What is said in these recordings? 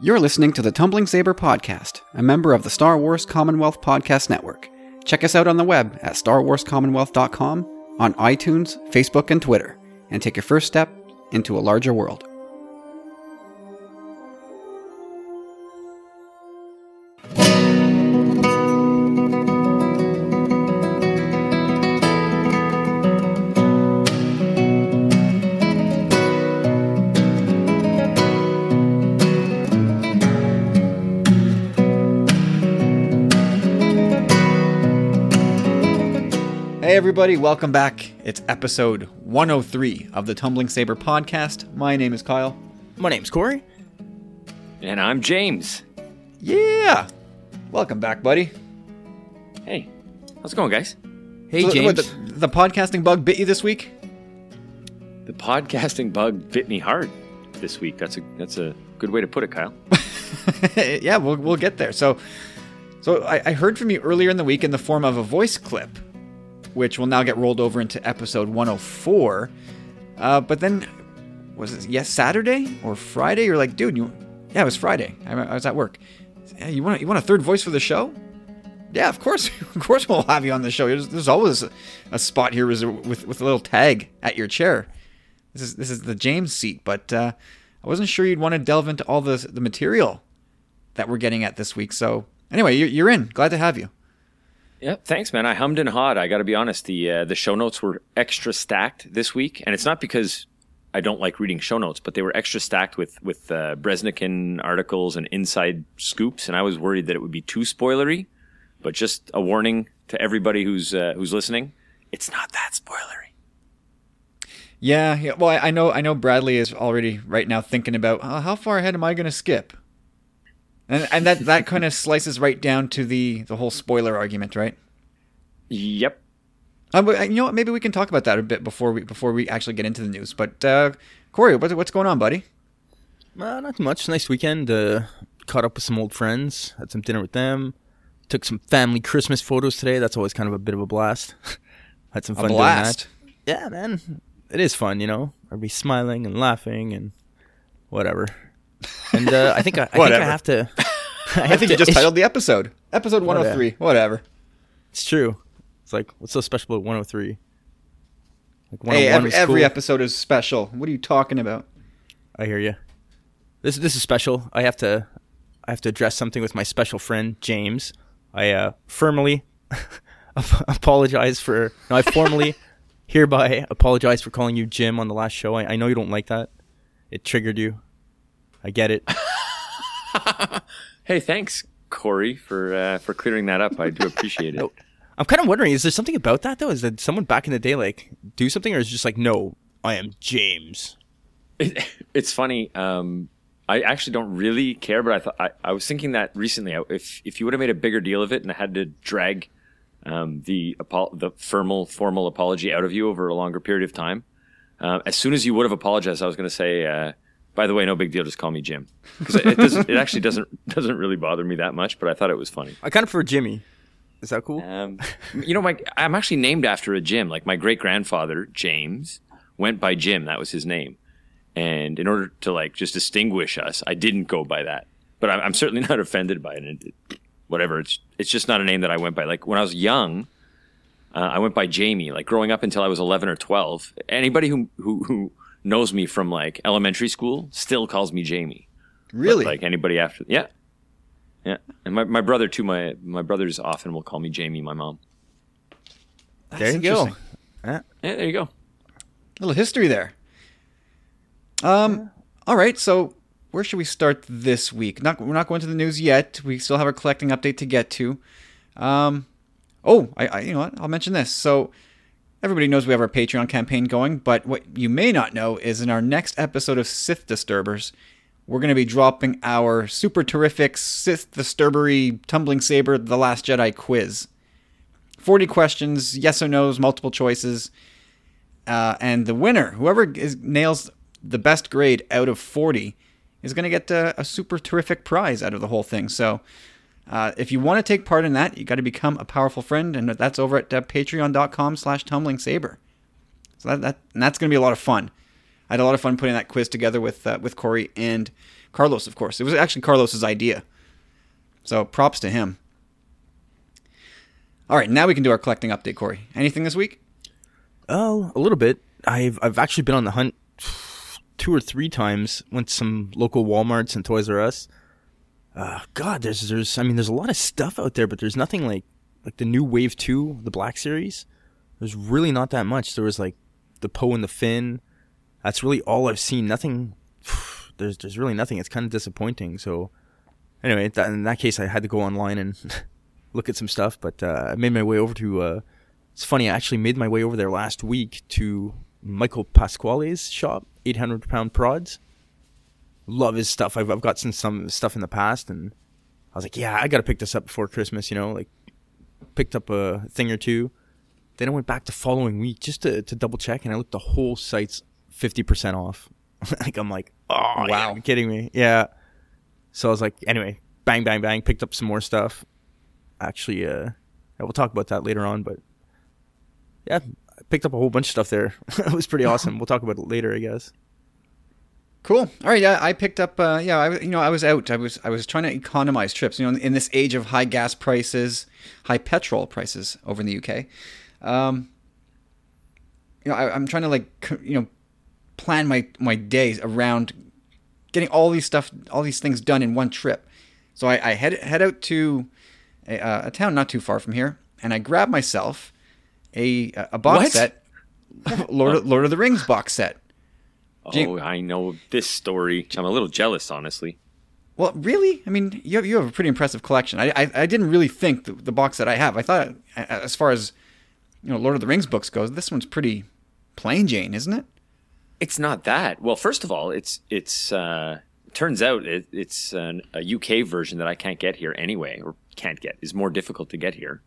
You're listening to the Tumbling Saber Podcast, a member of the Star Wars Commonwealth Podcast Network. Check us out on the web at starwarscommonwealth.com, on iTunes, Facebook, and Twitter, and take your first step into a larger world. Everybody, welcome back. It's episode 103 of the Tumbling Saber Podcast. My name is Kyle. My name's Corey. And I'm James. Yeah! Welcome back, buddy. Hey, how's it going, guys? Hey, So, James. what, the, the podcasting bug bit you this week? The podcasting bug bit me hard this week. That's a that's a good way to put it, Kyle. yeah, we'll, we'll get there. So, so I, I heard from you earlier in the week in the form of a voice clip, which will now get rolled over into episode 104. Uh, but then, was it yes Saturday or Friday? You're like, dude, you yeah, it was Friday. I, I was at work. Yeah, you want you want a third voice for the show? Yeah, of course, of course we'll have you on the show. There's, there's always a, a spot here with, with with a little tag at your chair. This is this is the James seat, but uh, I wasn't sure you'd want to delve into all the the material that we're getting at this week. So anyway, you're, you're in. Glad to have you. Yep, thanks, man. I hummed and hawed. I got to be honest. The uh, the show notes were extra stacked this week, and it's not because I don't like reading show notes, but they were extra stacked with with uh, Bresnikan articles and inside scoops, and I was worried that it would be too spoilery. But just a warning to everybody who's uh, who's listening: it's not that spoilery. Yeah, yeah. Well, I, I know I know Bradley is already right now thinking about uh, how far ahead am I going to skip, and and that that kind of slices right down to the the whole spoiler argument, right? Yep. Uh, but, you know what? Maybe we can talk about that a bit before we before we actually get into the news. But uh, Corey, what's what's going on, buddy? Uh, not much. Nice weekend. Uh, caught up with some old friends. Had some dinner with them. Took some family Christmas photos today. That's always kind of a bit of a blast. Had some A fun blast. doing that. Yeah, man. It is fun, you know. Everybody smiling and laughing and whatever. And uh, I think I, I think I have to. I, I think you just issue- titled the episode, episode one hundred three. Whatever. It's true. It's like what's so special about 103? Like Hey, 101 every, was every episode is special. What are you talking about? I hear you. This this is special. I have to I have to address something with my special friend James. I uh, firmly apologize for. No, I formally hereby apologize for calling you Jim on the last show. I, I know you don't like that. It triggered you. I get it. Hey, thanks, Corey, for uh, for clearing that up. I do appreciate it. I'm kind of wondering, is there something about that though? Is that someone back in the day like do something, or is it just like, no, I am James? It, it's funny. Um, I actually don't really care, but I thought I, I was thinking that recently. If if you would have made a bigger deal of it and I had to drag um, the apo- the formal formal apology out of you over a longer period of time, uh, as soon as you would have apologized, I was going to say, uh, by the way, no big deal. Just call me Jim because it, it doesn't. It actually doesn't doesn't really bother me that much. But I thought it was funny. I kind of prefer Jimmy. Is that cool? Um, you know, my I'm actually named after a Jim. Like my great grandfather James went by Jim. That was his name. And in order to like just distinguish us, I didn't go by that. But I'm, I'm certainly not offended by it. It- it- Whatever. It's it's just not a name that I went by. Like when I was young, uh, I went by Jamie. Like growing up until I was 11 or 12. Anybody who who, who knows me from like elementary school still calls me Jamie. But, Really? like anybody after. Yeah. Yeah. And my, my brother too. My my brothers often will call me Jamie. My mom. there you go. Yeah. Yeah, there you go. little history there. Um. All right. So where should we start this week? Not we're not going to the news yet. We still have our collecting update to get to. Um. Oh, I, I you know what? I'll mention this. So everybody knows we have our Patreon campaign going, but what you may not know is in our next episode of Sith Disturbers, we're going to be dropping our super terrific Sith Disturbery Tumbling Saber The Last Jedi quiz. 40 questions, yes or no's, multiple choices. Uh, and the winner, whoever is, nails the best grade out of 40, is going to get a, a super terrific prize out of the whole thing. So uh, if you want to take part in that, you got to become a powerful friend, and that's over at uh, patreon.com slash tumbling saber. So that, that that's going to be a lot of fun. I had a lot of fun putting that quiz together with uh, with Corey and Carlos, of course. It was actually Carlos's idea. So props to him. All right, now we can do our collecting update, Corey. Anything this week? Oh, a little bit. I've I've actually been on the hunt two or three times. Went to some local WalMarts and Toys R Us. Uh, God, there's there's I mean there's a lot of stuff out there, but there's nothing like like the new Wave Two, the Black Series. There's really not that much. There was like the Poe and the Finn. That's really all I've seen. Nothing. There's there's really nothing. It's kind of disappointing. So anyway, that, in that case, I had to go online and look at some stuff. But uh, I made my way over to. Uh, it's funny. I actually made my way over there last week to Michael Pasquale's shop, 800 pound prods. Love his stuff. I've, I've got some some stuff in the past, and I was like, yeah, I got to pick this up before Christmas. You know, like picked up a thing or two. Then I went back the following week just to, to double check, and I looked the whole site's 50% off. like I'm like, oh wow, you're kidding me? Yeah. So I was like, anyway, bang, bang, bang, picked up some more stuff. Actually, uh, we'll talk about that later on, but yeah, I picked up a whole bunch of stuff there. it was pretty awesome. We'll talk about it later, I guess. Cool. All right. Yeah, I picked up. Uh, yeah, I you know I was out. I was I was trying to economize trips. You know, in this age of high gas prices, high petrol prices over in the UK. Um, you know, I, am trying to like you know plan my my days around getting all these stuff, all these things done in one trip. So I, I head head out to a, uh, a, town not too far from here, and I grab myself a a box what? set, Lord Lord of the Rings box set. Oh, I know this story. I'm a little jealous, honestly. Well, really? I mean, you have, you have a pretty impressive collection. I, I, I didn't really think the, the box that I have. I thought, as far as you know, Lord of the Rings books goes, this one's pretty plain Jane, isn't it? It's not that. Well, first of all, it's it's uh, turns out it, it's an, a UK version that I can't get here anyway, or can't get is more difficult to get here.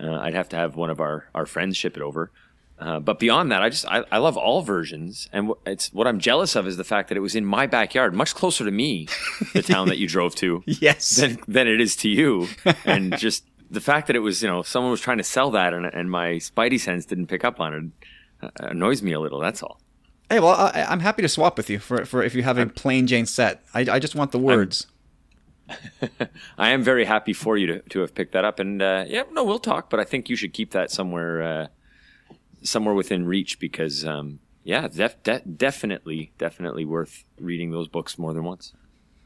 Uh, I'd have to have one of our our friends ship it over. Uh, but beyond that, I just I, I love all versions, and it's what I'm jealous of is the fact that it was in my backyard, much closer to me, the town that you drove to, yes, than than it is to you, and just the fact that it was, you know, someone was trying to sell that and, and my spidey sense didn't pick up on it uh, annoys me a little. That's all. Hey, well, I, am happy to swap with you for, for if you have a I'm, plain Jane set. I, I just want the words. I am very happy for you to, to have picked that up. And uh, yeah, no, we'll talk, but I think you should keep that somewhere uh, somewhere within reach because, um, yeah, def- de- definitely, definitely worth reading those books more than once.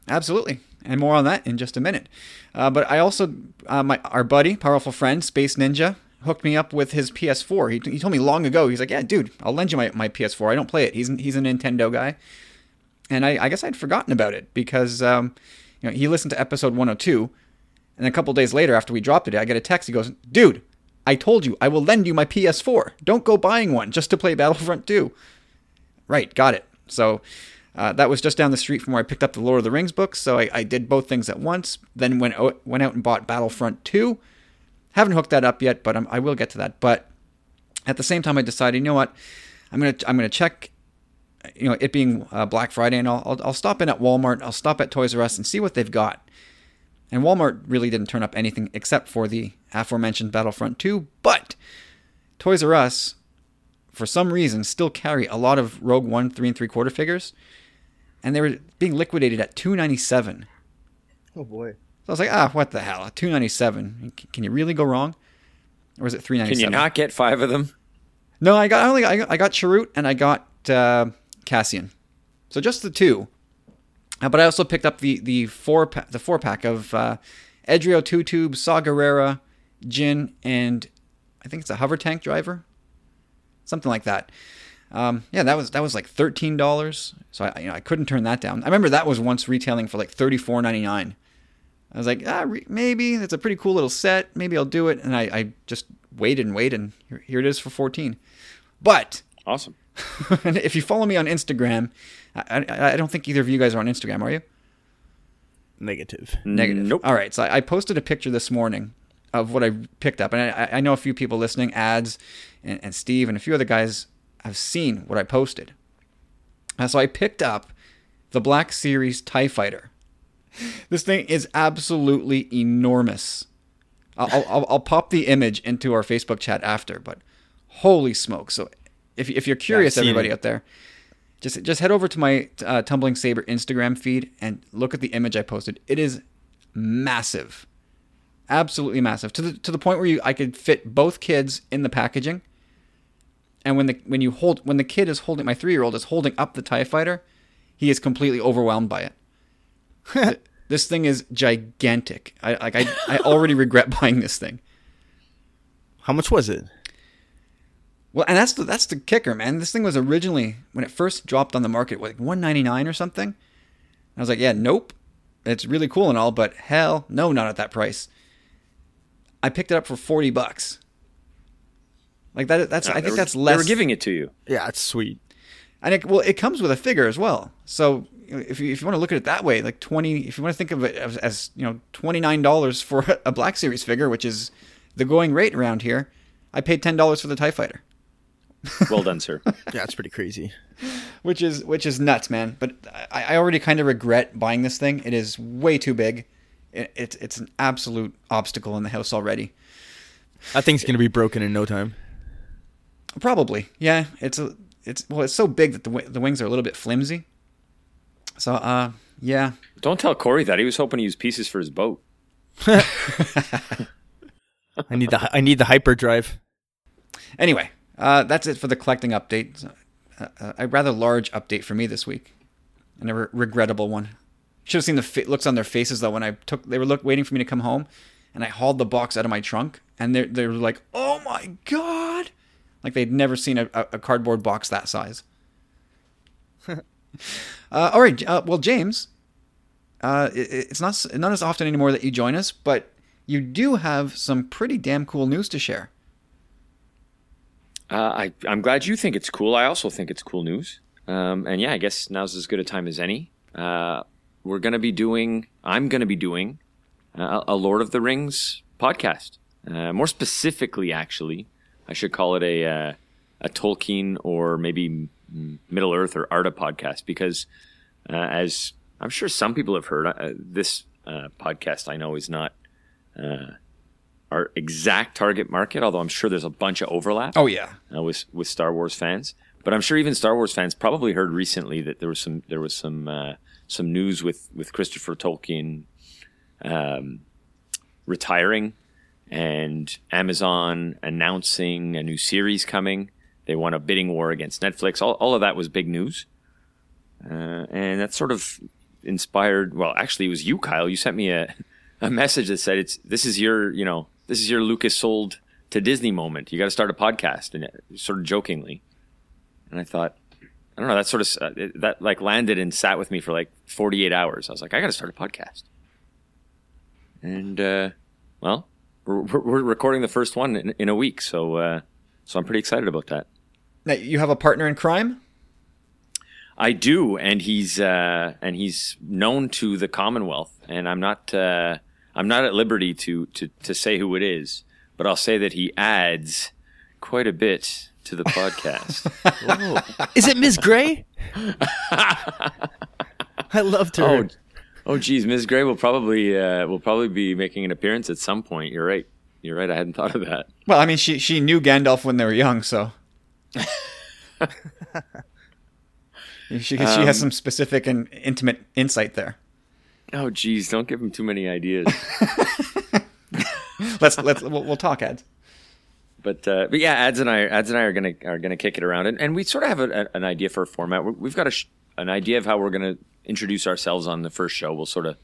Absolutely, and more on that in just a minute. Uh, but I also, uh, my our buddy, powerful friend, Space Ninja, hooked me up with his PS4. He, he told me long ago. He's like, "Yeah, dude, I'll lend you my, my PS4. I don't play it. He's he's a Nintendo guy." And I, I guess I'd forgotten about it because um, you know he listened to episode 102, and a couple days later, after we dropped it, I get a text. He goes, "Dude, I told you I will lend you my PS4. Don't go buying one just to play Battlefront 2." Right, got it. So uh, that was just down the street from where I picked up the Lord of the Rings books, so I, I did both things at once. Then went went out and bought Battlefront 2. Haven't hooked that up yet, but I'm, i will get to that. But at the same time, I decided, you know what, I'm gonna I'm gonna check, you know, it being uh, Black Friday, and I'll, I'll I'll stop in at Walmart, I'll stop at Toys R Us and see what they've got. And Walmart really didn't turn up anything except for the aforementioned Battlefront 2, but Toys R Us, for some reason, still carry a lot of Rogue One three and three quarter figures and they were being liquidated at 297 oh boy. So i was like ah what the hell? 297 can you really go wrong? Or was it 397 can you not get five of them? No i got I only got, i got Chirrut and i got uh, cassian. So just the two but i also picked up the the four pa- the four pack of uh, edrio two tube saw Gerrera, Jyn and i think it's a hover tank driver something like that um, yeah, that was that was like thirteen dollars. So I you know I couldn't turn that down. I remember that was once retailing for like thirty four ninety nine. I was like, ah, re- maybe it's a pretty cool little set. Maybe I'll do it. And I, I just waited and waited, and here, here it is for fourteen. But awesome. And if you follow me on Instagram, I, I, I, don't think either of you guys are on Instagram, are you? Negative. Negative. Nope. All right. So I, I posted a picture this morning of what I picked up, and I, I know a few people listening, ads, and, and Steve, and a few other guys have seen what I posted. Uh, so I picked up the Black Series TIE Fighter. This thing is absolutely enormous. I'll, I'll, I'll, pop the image into our Facebook chat after, but holy smoke. So if, if you're curious, yeah, everybody it. out there, Just just head over to my uh, Tumbling Saber Instagram feed and look at the image I posted. It is massive, absolutely massive to the to the point where you I could fit both kids in the packaging. And when the when you hold when the kid is holding my three year old is holding up the Tie Fighter, he is completely overwhelmed by it. this thing is gigantic. I like I I already regret buying this thing. How much was it? Well, and that's the that's the kicker, man. This thing was originally when it first dropped on the market, what, like one ninety nine or something. I was like, yeah, nope. It's really cool and all, but hell, no, not at that price. I picked it up for forty bucks. Like that. That's I think were- that's less They less. were giving it to you. Yeah, it's sweet. and it, well, it comes with a figure as well. So if you if you want to look at it that way, like twenty, if you want to think of it as, as you know twenty nine dollars for a Black Series figure, which is the going rate around here, I paid ten dollars for the Tie Fighter. Well done, sir. Yeah, it's pretty crazy. which is which is nuts, man. But I, I already kind of regret buying this thing. It is way too big. It, it's it's an absolute obstacle in the house already. That thing's gonna be broken in no time. Probably, yeah. It's a it's well, it's so big that the wi- the wings are a little bit flimsy. So, uh, yeah. Don't tell Corey that. He was hoping to use pieces for his boat. I need the I need the hyperdrive. Anyway, uh, that's it for the collecting update. Uh, uh, a rather large update for me this week, and a re- regrettable one. Should have seen the fa- looks on their faces though when I took. They were look waiting for me to come home, and I hauled the box out of my trunk, and they they were like, "Oh my god!" Like they'd never seen a, a a cardboard box that size. uh, all right, uh, well, James, uh, it, it's not not as often anymore that you join us, but you do have some pretty damn cool news to share. Uh, I, I'm glad you think it's cool. I also think it's cool news. Um, and yeah, I guess now's as good a time as any. Uh, we're going to be doing, I'm going to be doing uh, a Lord of the Rings podcast. Uh, more specifically, actually, I should call it a, uh, a Tolkien or maybe Middle Earth or Arda podcast because, uh, as I'm sure some people have heard, this podcast I know is not uh, our exact target market, although I'm sure there's a bunch of overlap Oh yeah. uh, with with Star Wars fans. But I'm sure even Star Wars fans probably heard recently that there was some there was some uh, some news with with Christopher Tolkien um, retiring and Amazon announcing a new series coming. They won a bidding war against Netflix. All, all of that was big news, uh, and that sort of inspired. Well, actually, it was you, Kyle. You sent me a a message that said, "It's this is your you know this is your Lucas sold to Disney moment. You got to start a podcast," and sort of jokingly. And I thought, I don't know, that sort of uh, that like landed and sat with me for like 48 hours. I was like, I got to start a podcast. And uh, well, we're, we're we're recording the first one in, in a week, so uh, so I'm pretty excited about that. Now, you have a partner in crime? I do, and he's uh, and he's known to the Commonwealth, and I'm not uh, I'm not at liberty to, to to say who it is, but I'll say that he adds quite a bit to the podcast. Is it Ms. Gray? I loved her. oh, oh, geez, Ms. Gray will probably uh, will probably be making an appearance at some point. You're right. You're right. I hadn't thought of that. Well, I mean, she she knew Gandalf when they were young, so she she has some specific and intimate insight there. Oh, geez, don't give him too many ideas. Let's let's we'll, we'll talk ads. But uh, but yeah, ads and I ads and I are gonna are gonna kick it around, and, and we sort of have a, a, an idea for a format. we we've got a sh- an idea of how we're gonna introduce ourselves on the first show. We'll sort of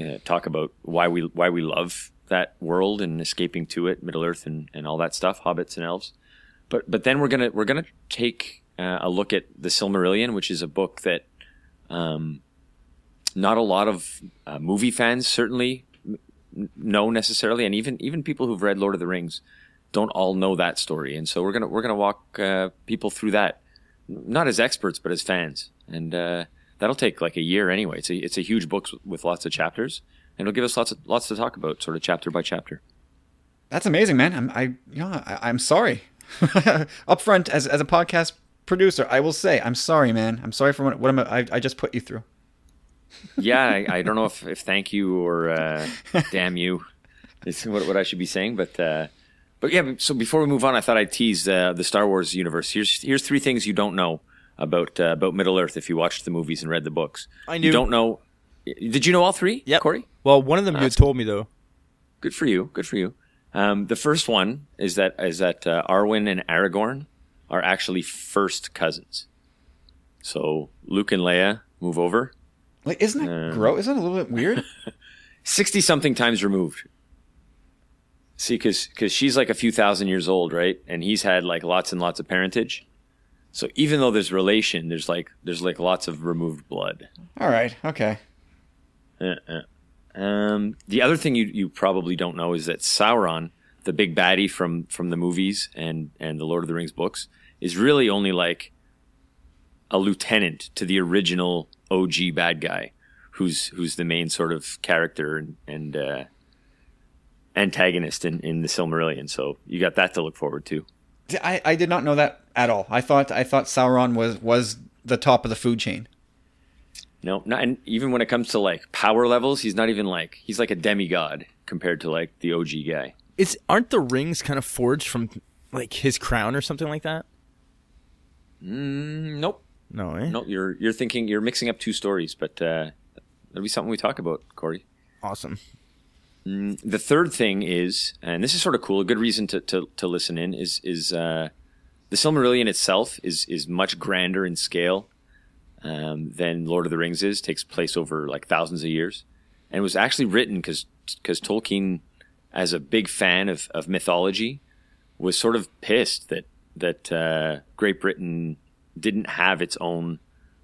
uh, talk about why we why we love that world and escaping to it, Middle Earth and, and all that stuff, hobbits and elves. But but then we're gonna we're gonna take uh, a look at the Silmarillion, which is a book that um, not a lot of uh, movie fans certainly know necessarily, and even even people who've read Lord of the Rings don't all know that story. And so we're gonna we're gonna walk uh, people through that, not as experts but as fans, and uh, that'll take like a year anyway. It's a it's a huge book with lots of chapters, and it'll give us lots of lots to talk about, sort of chapter by chapter. That's amazing, man. I'm I you know I, I'm sorry. Up front, as as a podcast producer, I will say I'm sorry, man. I'm sorry for what, what I I just put you through. Yeah, I, I don't know if, if thank you or uh, damn you is what, what I should be saying, but uh, but yeah. So before we move on, I thought I'd tease uh, the Star Wars universe. Here's here's three things you don't know about uh, about Middle Earth if you watched the movies and read the books. I You don't know? Did you know all three? Yeah, Corey. Well, one of them you told me though. Good for you. Good for you. Um, the first one is that is that uh, Arwen and Aragorn are actually first cousins. So Luke and Leia move over Like, isn't that gross? Isn't that a little bit weird? sixty something times removed. See, because she's like a few thousand years old, right? And he's had like lots and lots of parentage. So even though there's relation, there's like there's like lots of removed blood. All right. Okay. Uh-uh. Um, the other thing you, you probably don't know is that Sauron, the big baddie from, from the movies and, and the Lord of the Rings books, is really only like a lieutenant to the original OG bad guy, who's who's the main sort of character and, and uh, antagonist in, in the Silmarillion. So you got that to look forward to. I, I did not know that at all. I thought I thought Sauron was was the top of the food chain. No, not, and even when it comes to like power levels, he's not even like he's like a demigod compared to like the OG guy. It's aren't the rings kind of forged from like his crown or something like that? Mm, nope. No, eh? No, you're you're thinking you're mixing up two stories, but uh, that'll be something we talk about, Corey. Awesome. The third thing is, and this is sort of cool, a good reason to to, to listen in is is uh, the Silmarillion itself is is much grander in scale um, than Lord of the Rings is. Takes place over like thousands of years, and was actually written because because Tolkien, as a big fan of, of mythology, was sort of pissed that that uh, Great Britain didn't have its own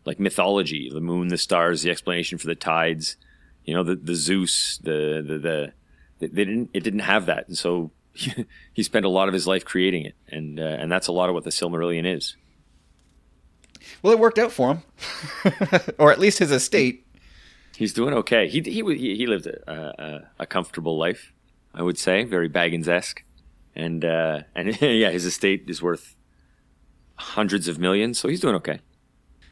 like mythology, the moon, the stars, the explanation for the tides, you know, the the Zeus, the the the they didn't it didn't have that, and so he spent a lot of his life creating it, and uh, and that's a lot of what the Silmarillion is. Well, it worked out for him, or at least his estate. He's doing okay. He he he, he lived a, a a comfortable life, I would say, very Baggins esque, and uh, and yeah, his estate is worth hundreds of millions, so he's doing okay.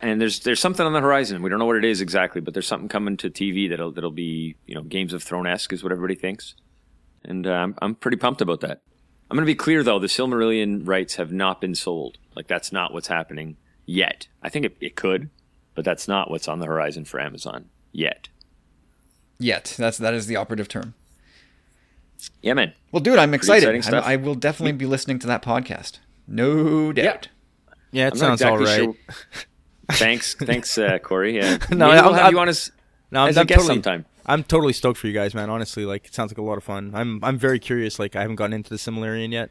And there's there's something on the horizon. We don't know what it is exactly, but there's something coming to TV that'll that'll be you know Games of Thrones esque is what everybody thinks, and uh, I'm I'm pretty pumped about that. I'm going to be clear though, the Silmarillion rights have not been sold. Like that's not what's happening yet. I think it, it could, but that's not what's on the horizon for Amazon yet. Yet that's that is the operative term. Yeah, man. Well, dude, I'm excited. I, I will definitely be listening to that podcast. No doubt. Yeah, it I'm sounds all exactly right. sure. thanks, thanks, uh, Corey. Yeah, No, Maybe I'm- we'll have I'm- you on as, No, as a guest sometime. I'm totally stoked for you guys, man. Honestly, like it sounds like a lot of fun. I'm I'm very curious. Like I haven't gotten into the Silmarillion yet,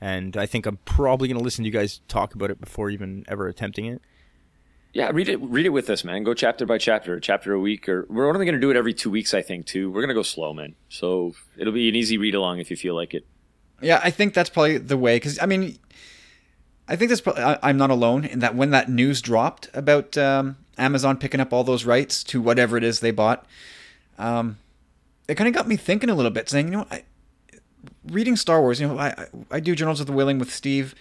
and I think I'm probably gonna listen to you guys talk about it before even ever attempting it. Yeah, read it. Read it with us, man. Go chapter by chapter, chapter a week, or we're only going to do it every two weeks, I think. Too. We're going to go slow, man. So it'll be an easy read along if you feel like it. Yeah, I think that's probably the way. Because I mean, I think that's. I, I'm not alone in that. When that news dropped about um, Amazon picking up all those rights to whatever it is they bought, um, it kind of got me thinking a little bit, saying, you know, I, reading Star Wars. You know, I I- I do Journals of the Whills with Steve,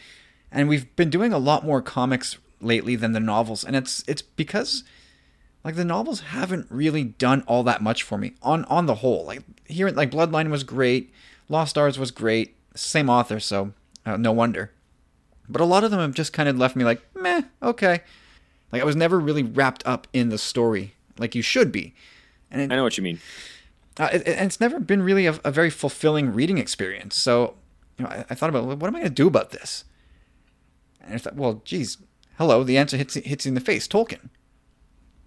and we've been doing a lot more comics lately than the novels, and it's it's because like the novels haven't really done all that much for me on on the whole. Like here, like Bloodline was great, Lost Stars was great, same author, so uh, no wonder. But a lot of them have just kind of left me like, meh, okay. Like I was never really wrapped up in the story like you should be, and it, I know what you mean. uh, it, and it's never been really a, a very fulfilling reading experience. So, you know, I, I thought about what am I going to do about this? And I thought, well, geez, hello, the answer hits hits you in the face, Tolkien.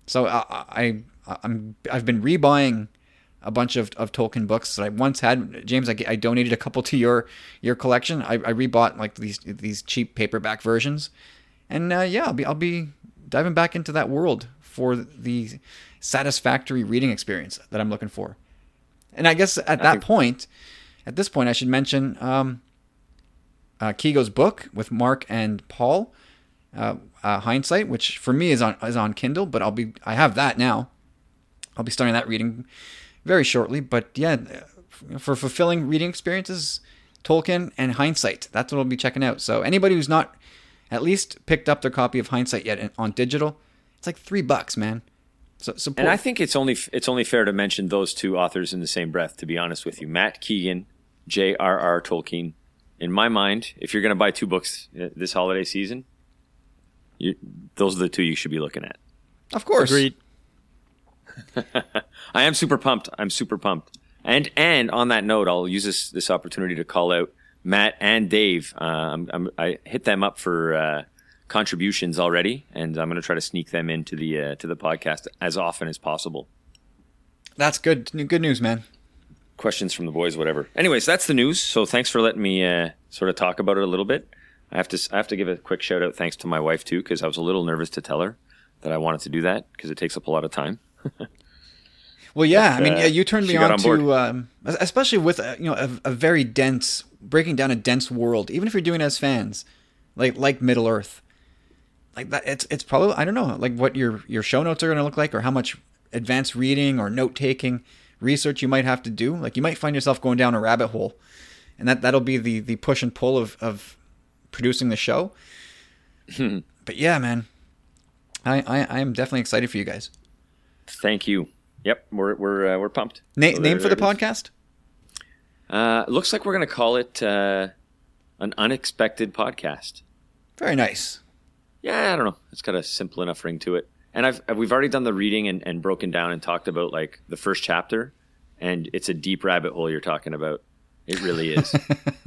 So I, I I'm I've been rebuying a bunch of, of Tolkien books that I once had. James, I, I donated a couple to your your collection. I, I rebought like these these cheap paperback versions, and uh, yeah, I'll be I'll be diving back into that world for the satisfactory reading experience that I'm looking for. And I guess at that point, at this point, I should mention um, uh, Kigo's book with Mark and Paul, uh, uh, Hindsight, which for me is on is on Kindle, but I'll be I have that now. I'll be starting that reading very shortly. But yeah, for fulfilling reading experiences, Tolkien and Hindsight. That's what I'll be checking out. So anybody who's not at least picked up their copy of Hindsight yet on digital, it's like three bucks, man. So support. And I think it's only it's only fair to mention those two authors in the same breath. To be honest with you, Matt Keegan, J.R.R. Tolkien. In my mind, if you're going to buy two books uh, this holiday season, You, those are the two you should be looking at. Of course. Agreed. I am super pumped. I'm super pumped. And and on that note, I'll use this this opportunity to call out Matt and Dave. Uh, I'm, I'm, I hit them up for uh, contributions already, and I'm going to try to sneak them into the uh, to the podcast as often as possible. That's good. Good news, man. Questions from the boys, whatever. Anyways, that's the news. So thanks for letting me uh, sort of talk about it a little bit. I have to I have to give a quick shout out thanks to my wife too because I was a little nervous to tell her that I wanted to do that because it takes up a lot of time. Well, yeah. I mean, uh, yeah, you turned me on, on to, um, especially with uh, you know a, a very dense, breaking down a dense world. Even if you're doing it as fans, like like Middle Earth, like that. It's it's probably I don't know like what your your show notes are going to look like or how much advanced reading or note taking research you might have to do. Like you might find yourself going down a rabbit hole, and that that'll be the the push and pull of of producing the show. but yeah, man, I, I I am definitely excited for you guys. Thank you. Yep, we're we're uh, we're pumped. Na- So name for the podcast? Uh, looks like we're going to call it uh, an unexpected podcast. Very nice. Yeah, I don't know. It's got a simple enough ring to it. And I've we've already done the reading and, and broken down and talked about like the first chapter, and it's a deep rabbit hole you're talking about. It really is.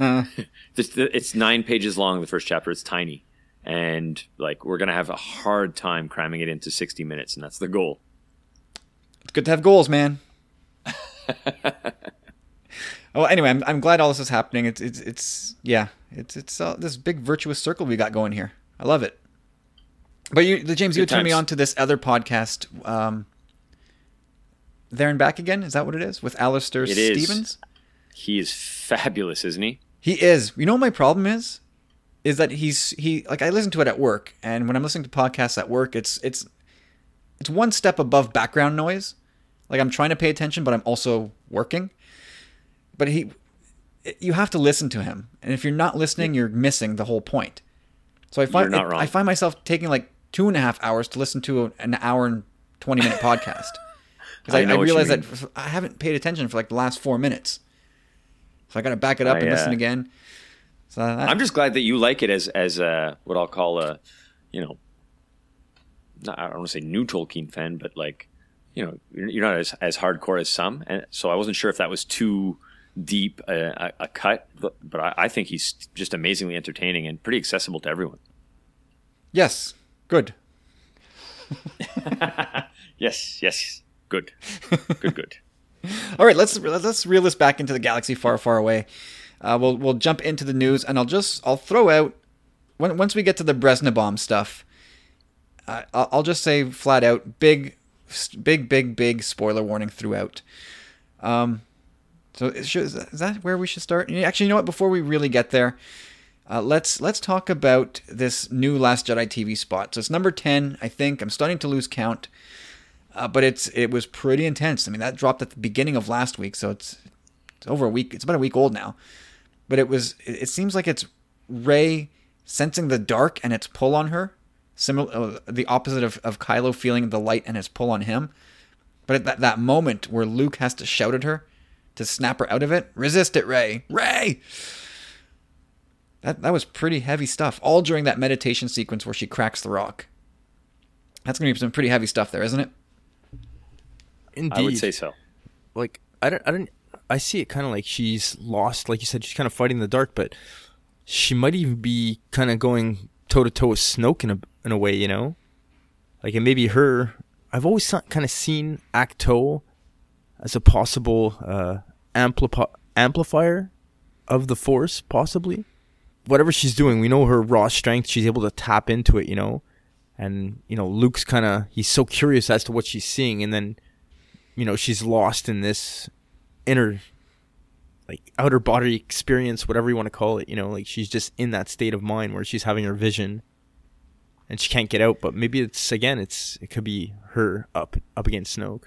it's, it's nine pages long. The first chapter. It's tiny, and like we're gonna have a hard time cramming it into sixty minutes, and that's the goal. Good to have goals, man. oh, anyway, I'm, I'm glad all this is happening. It's it's it's yeah, it's it's uh, this big virtuous circle we got going here. I love it. But you, the James, you Good turned me on to this other podcast. Um, there and back again. Is that what it is with Alistair It is. Stevens? He is fabulous, isn't he? He is. You know what my problem is? Is that he's he like I listen to it at work, and when I'm listening to podcasts at work, it's it's it's one step above background noise. Like I'm trying to pay attention, but I'm also working. But he, you have to listen to him, and if you're not listening, you're missing the whole point. So I find not it- wrong. I find myself taking like two and a half hours to listen to an hour and twenty minute podcast because I I, I, know what you realize that I haven't paid attention for like the last four minutes. So I got to back it up I, and listen uh, again. So that, I'm just glad that you like it as as a, what I'll call a, you know, not, I don't want to say new Tolkien fan, but like, you know, you're not as as hardcore as some, and so I wasn't sure if that was too deep a, a, a cut, but, but I, I think he's just amazingly entertaining and pretty accessible to everyone. Yes, good. Yes, yes, good, good, good. All right, let's let's reel this back into the galaxy far, far away. Uh, we'll we'll jump into the news, and I'll just I'll throw out when, once we get to the Bresna bomb stuff. Uh, I'll, I'll just say flat out, big, big, big, big spoiler warning throughout. Um, so is, that where we should start? Actually, you know what? Before we really get there, uh, let's let's talk about this new Last Jedi TV spot. So it's number ten, I think. I'm starting to lose count, uh, but it's it was pretty intense. I mean, that dropped at the beginning of last week, so it's it's over a week. It's about a week old now, but it was. It, it seems like it's Rey sensing the dark and its pull on her, similar uh, the opposite of of Kylo feeling the light and its pull on him. But at that, that moment where Luke has to shout at her to snap her out of it, resist it, Rey, Rey. That that was pretty heavy stuff. All during that meditation sequence where she cracks the rock. That's gonna be some pretty heavy stuff there, isn't it? Indeed. I would say so. like I don't I don't I see it kind of like she's lost like you said she's kind of fighting the dark but she might even be kind of going toe to toe with Snoke in a in a way you know? Like and maybe her. I've always kind of seen Ahch-To as a possible uh ampli- amplifier of the force possibly. Whatever she's doing we know her raw strength she's able to tap into it you know? And you know Luke's kind of he's so curious as to what she's seeing and then you know she's lost in this inner like outer body experience whatever you want to call it you know? Like she's just in that state of mind where she's having her vision and she can't get out but maybe it's again it's it could be her up up against snoke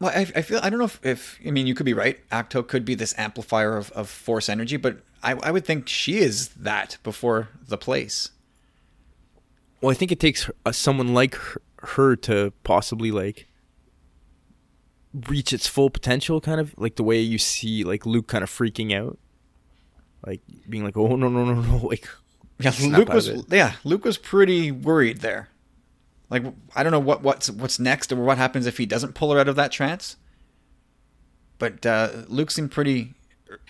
Well, I, I feel I don't know if, if I mean you could be right. Ahch-To could be this amplifier of, of force energy, but I, I would think she is that before the place. well i think it takes uh, someone like her, her to possibly like reach its full potential kind of like the way you see like luke kind of freaking out like being like oh no no no no like Yeah, snap Luke was yeah, Luke was pretty worried there. Like I don't know what what's what's next or what happens if he doesn't pull her out of that trance. But uh, Luke seemed pretty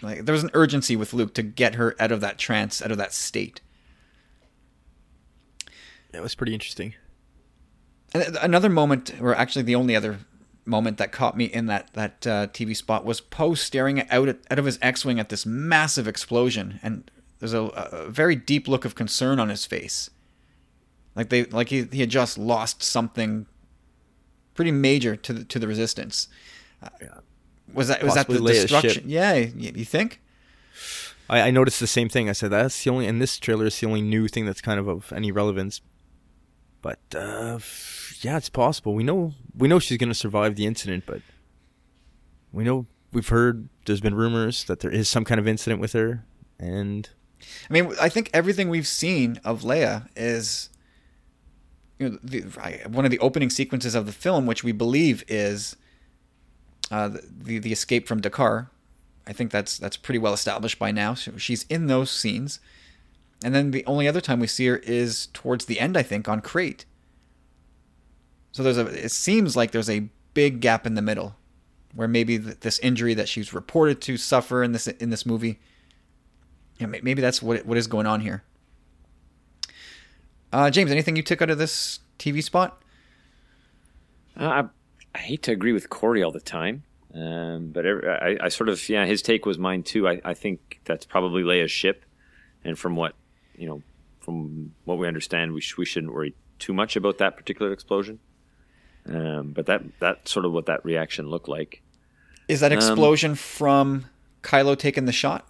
like there was an urgency with Luke to get her out of that trance, out of that state. That was pretty interesting. And another moment, or actually the only other moment that caught me in that that uh, TV spot was Poe staring out at, out of his X-wing at this massive explosion, and there's a, a very deep look of concern on his face, like they like he he had just lost something pretty major to the to the Resistance. Uh, was that was that the destruction? Yeah, you, you think? I, I noticed the same thing. I said that's the only in this trailer is the only new thing that's kind of of any relevance. But uh, yeah, it's possible. We know we know she's going to survive the incident, but we know we've heard there's been rumors that there is some kind of incident with her, and I mean, I think everything we've seen of Leia is, you know, the, one of the opening sequences of the film, which we believe is uh, the, the escape from D'Qar. I think that's that's pretty well established by now. So she's in those scenes, and then the only other time we see her is towards the end. I think on Crait. So there's a. It seems like there's a big gap in the middle, where maybe th- this injury that she's reported to suffer in this in this movie yeah, may- maybe that's what what is going on here. Uh, James, anything you took out of this TV spot? Uh, I, I hate to agree with Corey all the time, um, but every, I, I sort of yeah, his take was mine too. I, I think that's probably Leia's ship, and from what you know, from what we understand, we sh- we shouldn't worry too much about that particular explosion. Um, but that that's sort of what that reaction looked like. Is that Um, explosion from Kylo taking the shot?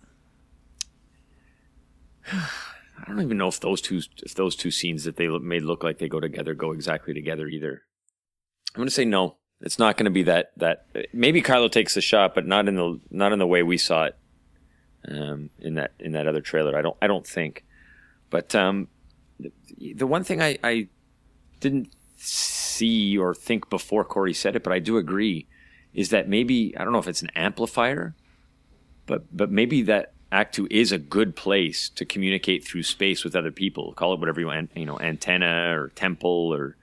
I don't even know if those two if those two scenes that they made look like they go together go exactly together either. I'm going to say no. It's not going to be that that maybe Kylo takes the shot, but not in the not in the way we saw it um, in that in that other trailer. I don't I don't think. But um, the, the one thing I, I didn't see or think before Corey said it, but I do agree, is that maybe I don't know if it's an amplifier, but but maybe that Ahch-To is a good place to communicate through space with other people. Call it whatever you want, you know, antenna or temple, or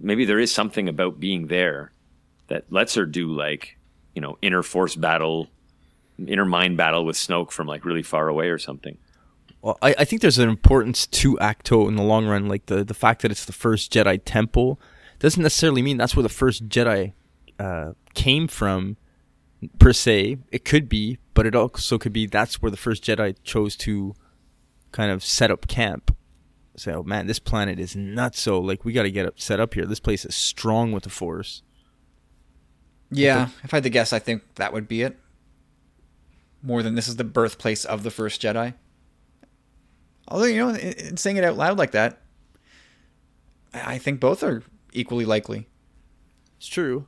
maybe there is something about being there that lets her do like you know inner force battle, inner mind battle with Snoke from like really far away or something. Well, I, I think there's an importance to Ahch-To in the long run. Like the, the fact that it's the first Jedi temple doesn't necessarily mean that's where the first Jedi uh, came from, per se. It could be, but it also could be that's where the first Jedi chose to kind of set up camp. Say, oh man, this planet is nuts. So like we got to get up, set up here. This place is strong with the Force. Yeah, if I had to guess, I think that would be it. More than this is the birthplace of the first Jedi. Although you know, in, in saying it out loud like that, I I think both are equally likely. It's true.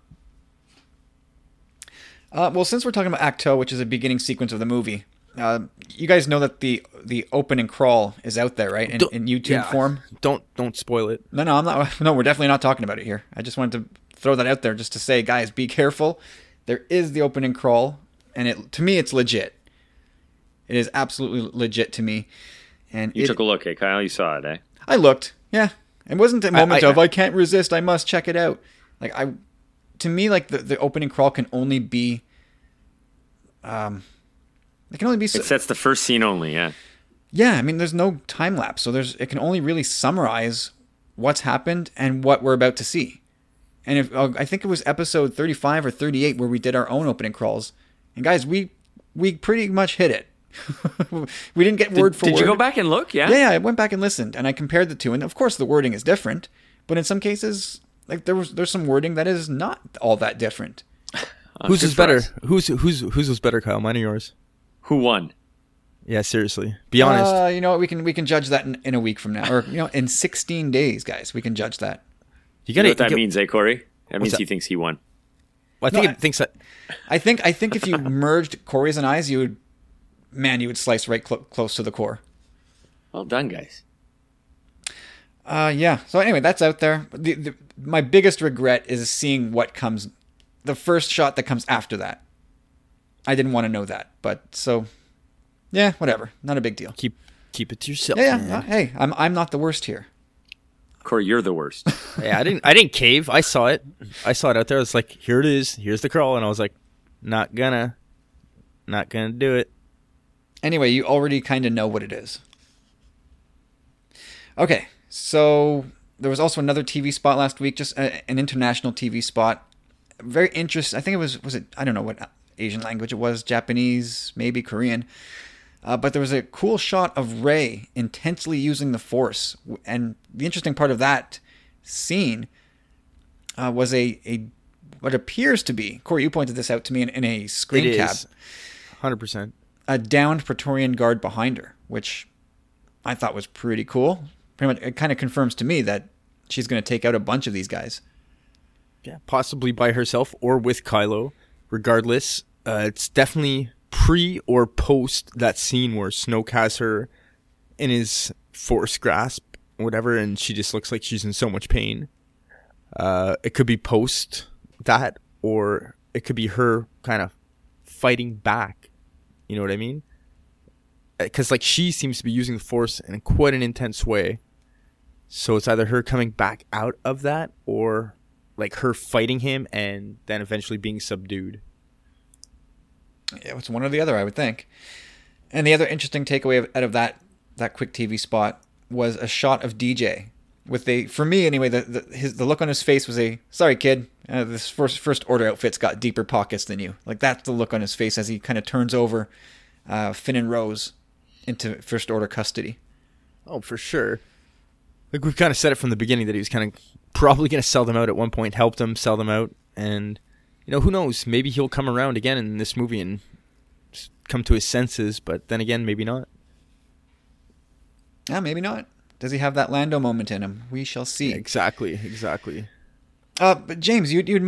Uh, well, since we're talking about Ahch-To, which is a beginning sequence of the movie, uh, you guys know that the the opening crawl is out there, right? In, in YouTube yeah. form. Don't don't spoil it. No, no, I'm not. No, we're definitely not talking about it here. I just wanted to throw that out there just to say, guys, be careful. There is the opening crawl, and it to me, it's legit. It is absolutely legit to me. And You it, took a look, hey Kyle. You saw it, eh? I looked. Yeah, it wasn't a moment I- of I can't resist. I must check it out. Like I, to me, like the, the opening crawl can only be, um, it can only be. so- It sets the first scene only. Yeah. yeah, I mean, there's no time lapse, so there's it can only really summarize what's happened and what we're about to see. And if uh, I think it was episode 35 or 38 where we did our own opening crawls, and guys, we we pretty much hit it. we didn't get word for Did word. you go back and look? Yeah. Yeah, yeah, I went back and listened, and I compared the two, and of course the wording is different, but in some cases, like there was there's some wording that is not all that different. whose is better? us. Who's who's whose was better, Kyle? Mine or yours? Who won? Yeah, seriously. Be honest. Uh, you know what? We can we can judge that in, in a week from now, or you know, in 16 days, guys. We can judge that. you You gotta. know what that you- means, eh, Corey? That means that? he thinks he won. I think No, it I- thinks that. I think I think if you merged Corey's and I's, you would, man, you would slice right cl- close to the core. Well done, guys. Uh, yeah. So anyway, that's out there. The, the, my biggest regret is seeing what comes, the first shot that comes after that. I didn't want to know that, but so, yeah, whatever. Not a big deal. keep keep it to yourself. Yeah, yeah. uh, hey, I'm I'm not the worst here. Corey, you're the worst. yeah, I didn't. I didn't cave. I saw it. I saw it out there. I was like, "Here it is. Here's the crawl," and I was like, "Not gonna, not gonna do it." Anyway, you already kind of know what it is. Okay, so there was also another TV spot last week, just a, an international TV spot. Very interesting. I think it was was it I don't know what Asian language it was, Japanese, maybe Korean. Uh, but there was a cool shot of Rey intensely using the Force, and the interesting part of that scene uh, was a, a what appears to be Corey. You pointed this out to me in, in a screen It cap hundred percent. a downed Praetorian guard behind her, which I thought was pretty cool. Pretty much, it kind of confirms to me that she's going to take out a bunch of these guys. Yeah, possibly by herself or with Kylo. Regardless, uh, it's definitely pre or post that scene where Snoke has her in his force grasp, whatever, and she just looks like she's in so much pain. Uh, it could be post that, or it could be her kind of fighting back. You know what I mean? Because like she seems to be using the force in quite an intense way. So it's either her coming back out of that, or like her fighting him and then eventually being subdued. Yeah, it's one or the other, I would think. And the other interesting takeaway of, out of that that quick TV spot was a shot of DJ with a, for me anyway, the the, his, the look on his face was a sorry kid, uh, this first first order outfit's got deeper pockets than you. Like that's the look on his face as he kind of turns over uh, Finn and Rose into first order custody. Oh, for sure. Like we've kind of said it from the beginning that he was kind of probably going to sell them out at one point, help them sell them out, and you know who knows? Maybe he'll come around again in this movie and come to his senses. But then again, maybe not. Yeah, maybe not. Does he have that Lando moment in him? We shall see. Exactly, exactly. Uh, but James, you you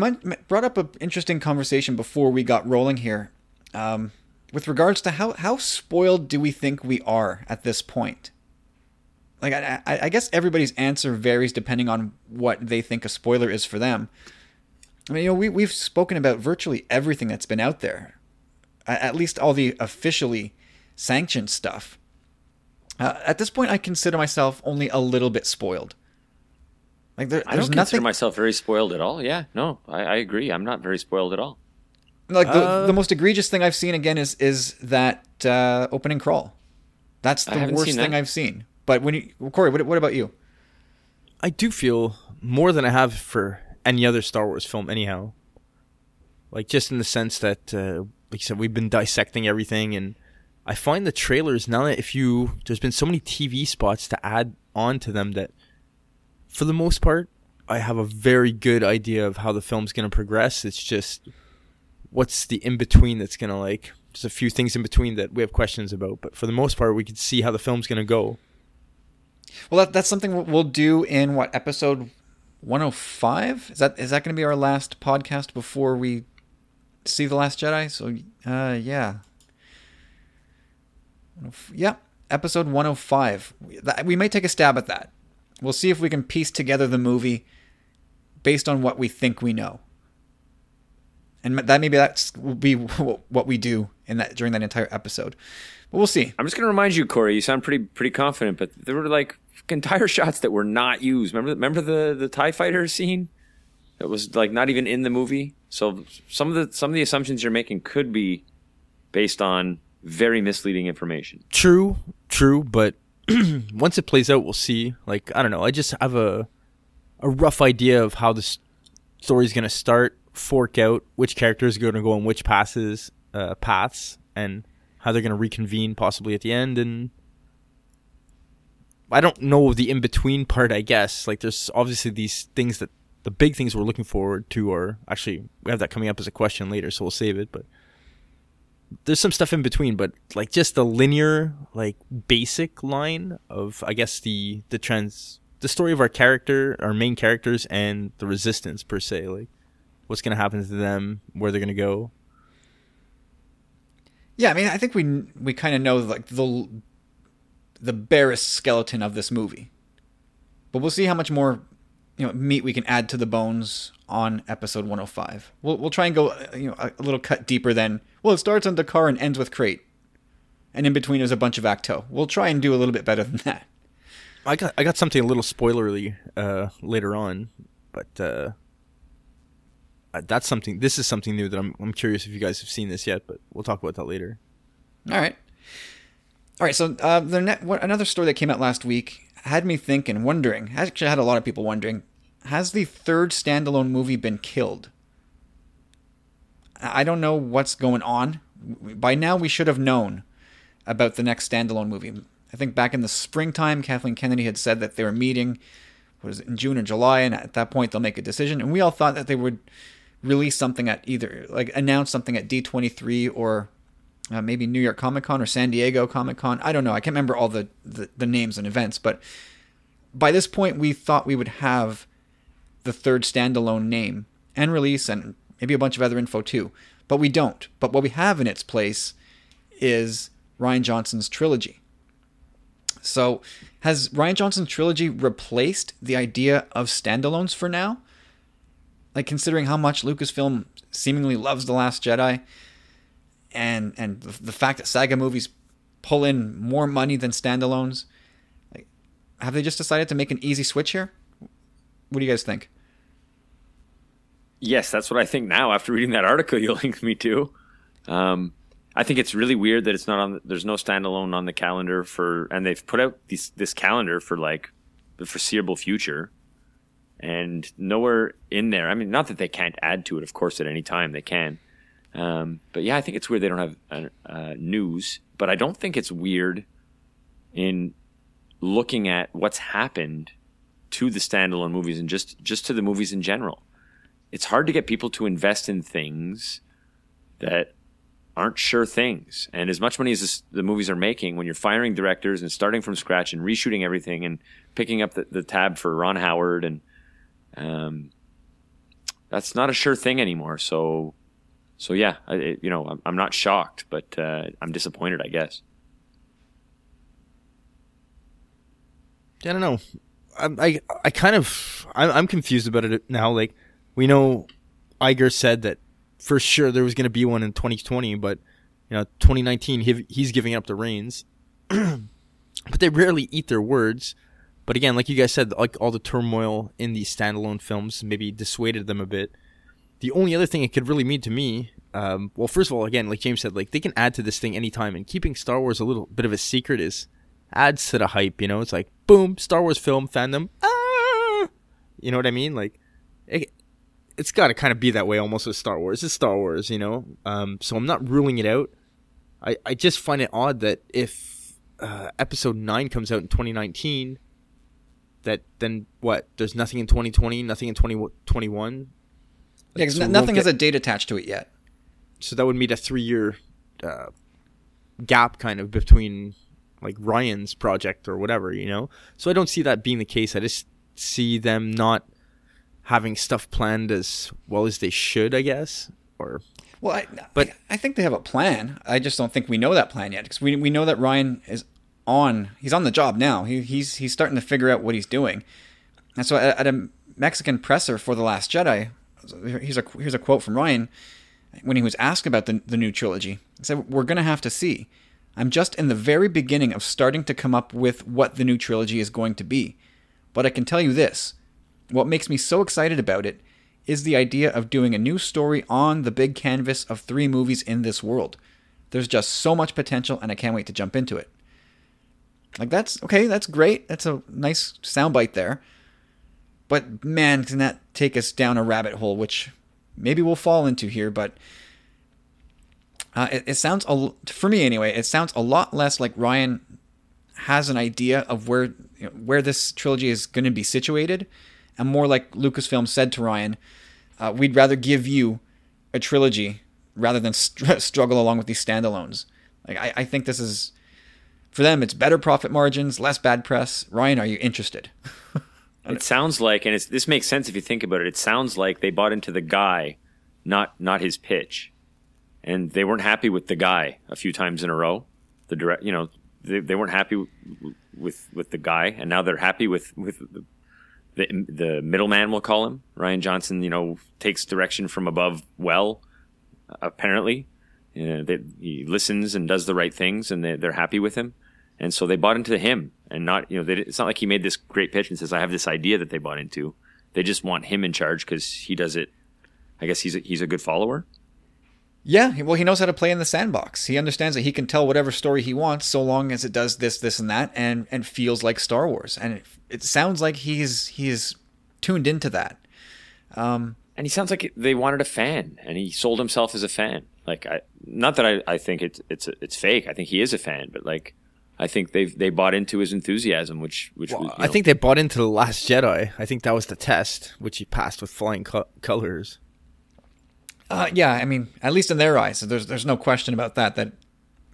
brought up an interesting conversation before we got rolling here, um, with regards to how how spoiled do we think we are at this point? Like, I, I, guess everybody's answer varies depending on what they think a spoiler is for them. I mean, you know, we we've spoken about virtually everything that's been out there, at least all the officially sanctioned stuff. Uh, at this point, I consider myself only a little bit spoiled. Like there, I don't nothing. consider myself very spoiled at all. Yeah, no, I, I agree. I'm not very spoiled at all. Like the, Uh, the most egregious thing I've seen again is is that uh, opening crawl. That's the worst thing that. I've seen. But when you, Corey, what, what about you? I do feel more than I have for any other Star Wars film, anyhow. Like just in the sense that, uh, like you said, we've been dissecting everything, and I find the trailers now that if you there's been so many TV spots to add on to them that, for the most part, I have a very good idea of how the film's going to progress. It's just what's the in between that's going to like. There's a few things in between that we have questions about, but for the most part, we can see how the film's going to go. Well, that, that's something we'll- do in what episode 105? Is that is that going to be our last podcast before we see the Last Jedi? So, uh, yeah, yeah, episode 105. We- that- We may take a stab at that. We'll see if we can piece together the movie based on what we think we know. And that maybe that's will be what we do in that during that entire episode. But we'll see. I'm just going to remind you, Corey. You sound pretty pretty confident, but there were like entire shots that were not used. Remember remember the the Tie Fighter scene that was like not even in the movie. So some of the some of the assumptions you're making could be based on very misleading information. True, true, but once it plays out, we'll see. Like I don't know, I just have a a rough idea of how this story's gonna start, fork out, which characters are gonna go on which passes, uh, paths, and how they're gonna reconvene possibly at the end. And I don't know the in between part. I guess like there's obviously these things that the big things we're looking forward to are actually we have that coming up as a question later, so we'll save it, but there's some stuff in between, but like just the linear, like basic line of I guess the the trans the story of our character, our main characters, and the resistance per se, like what's gonna happen to them, where they're gonna go. Yeah, I mean, I think we we kind of know like the the barest skeleton of this movie, but we'll see how much more you know meat we can add to the bones on episode 105. We'll we'll try and go uh, you know a, a little cut deeper than well, it starts on D'Qar and ends with Crait. and in between is a bunch of Ahch-To. We'll try and do a little bit better than that. I got I got something a little spoilery uh, later on, but uh, that's something. This is something new that I'm I'm curious if you guys have seen this yet, but we'll talk about that later. All right, all right. So uh, the net, what, another story that came out last week had me thinking, wondering. Actually, I had a lot of people wondering: Has the third standalone movie been killed? I don't know what's going on. By now, we should have known about the next standalone movie. I think back in the springtime, Kathleen Kennedy had said that they were meeting, was it, in June or July, and at that point they'll make a decision. And we all thought that they would release something at either, like announce something at D23 or uh, maybe New York Comic Con or San Diego Comic Con. I don't know. I can't remember all the, the, the names and events, but by this point we thought we would have the third standalone name and release and maybe a bunch of other info too. But we don't. But what we have in its place is Rian Johnson's trilogy. So, has Rian Johnson's trilogy replaced the idea of standalones for now? Like considering how much Lucasfilm seemingly loves The Last Jedi and and the fact that saga movies pull in more money than standalones, like have they just decided to make an easy switch here? What do you guys think? Yes, that's what I think now after reading that article you linked me to. Um, I think it's really weird that it's not on. There's no standalone on the calendar for, and they've put out this calendar for like the foreseeable future, and nowhere in there. I mean, not that they can't add to it. Of course, at any time they can. Um, but yeah, I think it's weird they don't have uh, uh, news. But I don't think it's weird in looking at what's happened to the standalone movies and just just to the movies in general it's hard to get people to invest in things that aren't sure things. And as much money as this, the movies are making, when you're firing directors and starting from scratch and reshooting everything and picking up the, the tab for Ron Howard, and um, that's not a sure thing anymore. So, so yeah, I, it, you know, I'm, I'm, not shocked, but uh, I'm disappointed, I guess. I don't know. I, I, I kind of, I'm, I'm confused about it now. Like, we know Iger said that for sure there was going to be one in 2020, but you know 2019 he, he's giving up the reins. but they rarely eat their words. But again, like you guys said, like all the turmoil in these standalone films maybe dissuaded them a bit. The only other thing it could really mean to me, um, well, first of all, again, like James said, like they can add to this thing anytime, and keeping Star Wars a little bit of a secret is adds to the hype. You know, it's like boom, Star Wars film fandom. Ah! You know what I mean? Like, it, it's got to kind of be that way almost with Star Wars. It's Star Wars, you know. Um, so I'm not ruling it out. I I just find it odd that if uh, Episode Nine comes out in 2019, that then what? There's nothing in 2020, nothing in 2021. Like, yeah, because so nothing has a date attached to it yet. So that would mean a three-year uh, gap, kind of between like Rian's project or whatever, you know. So I don't see that being the case. I just see them not having stuff planned as well as they should, I guess. Or well, I, but I, I think they have a plan. I just don't think we know that plan yet because we we know that Rian is on. He's on the job now. He, he's he's starting to figure out what he's doing. And so at, at a Mexican presser for the Last Jedi, here's a here's a quote from Rian when he was asked about the the new trilogy. He said, "We're gonna have to see. I'm just in the very beginning of starting to come up with what the new trilogy is going to be. But I can tell you this." What makes me so excited about it is the idea of doing a new story on the big canvas of three movies in this world. There's just so much potential, and I can't wait to jump into it. Like, that's okay, that's great. That's a nice soundbite there. But man, can that take us down a rabbit hole, which maybe we'll fall into here, but. Uh, it, it sounds a, for me anyway. It sounds a lot less like Rian has an idea of where you know, where this trilogy is going to be situated, and more like Lucasfilm said to Rian, uh, we'd rather give you a trilogy rather than st- struggle along with these standalones. Like I, I think this is for them. It's better profit margins, less bad press. Rian, are you interested? it sounds like, and this makes sense if you think about it. It sounds like they bought into the guy, not not his pitch, and they weren't happy with the guy a few times in a row. The direct, you know, they, they weren't happy with with the guy, and now they're happy with with the the the middleman we'll call him Rian Johnson you know takes direction from above well apparently You know, he listens and does the right things, and they, they're happy with him. And so they bought into him, and not you know, they, it's not like he made this great pitch and says, "I have this idea that they bought into." They just want him in charge because he does it. I guess he's a, he's a good follower. Yeah, well, he knows how to play in the sandbox. He understands that he can tell whatever story he wants, so long as it does this, this, and that, and and feels like Star Wars. And it, it sounds like he's he's tuned into that. Um, and he sounds like they wanted a fan, and he sold himself as a fan. Like, I, not that I, I think it's it's it's fake. I think he is a fan, but like, I think they they bought into his enthusiasm, which which well, was, I know, think they bought into the Last Jedi. I think that was the test, which he passed with flying co- colors. Uh, yeah, I mean, at least in their eyes, there's there's no question about that. That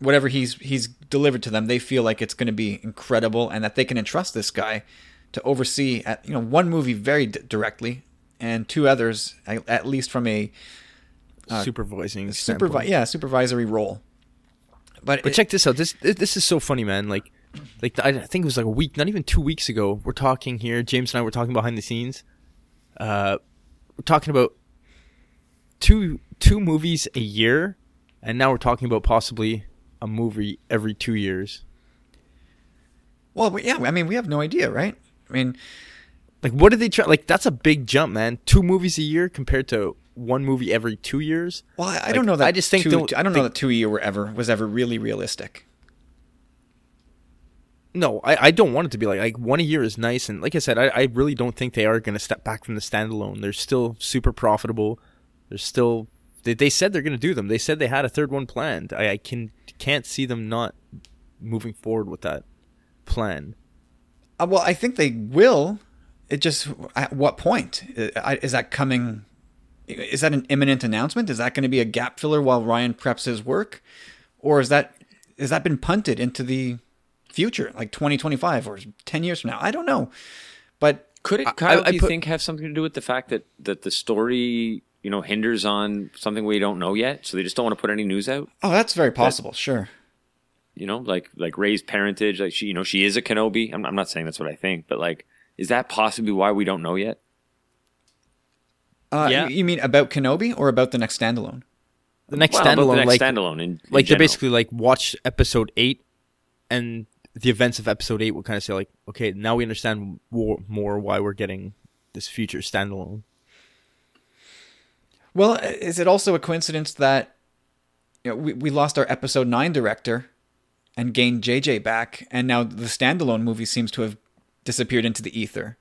whatever he's he's delivered to them, they feel like it's going to be incredible, and that they can entrust this guy to oversee at you know one movie very d- directly, and two others at, least from a uh, supervising supervi- yeah supervisory role. But but it, check this out. This this is so funny, man. Like like I think it was like a week, not even two weeks ago. We're talking here. James and I were talking behind the scenes. Uh, we're talking about two two movies a year, and now we're talking about possibly a movie every two years. Well, yeah, I mean, we have no idea, right? I mean, like, what did they try? Like, that's a big jump, man. Two movies a year compared to one movie every two years. Well, I, like, don't know that. I just think two, I don't know that two a year were ever was ever really realistic. No, I, I don't want it to be like like one a year is nice, and like I said, I, I really don't think they are going to step back from the standalone. They're still super profitable. They're still they, they said they're going to do them. They said they had a third one planned. I, I can can't see them not moving forward with that plan. Uh, well, I think they will. It just at what point is that coming? Is that an imminent announcement? Is that going to be a gap filler while Rian preps his work, or is that is that been punted into the future, like 2025 or 10 years from now? I don't know, but could it, Kyle? I, I do you put, think have something to do with the fact that that the story you know hinders on something we don't know yet, so they just don't want to put any news out. Oh, that's very possible. That, sure. You know, like like Rey's parentage, like she, you know, she is a Kenobi. I'm, I'm not saying that's what I think, but like, is that possibly why we don't know yet? Uh, yeah. You mean about Kenobi or about the next standalone? The next well, standalone, the next like standalone, in, in like they're basically like watch episode eight, and the events of episode eight will kind of say like, okay, now we understand more, more why we're getting this future standalone. Well, is it also a coincidence that you know, we, we lost our episode 9 director and gained JJ back, and now the standalone movie seems to have disappeared into the ether?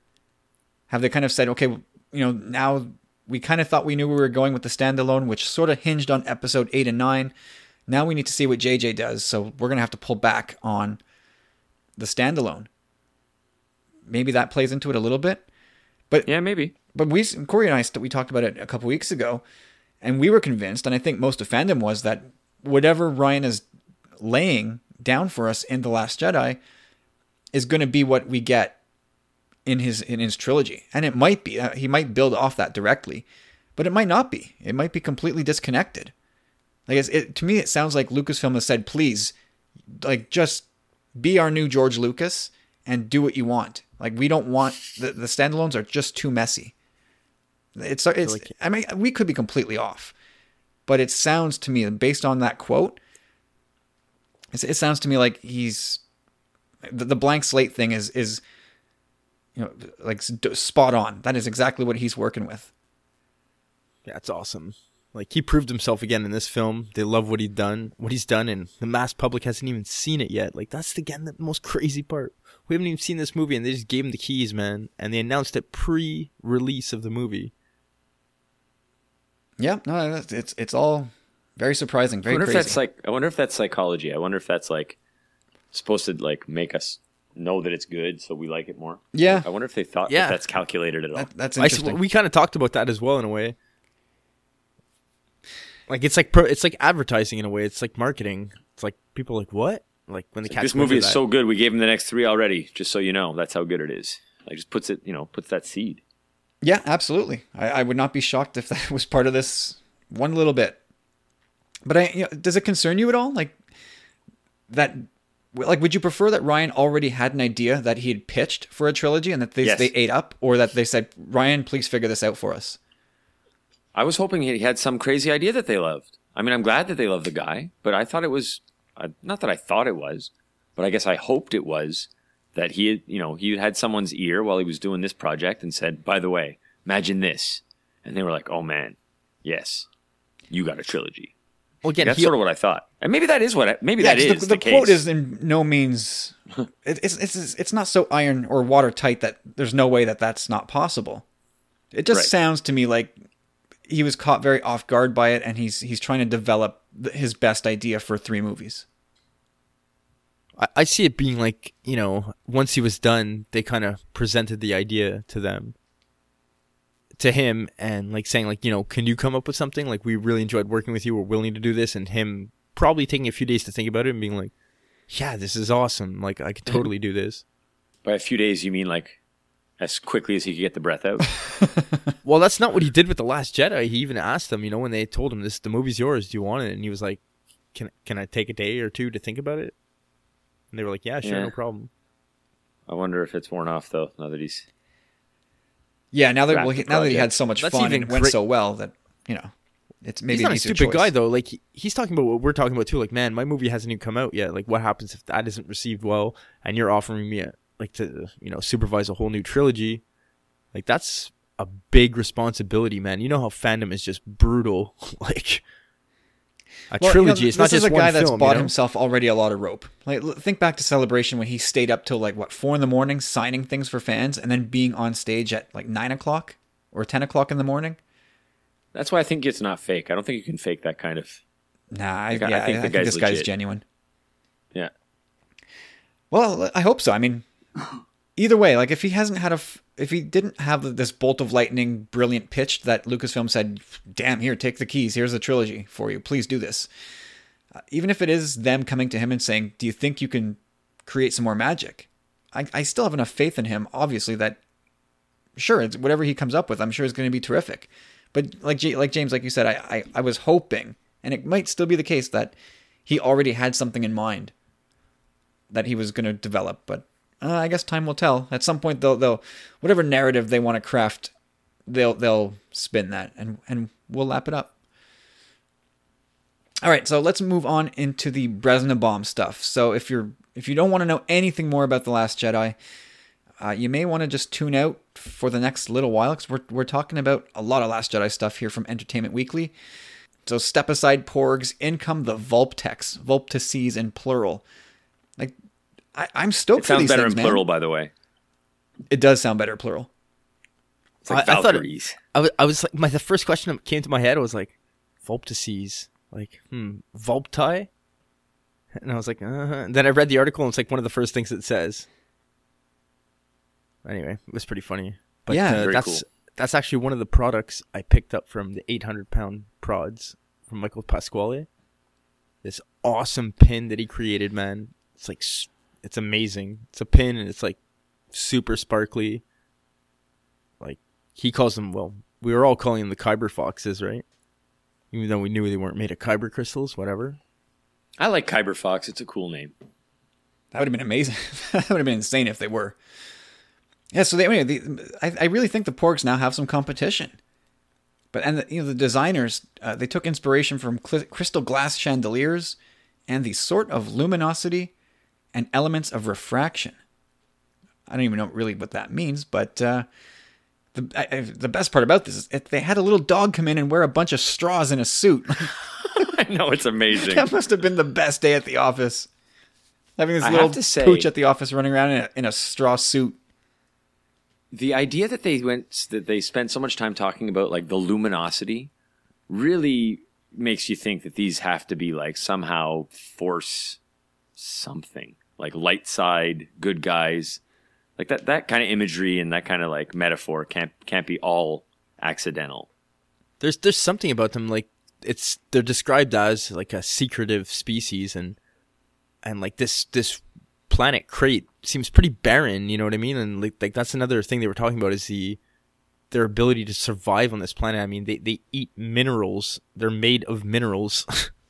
Have they kind of said, okay, you know, now we kind of thought we knew where we were going with the standalone, which sort of hinged on episode 8 and 9. Now we need to see what JJ does, so we're going to have to pull back on the standalone. Maybe that plays into it a little bit. But yeah, maybe but we Corey and I we talked about it a couple weeks ago, and we were convinced, and I think most of fandom was that whatever Rian is laying down for us in the Last Jedi is going to be what we get in his in his trilogy, and it might be uh, he might build off that directly, but it might not be. It might be completely disconnected. Like it, to me, it sounds like Lucasfilm has said, "Please, like just be our new George Lucas and do what you want." Like we don't want the the standalones are just too messy. It's it's. Like, I mean, we could be completely off, but it sounds to me, based on that quote, it sounds to me like he's the, the blank slate thing is is you know like spot on. That is exactly what he's working with. Yeah, it's awesome. Like he proved himself again in this film. They love what he done, what he's done, and the mass public hasn't even seen it yet. Like that's again the most crazy part. We haven't even seen this movie, and they just gave him the keys, man. And they announced it pre-release of the movie. Yeah, no, it's it's all very surprising. Very. I wonder crazy. if that's like. I wonder if that's psychology. I wonder if that's like supposed to like make us know that it's good, so we like it more. Yeah. I wonder if they thought yeah. that that's calculated at all. That, that's interesting. I, we kind of talked about that as well in a way. Like it's like pro, it's like advertising in a way. It's like marketing. It's like people are like what? Like when the like this movie is that. so good, we gave them the next three already, just so you know. That's how good it is. Like just puts it, you know, puts that seed. Yeah, absolutely. I, I would not be shocked if that was part of this one little bit. But I, you know, does it concern you at all? Like that, like, would you prefer that Rian already had an idea that he had pitched for a trilogy and that they yes. they ate up, or that they said, Rian please figure this out for us? I was hoping he had some crazy idea that they loved. I mean, I'm glad that they love the guy, but I thought it was uh, not that I thought it was, but I guess I hoped it was that he had, you know, he had someone's ear while he was doing this project and said, "By the way, imagine this," and they were like, "Oh man, yes, you got a trilogy." Well, again, That's he, sort of what I thought, and maybe that is what I, maybe Yeah, that 'cause is the, the, the case. quote is in no means it, it's it's it's not so iron or watertight that there's no way that that's not possible. It just Right. sounds to me like he was caught very off guard by it, and he's he's trying to develop his best idea for three movies. I, I see it being like you know once he was done, they kind of presented the idea to them, to him, and like saying like you know can you come up with something like we really enjoyed working with you, we're willing to do this, and him probably taking a few days to think about it and being like, yeah, this is awesome, like I could totally do this. By a few days, you mean like as quickly as he could get the breath out? Well, that's not what he did with the Last Jedi. He even asked them, you know, when they told him this, the movie's yours. Do you want it? And he was like, "Can can I take a day or two to think about it?" And they were like, "Yeah, sure, Yeah. no problem." I wonder if it's worn off though. Now that he's Yeah, now that well, now that he had so much That's fun and it went great- so well that you know it's maybe he's not a stupid choice. guy though. Like he, he's talking about what we're talking about too. Like, man, my movie hasn't even come out yet. Like, what happens if that isn't received well, and you're offering me a, like to you know supervise a whole new trilogy? Like, that's a big responsibility, man. You know how fandom is just brutal. like a Well, you know, trilogy. it's not this just is a one guy that's film. bought you know? himself already a lot of rope. Like, think back to Celebration when he stayed up till like what four in the morning signing things for fans, and then being on stage at like nine o'clock or ten o'clock in the morning. That's why I think it's not fake. I don't think you can fake that kind of. Nah, I, Like, I yeah, I think think, the guy's this guy's legit. genuine. Yeah. Well, I hope so. I mean, either way, like if he hasn't had a, f- if he didn't have this bolt of lightning, brilliant pitch that Lucasfilm said, "Damn, here, take the keys. Here's the trilogy for you. Please do this." Uh, even if it is them coming to him and saying, "Do you think you can create some more magic?" I, I still have enough faith in him. Obviously, that sure, it's, whatever he comes up with, I'm sure is going to be terrific. But like J- like James, like you said, I, I I was hoping, and it might still be the case that he already had something in mind that he was going to develop. But uh, I guess time will tell. At some point, they'll they'll whatever narrative they want to craft, they'll they'll spin that, and and we'll lap it up. All right, so let's move on into the Bresna bomb stuff. So if you're if you don't want to know anything more about the Last Jedi, uh, you may want to just tune out for the next little while because we're we're talking about a lot of Last Jedi stuff here from Entertainment Weekly. So step aside porgs, in come the Vulptex, Vulptices in plural. Like I, I'm stoked It sounds better things, in man. plural, by the way. It does sound better plural. It's like I- I thought it- I was, I was like, my the first question that came to my head was like, Vulptices, like, hmm, Vulpti? And I was like, uh And then I read the article and it's like one of the first things it says. Anyway, it was pretty funny. But Yeah. uh, that's cool. that's actually one of the products I picked up from the 800 pound prods from Michael Pasquale. This awesome pin that he created, man. It's like, it's amazing. It's a pin and it's like super sparkly. Like, he calls them, well, we were all calling them the Kyber Foxes, right? Even though we knew they weren't made of Kyber crystals, whatever. I like Kyber Fox. It's a cool name. That would have been amazing. that would have been insane if they were. Yeah, so they, anyway, the, I, I really think the Porgs now have some competition. But and the, you know the designers uh, they took inspiration from cl- crystal glass chandeliers and the sort of luminosity and elements of refraction. I don't even know really what that means, but uh, the I, the best part about this is if they had a little dog come in and wear a bunch of straws in a suit. I know it's amazing. that must have been the best day at the office. Having this I little say- pooch at the office running around in a, in a straw suit. the idea that they went that they spent so much time talking about like the luminosity really makes you think that these have to be like somehow force something like light side good guys like that that kind of imagery and that kind of like metaphor can't can't be all accidental There's there's something about them like it's they're described as like a secretive species and and like this this planet Crait seems pretty barren, you know what I mean? And like like that's another thing they were talking about is the their ability to survive on this planet. I mean, they they eat minerals. They're made of minerals.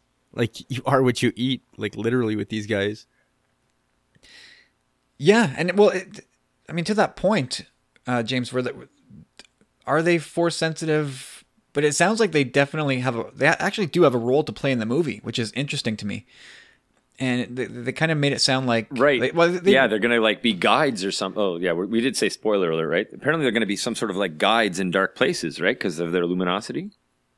like you are what you eat, like literally with these guys. Yeah, and well, it, I mean, to that point, uh, James, were that are they force sensitive but it sounds like they definitely have a they actually do have a role to play in the movie, which is interesting to me. And they, they kind of made it sound like Right. they- well, they, yeah, they're gonna like be guides or something. Oh, yeah, we did say spoiler alert, right? Apparently, they're gonna be some sort of like guides in dark places, right? Because of their luminosity.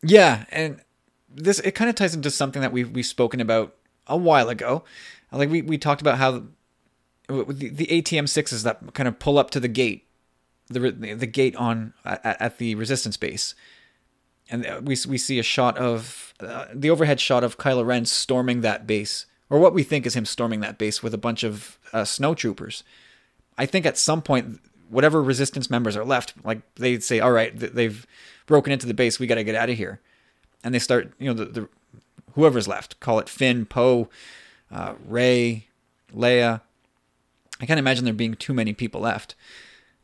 Yeah, and this it kind of ties into something that we've we've spoken about a while ago. Like we, we talked about how the, the AT-M sixes that kind of pull up to the gate, the the gate on at, at the resistance base, and we we see a shot of uh, the overhead shot of Kylo Ren storming that base, or what we think is him storming that base with a bunch of uh, snow troopers. I think at some point, whatever resistance members are left, like they'd say, "All right, they've broken into the base. We got to get out of here," and they start, you know, the, the whoever's left, call it Finn, Poe, uh, Rey, Leia. I can't imagine there being too many people left.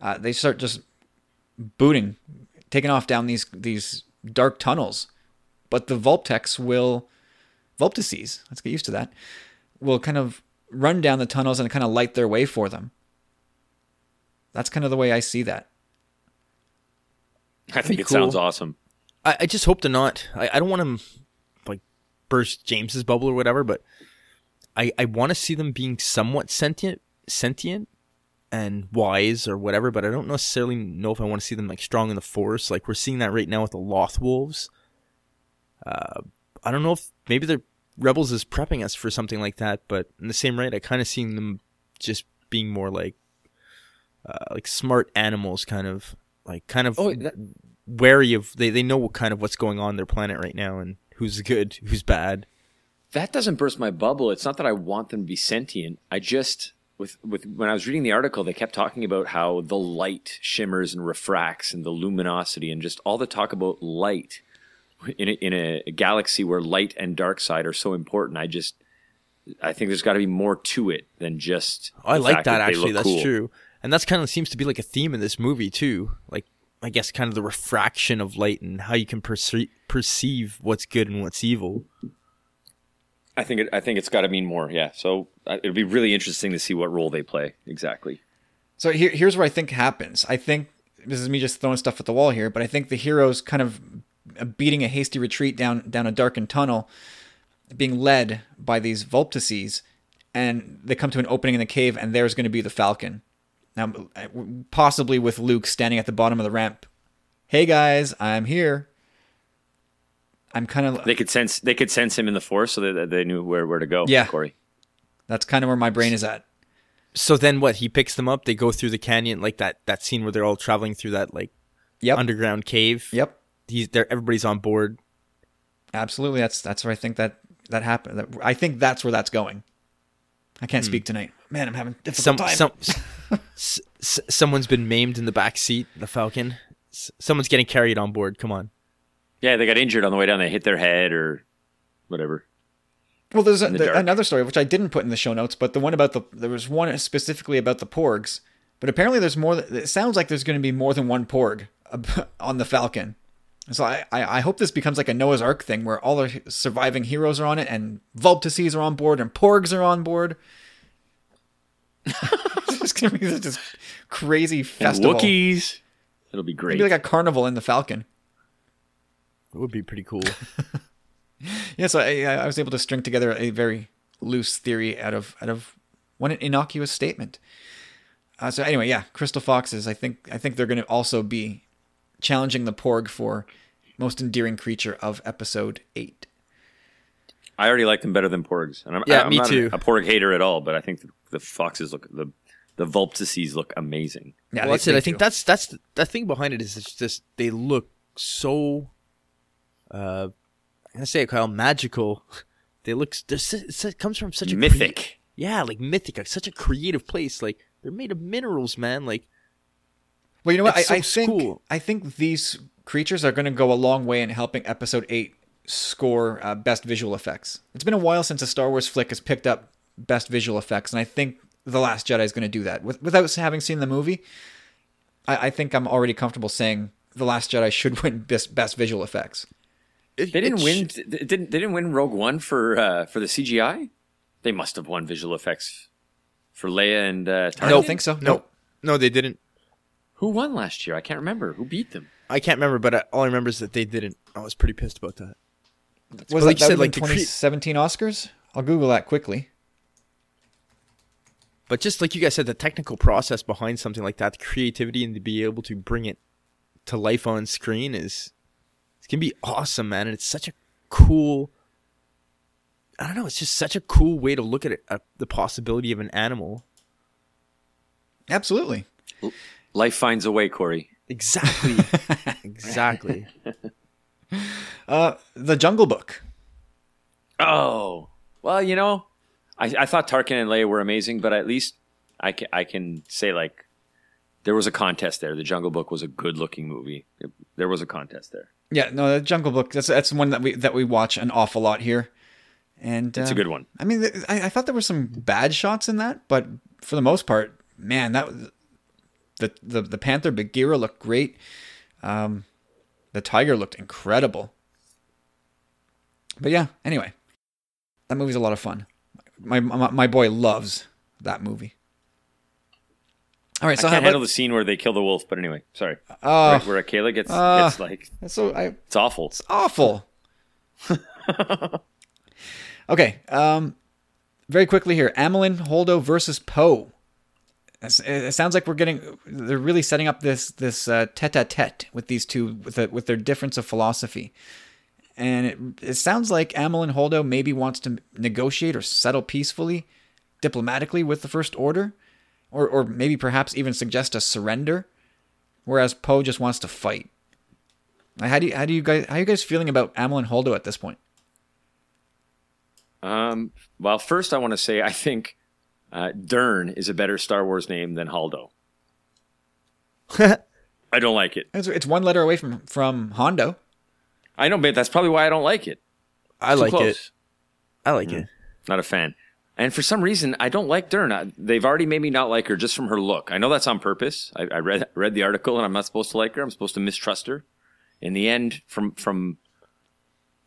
Uh, they start just booting, taking off down these these dark tunnels, but the Vulptex will Vulptices, let's get used to that, will kind of run down the tunnels and kind of light their way for them. That's kind of the way I see that. I think be it sounds awesome. I, I just hope to not. I, I don't want to like burst James's bubble or whatever, but I I want to see them being somewhat sentient, sentient and wise or whatever. But I don't necessarily know if I want to see them like strong in the force. Like we're seeing that right now with the Loth Wolves. Uh, I don't know if maybe the Rebels is prepping us for something like that, but in the same right, I kind of seeing them just being more like uh, like smart animals, kind of like kind of Oh, that, wary of they, they know what kind of what's going on their planet right now and who's good who's bad that doesn't burst my bubble. It's not that I want them to be sentient. I just with with when I was reading the article, they kept talking about how the light shimmers and refracts and the luminosity and just all the talk about light in a, in a galaxy where light and dark side are so important. I just I think there's got to be more to it than just. Oh, i the like that, they actually that's cool. true and that's kind of seems to be like a theme in this movie too like i guess kind of the refraction of light and how you can perceive perceive what's good and what's evil I think it, I think it's got to mean more. Yeah. So uh, it'll be really interesting to see what role they play exactly. So here, here's where I think happens. I think this is me just throwing stuff at the wall here, but I think the heroes kind of beating a hasty retreat down down a darkened tunnel, being led by these Vulptices, and they come to an opening in the cave, and there's going to be the Falcon. Now, possibly with Luke standing at the bottom of the ramp. Hey guys, I'm here. I'm kind of They could sense they could sense him in the force, so that they knew where where to go. Yeah. Corey. that's kind of where my brain is at. so then what he picks them up they go through the canyon like that that scene where they're all traveling through that like Yep. underground cave Yep. he's there everybody's on board Absolutely. That's that's where I think that that happened. That, I think that's where that's going. I can't speak tonight. Man, I'm having a difficult Hmm. some time. some s- s- someone's been maimed in the back seat the falcon S- someone's getting carried on board come on Yeah, they got injured on the way down. They hit their head or whatever. Well, there's a, the the- another story which I didn't put in the show notes, but the one about the there was one specifically about the porgs. But apparently, there's more. It sounds like there's going to be more than one porg on the Falcon. So I, I I hope this becomes like a Noah's Ark thing where all the surviving heroes are on it, and Vulptices are on board, and porgs are on board. it's going to be this crazy And festival. Wookiees. It'll be great. It'll be like a carnival in the Falcon. It would be pretty cool Yeah, so I, I was able to string together a very loose theory out of out of one innocuous statement. Uh, so anyway, yeah, Crystal Foxes. I think I think they're going to also be challenging the Porg for most endearing creature of episode eight. I already like them better than porgs. And I'm, Yeah, I'm me not too. A, a porg hater at all, but I think the, the foxes look the the vulptices look amazing. Yeah, well, that's it. I think do. that's that's the, the thing behind it is it's just they look so. Uh, I'm gonna say it, Kyle. Magical. They look. they're s- it's- It comes from such a crea- Mythic. yeah, like mythic. Like such a creative place. Like they're made of minerals, man. Like Well, you know what? I, so I think cool. I think these creatures are going to go a long way in helping episode eight score uh, best visual effects. It's been a while since a Star Wars flick has picked up best visual effects, and I think the Last Jedi is going to do that. With, without having seen the movie, I, I think I'm already comfortable saying the Last Jedi should win best best visual effects. It, They didn't it win. sh- They didn't. They didn't win Rogue One for uh, for the CGI. They must have won visual effects for Leia and uh, I don't think so. no, no, they didn't. Who won last year? I can't remember. Who beat them? I can't remember, but I, all I remember is that they didn't. I was pretty pissed about that. Was but that, like you that said, like like the the cre- 2017 Oscars? I'll Google that quickly. But just like you guys said, the technical process behind something like that, the creativity and to be able to bring it to life on screen is it's gonna be awesome, man. And it's such a cool. I don't know. It's just such a cool way to look at it, at the possibility of an animal. Absolutely. Life finds a way, Corey. Exactly. exactly. Uh, the Jungle Book. Oh, well, you know, I, I thought Tarkin and Leia were amazing, but at least I can, I can say like there was a contest there. The Jungle Book was a good looking movie. It- there was a contest there. Yeah, no, the Jungle Book. That's that's one that we that we watch an awful lot here, and It's uh, a good one. I mean, I, I thought there were some bad shots in that, but for the most part, man, that was- the the the Panther Bagheera looked great. Um, the tiger looked incredible. But yeah, anyway, that movie's a lot of fun. My my, my boy loves that movie. All right, so I can't handle about, the scene where they kill the wolf, but anyway, sorry. Oh. Where, where Akela gets, Uh. gets like so I it's awful. It's awful. okay. Um, very quickly here, Amilyn Holdo versus Poe. It sounds like we're getting. They're really setting up this this uh, tete-a-tete with these two with a, with their difference of philosophy, and it it sounds like Amilyn Holdo maybe wants to negotiate or settle peacefully, diplomatically with the First Order, or or maybe perhaps even suggest a surrender, whereas Poe just wants to fight. Like, How do you how do you guys how are you guys feeling about Amilyn Holdo at this point? Um, well, first I want to say I think uh, Dern is a better Star Wars name than Holdo. I don't like it. It's, it's one letter away from from Hondo. I know, but that's probably why I don't like it. I Too like close. it. I like it. Not a fan. And for some reason, I don't like Dern. They've already made me not like her just from her look. I know that's on purpose. I, I read read the article, and I'm not supposed to like her. I'm supposed to mistrust her. In the end, from from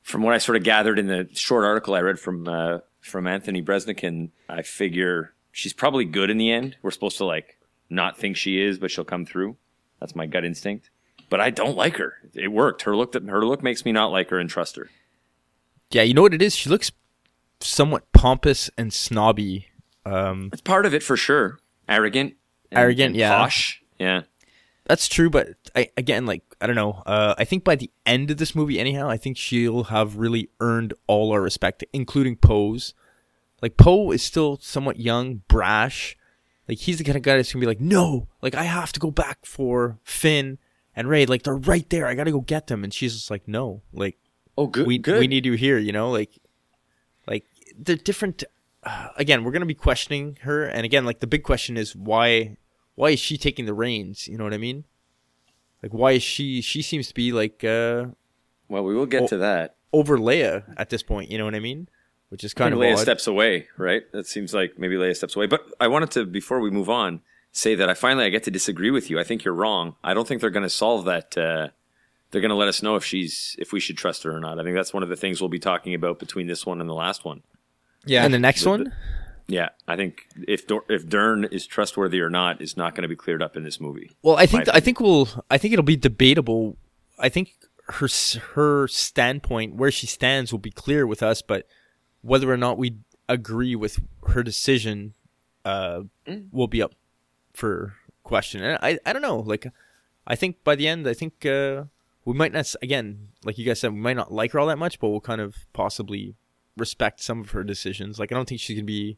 from what I sort of gathered in the short article I read from uh, from Anthony Breznican, I figure she's probably good in the end. We're supposed to like not think she is, but she'll come through. That's my gut instinct. But I don't like her. It worked. Her look her look makes me not like her and trust her. Yeah, you know what it is? She looks somewhat pompous and snobby. Um, It's part of it for sure. Arrogant. and- Arrogant, and yeah. Posh. Yeah. that's true, but I, again, like I don't know. Uh, I think by the end of this movie, anyhow, I think she'll have really earned all our respect, including Poe's. Like Poe is still somewhat young, brash. Like he's the kind of guy that's gonna be like, no, like I have to go back for Finn and Rey. Like they're right there. I gotta go get them. And she's just like, no, like Oh, good. we we need you here. You know, like they're different. Uh, again, we're gonna be questioning her, and again, like the big question is why why is she taking the reins? You know what I mean? Like why is she? She seems to be like uh, Well, we will get Oh, to that. over Leia at this point. You know what I mean? Which is kind Kind of Leia odd. steps away, right? That seems like maybe Leia steps away. But I wanted to, before we move on, say that I finally I get to disagree with you. I think you're wrong. I don't think they're going to solve that. Uh, they're going to let us know if she's if we should trust her or not. I think that's one of the things we'll be talking about between this one and the last one. Yeah, and the next The- one, Yeah, I think if Dor- if Dern is trustworthy or not is not going to be cleared up in this movie. well, I think I think we'll I think it'll be debatable. I think her her standpoint, where she stands, will be clear with us, but whether or not we agree with her decision uh, will be up for question. And I, I don't know. Like, I think by the end, I think uh, we might not. Again, like you guys said, we might not like her all that much, but we'll kind of possibly respect some of her decisions. Like, I don't think she's gonna be.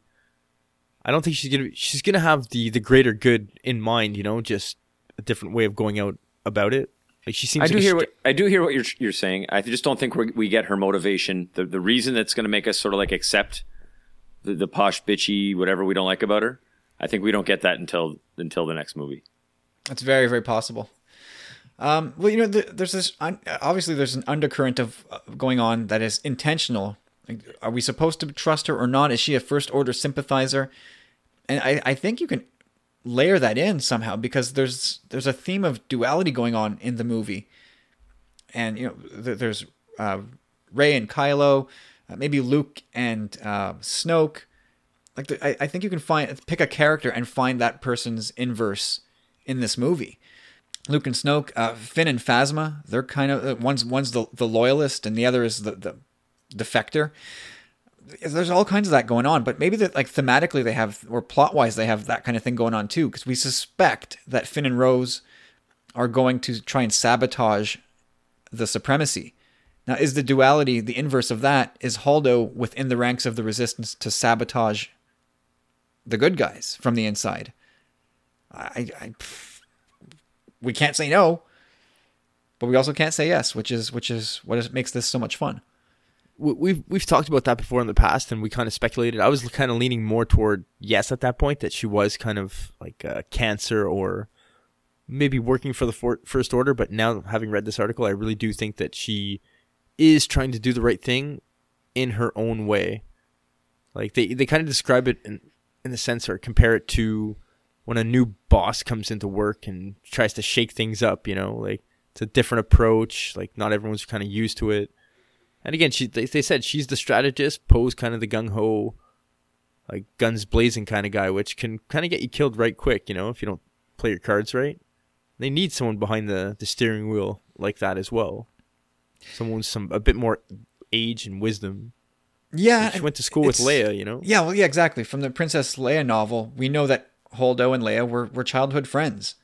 I don't think she's gonna. Be, she's gonna have the the greater good in mind. You know, just a different way of going out about it. Like she seems. I do a hear st- what I do hear what you're you're saying. I just don't think we we get her motivation. The the reason that's going to make us sort of like accept the, the posh bitchy whatever we don't like about her. I think we don't get that until until the next movie. That's very, very possible. Um, well, you know, th- there's this. Un- obviously, there's an undercurrent of uh, going on that is intentional. Are we supposed to trust her or not? Is she a first order sympathizer? And I, I think you can layer that in somehow because there's there's a theme of duality going on in the movie, and you know, th- there's uh, Rey and Kylo, uh, maybe Luke and uh, Snoke. Like, the, I, I think you can find pick a character and find that person's inverse in this movie. Luke and Snoke, uh, Finn and Phasma, they're kind of uh, one's one's the the loyalist and the other is the the defector. There's all kinds of that going on, but maybe that like thematically they have or plot wise they have that kind of thing going on too, because we suspect that Finn and Rose are going to try and sabotage the supremacy. Now, is the duality the inverse of that? Is Holdo within the ranks of the resistance to sabotage the good guys from the inside? I, I we can't say no, but we also can't say yes, which is which is what is, makes this so much fun. We've we've talked about that before in the past, and we kind of speculated. I was kind of leaning more toward yes at that point that she was kind of like cancer or maybe working for the for- first order. But now, having read this article, I really do think that she is trying to do the right thing in her own way. Like they they kind of describe it in in the sense or compare it to when a new boss comes into work and tries to shake things up, you know, like it's a different approach. Like not everyone's kind of used to it. And again, she they, they said she's the strategist, Poe's kind of the gung ho, like guns blazing kind of guy, which can kind of get you killed right quick, you know, if you don't play your cards right. They need someone behind the, the steering wheel like that as well. Someone with some a bit more age and wisdom. Yeah, she went to school with Leia, you know. Yeah, well, yeah, exactly. From the Princess Leia novel, we know that Holdo and Leia were, were childhood friends.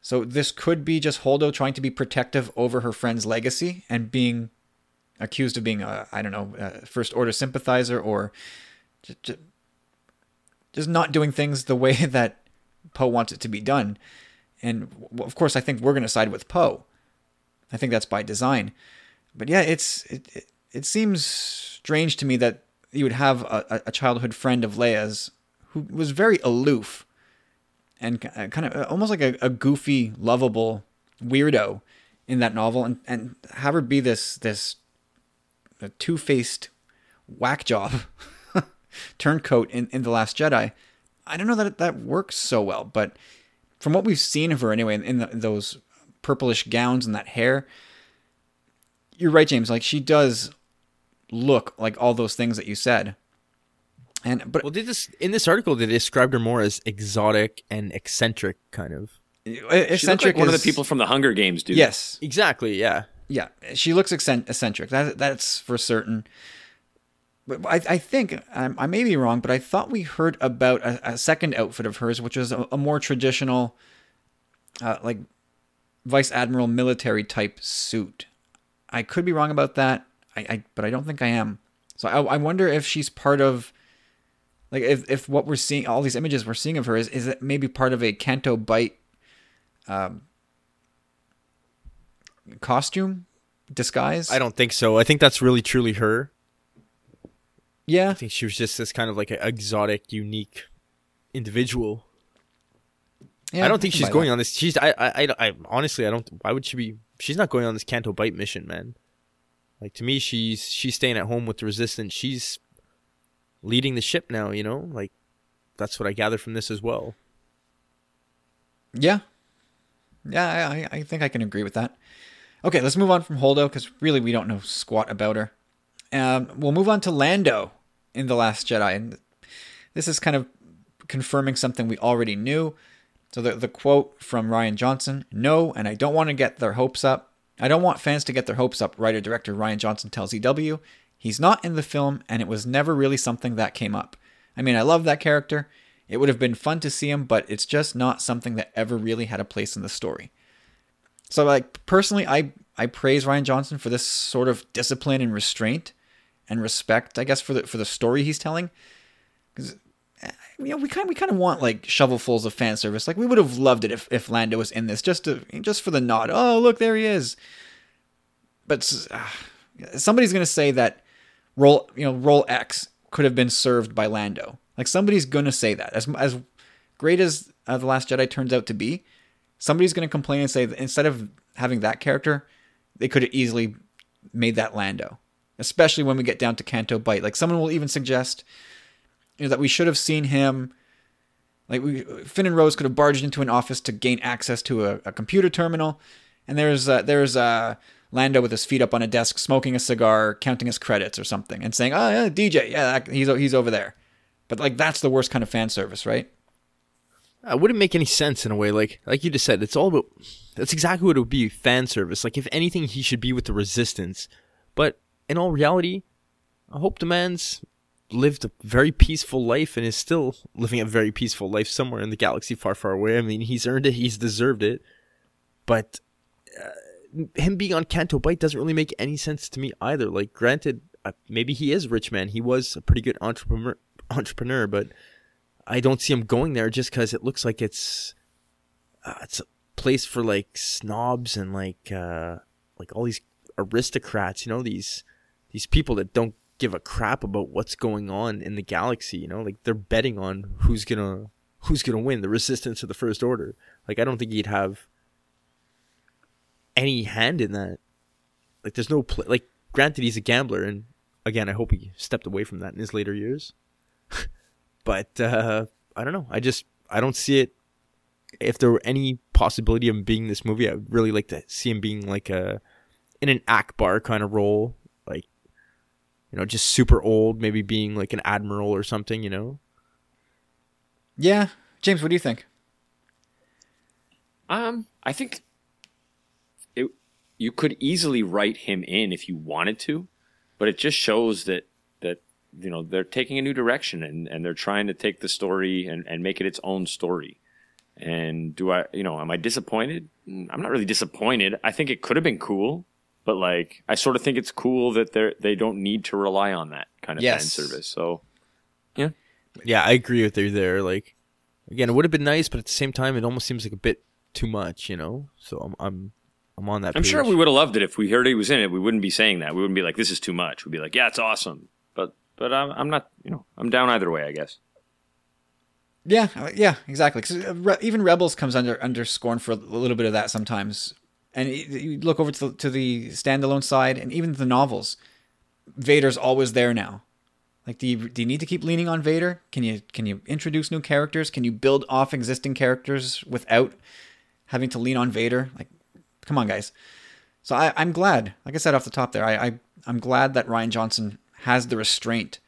So this could be just Holdo trying to be protective over her friend's legacy and being accused of being a I don't know a first order sympathizer or just, just not doing things the way that Poe wants it to be done. And of course, I think we're going to side with Poe. I think that's by design. But yeah, it's it, it, it seems strange to me that you would have a, a childhood friend of Leia's who was very aloof and kind of uh, almost like a, a goofy, lovable weirdo in that novel, and, and have her be this this two faced whack job turncoat in, in the Last Jedi. I don't know that that works so well, but from what we've seen of her anyway, in, the, in those purplish gowns and that hair, you're right, James. Like she does look like all those things that you said. And but well, did this in this article they described her more as exotic and eccentric, kind of. Eccentric, like one is, of the people from the Hunger Games, dude. Yes, exactly. Yeah, yeah. She looks eccentric. That that's for certain. But I, I think um, I may be wrong, but I thought we heard about a, a second outfit of hers, which was a, a more traditional, uh, like vice admiral military type suit. I could be wrong about that. I, I but I don't think I am. So I, I wonder if she's part of like if if what we're seeing, all these images we're seeing of her is is it maybe part of a Canto Bight um, costume disguise? I don't think so. I think that's really truly her. Yeah, I think she was just this kind of like an exotic, unique individual. Yeah, I don't think she's going that. on this. She's I, I I I honestly I don't. Why would she be? She's not going on this Canto Bight mission, man. Like to me, she's she's staying at home with the resistance. She's leading the ship now, you know? Like that's what I gather from this as well. Yeah. Yeah, I, I think I can agree with that. Okay, let's move on from Holdo because really we don't know squat about her. Um, we'll move on to Lando in The Last Jedi. And this is kind of confirming something we already knew. So the, the quote from Rian Johnson No, and I don't want to get their hopes up. I don't want fans to get their hopes up, writer director Rian Johnson tells EW. He's not in the film, and it was never really something that came up. I mean, I love that character. It would have been fun to see him, but it's just not something that ever really had a place in the story. So, like, personally, I, I praise Rian Johnson for this sort of discipline and restraint and respect, I guess, for the for the story he's telling. Because eh, you know, we kind we kind of want like shovelfuls of fan service. Like we would have loved it if, if Lando was in this, just to just for the nod. Oh, look, there he is. But uh, somebody's gonna say that role you know role X could have been served by Lando. Like somebody's gonna say that. As as great as uh, the Last Jedi turns out to be, somebody's gonna complain and say that instead of having that character, they could have easily made that Lando. Especially when we get down to Canto Bight. Like someone will even suggest you know, that we should have seen him. Like we, Finn and Rose could have barged into an office to gain access to a, a computer terminal, and there's uh, there's uh, Lando with his feet up on a desk, smoking a cigar, counting his credits or something, and saying, "Oh yeah, DJ, yeah, he's he's over there." But like that's the worst kind of fan service, right? It wouldn't make any sense in a way. Like like you just said, it's all about. That's exactly what it would be fan service. Like if anything, he should be with the resistance. But in all reality, I hope the man's lived a very peaceful life and is still living a very peaceful life somewhere in the galaxy far, far away. I mean, he's earned it. He's deserved it. But uh, him being on Canto Bight doesn't really make any sense to me either. Like, granted, uh, maybe he is a rich man. He was a pretty good entrepreneur, entrepreneur, but I don't see him going there just because it looks like it's uh, it's a place for like snobs and like uh, like all these aristocrats. You know these these people that don't give a crap about what's going on in the galaxy. You know, like they're betting on who's gonna who's gonna win, the Resistance or the First Order. Like I don't think he'd have any hand in that. Like there's no pl- like. Granted, he's a gambler, and again, I hope he stepped away from that in his later years. but uh, I don't know. I just I don't see it. If there were any possibility of him being this movie, I would really like to see him being like a in an Ackbar kind of role, like you know, just super old, maybe being like an admiral or something. You know. Yeah, James, what do you think? Um, I think it, you could easily write him in if you wanted to, but it just shows that that you know they're taking a new direction and, and they're trying to take the story and, and make it its own story. And do I, you know, am I disappointed? Mm, I'm not really disappointed. I think it could have been cool, but like I sort of think it's cool that they're they don't need to rely on that kind of Yes. fan service. So yeah, Yeah, I agree with you there. Like, again, it would have been nice, but at the same time, it almost seems like a bit too much. You know. So I'm I'm I'm on that. I'm page. sure we would have loved it if we heard he was in it. We wouldn't be saying that. We wouldn't be like, "This is too much." We'd be like, "Yeah, it's awesome." But but I'm, I'm not. You know, I'm down either way. I guess. Yeah, uh, yeah, exactly. 'Cause, uh, even Rebels comes under under scorn for a little bit of that sometimes. And you look over to the, to the standalone side, and even the novels, Vader's always there now. Like, do you do you need to keep leaning on Vader? Can you can you introduce new characters? Can you build off existing characters without having to lean on Vader? Like, come on, guys. So I, I'm glad. Like I said off the top there, I, I I'm glad that Rian Johnson has the restraint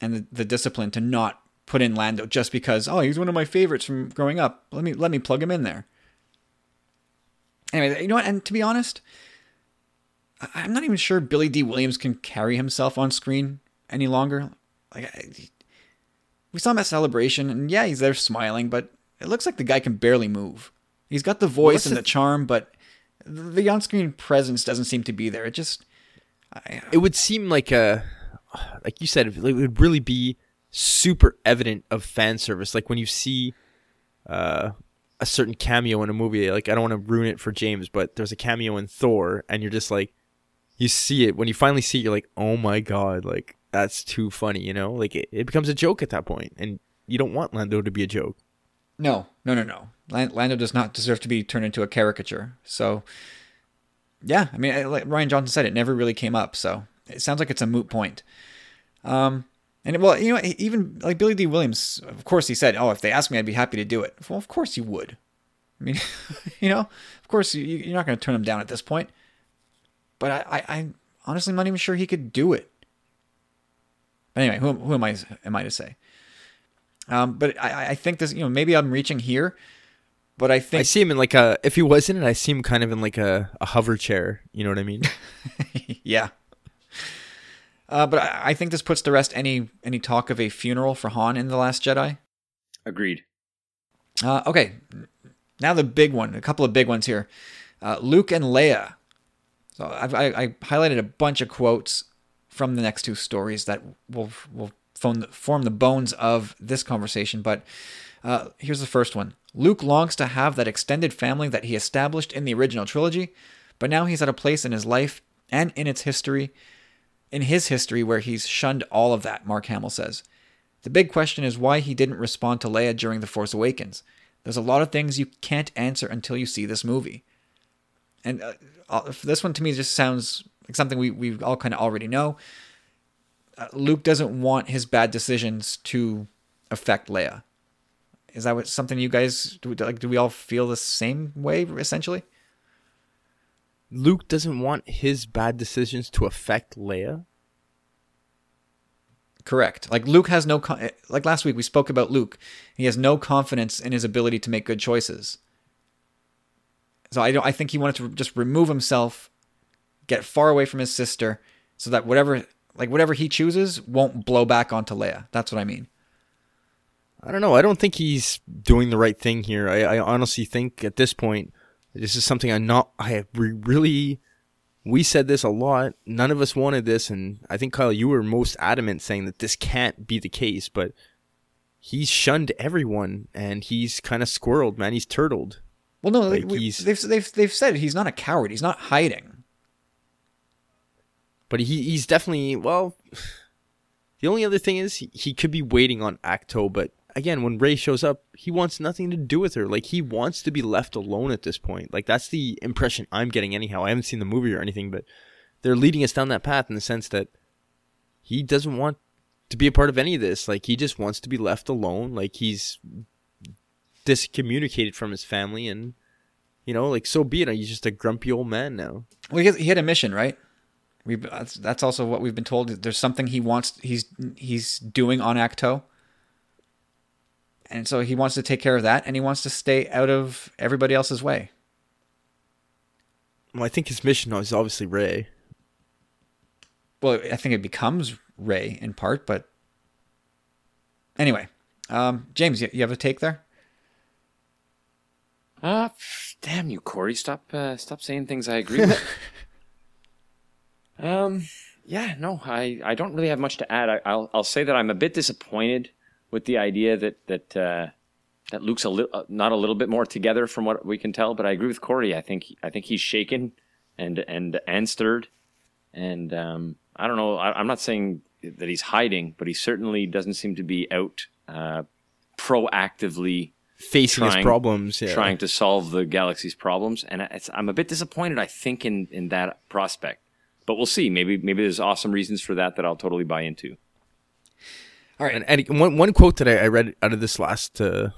and the, the discipline to not put in Lando just because oh he's one of my favorites from growing up. Let me let me plug him in there. Anyway, you know what? And to be honest, I'm not even sure Billy Dee Williams can carry himself on screen any longer. Like I, we saw him at Celebration, and yeah, he's there smiling, but it looks like the guy can barely move. He's got the voice and the- the charm, but the on-screen presence doesn't seem to be there. It just it would seem like a like you said it would really be super evident of fan service like when you see uh, a certain cameo in a movie like i don't want to ruin it for james but there's a cameo in thor and you're just like you see it when you finally see it you're like oh my god like that's too funny you know like it, it becomes a joke at that point and you don't want lando to be a joke No, no, no, no. Lando does not deserve to be turned into a caricature. So, yeah, I mean, like Rian Johnson said, it never really came up. So it sounds like it's a moot point. Um, and well, you know, even like Billy Dee Williams, of course, he said, "Oh, if they asked me, I'd be happy to do it." Well, of course you would. I mean, you know, of course you, you're not going to turn him down at this point. But I, I, I honestly am not even sure he could do it. But anyway, who, who am I? Am I to say? Um, but I, I think this, you know, maybe I'm reaching here, but I think i see him in like a if he was in it i see him kind of in like a, a hover chair you know what i mean yeah. Uh, but I, I think this puts to rest any any talk of a funeral for Han in the Last Jedi. Agreed. Uh, okay, now the big one. A couple of big ones here. Uh, Luke and Leia. So I've, I, I highlighted a bunch of quotes from the next two stories that will will form the, form the bones of this conversation. But uh, here's the first one. Luke longs to have that extended family that he established in the original trilogy, but now he's at a place in his life and in its history, in his history, where he's shunned all of that. Mark Hamill says. The big question is why he didn't respond to Leia during The Force Awakens. There's a lot of things you can't answer until you see this movie. And uh, uh, this one to me just sounds like something we, we all kind of already know. Uh, Luke doesn't want his bad decisions to affect Leia. Is that what, something you guys do? Like, do we all feel the same way essentially? luke doesn't want his bad decisions to affect leia Correct. Like Luke has no con- like last week we spoke about Luke. He has no confidence in his ability to make good choices. So I don't I think he wanted to just remove himself, get far away from his sister so that whatever like whatever he chooses won't blow back onto Leia. That's what I mean. I don't know. I don't think he's doing the right thing here. I, I honestly think at this point, this is something I'm not. I re- really. We said this a lot. None of us wanted this, and I think Kyle, you were most adamant saying that this can't be the case. But he's shunned everyone, and he's kind of squirreled, man. He's turtled. Well, no, Like, we- they've they've they've said he's not a coward. He's not hiding. But he, he's definitely well. The only other thing is he, he could be waiting on Ahch-To, but again, when Rey shows up, he wants nothing to do with her. Like he wants to be left alone at this point. Like that's the impression I'm getting. Anyhow, I haven't seen the movie or anything, but they're leading us down that path in the sense that he doesn't want to be a part of any of this. Like he just wants to be left alone. Like he's discommunicated from his family, and you know, like so be it. He's just a grumpy old man now. Well, he, had a mission, right? We that's, that's also what we've been told. There's something he wants. He's he's doing on Ahch-To, and so he wants to take care of that, and he wants to stay out of everybody else's way. Well, I think his mission is obviously Rey. Well, I think it becomes Rey in part, but anyway, um, James, you, you have a take there? Ah, pff, damn you, Corey! Stop, uh, stop saying things I agree with. um, yeah, no, I, I don't really have much to add. I, I'll, I'll say that I'm a bit disappointed with the idea that that uh, that Luke's a li- uh, not a little bit more together from what we can tell. But I agree with Corey. I think I think he's shaken and and and stirred, and um, I don't know. I, I'm not saying that he's hiding, but he certainly doesn't seem to be out uh, proactively Facing his problems, yeah. trying to solve the galaxy's problems, and it's, I'm a bit disappointed. I think in in that prospect, but we'll see. Maybe maybe there's awesome reasons for that that I'll totally buy into. All right. And, and one one quote that I, I read out of this last uh,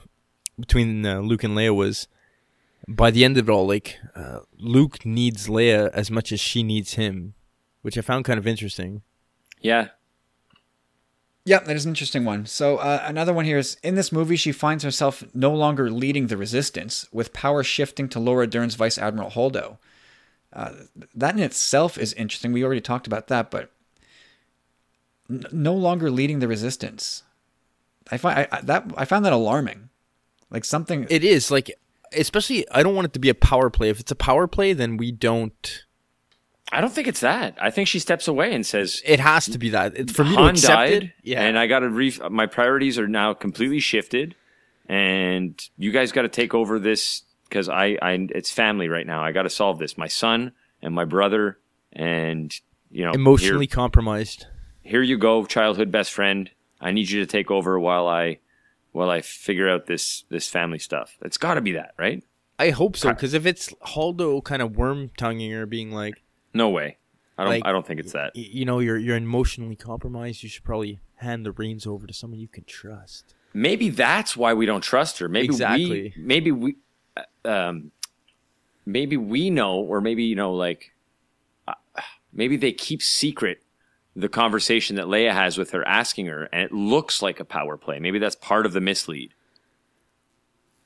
between uh, Luke and Leia was, by the end of it all, like uh, Luke needs Leia as much as she needs him, which I found kind of interesting. Yeah, Yeah, that is an interesting one. So uh, another one here is in this movie, she finds herself no longer leading the resistance, with power shifting to Laura Dern's Vice Admiral Holdo. Uh, that in itself is interesting. We already talked about that, but n- no longer leading the resistance. I find I, I, that I found that alarming. Like something. It is like, especially I don't want it to be a power play. If it's a power play, then we don't. I don't think it's that. I think she steps away and says, It has to be that. It, for me to Han accept died, it, yeah. and I got to re. My priorities are now completely shifted, and you guys got to take over this because I, I, it's family right now. I got to solve this. My son and my brother, and you know, emotionally here, compromised. Here you go, childhood best friend. I need you to take over while I, while I figure out this this family stuff. It's got to be that, right? I hope so, because if it's Holdo kind of worm tonguing her, being like, No way. I don't. Like- I don't think it's that. you know, you're you're emotionally compromised. You should probably hand the reins over to someone you can trust. maybe that's why we don't trust her. Maybe Exactly. we maybe we uh, um maybe we know or maybe you know like uh, maybe they keep secret the conversation that Leia has with her asking her and it looks like a power play. Maybe that's part of the mislead.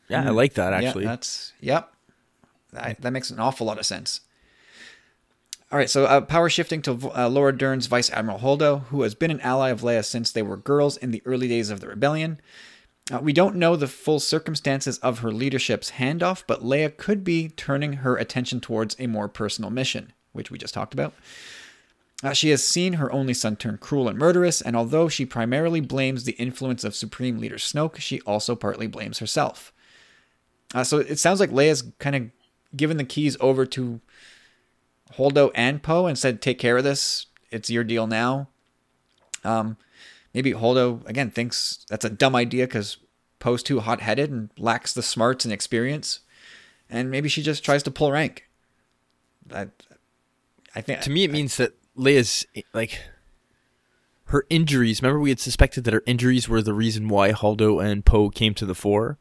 Yeah, I like that Yeah, actually. that's yep. That, that makes an awful lot of sense. All right, so uh, power shifting to uh, Laura Dern's Vice Admiral Holdo, who has been an ally of Leia since they were girls in the early days of the rebellion. Uh, we don't know the full circumstances of her leadership's handoff, but Leia could be turning her attention towards a more personal mission, which we just talked about. Uh, she has seen her only son turn cruel and murderous, and although she primarily blames the influence of Supreme Leader Snoke, she also partly blames herself. Uh, so it sounds like Leia's kind of given the keys over to Holdo and Poe and said, "Take care of this. It's your deal now." Um, maybe Holdo again thinks that's a dumb idea because Poe's too hot-headed and lacks the smarts and experience, and maybe she just tries to pull rank. That I think to me, it means that Leia's like her injuries. Remember, we had suspected that her injuries were the reason why Holdo and Poe came to the fore.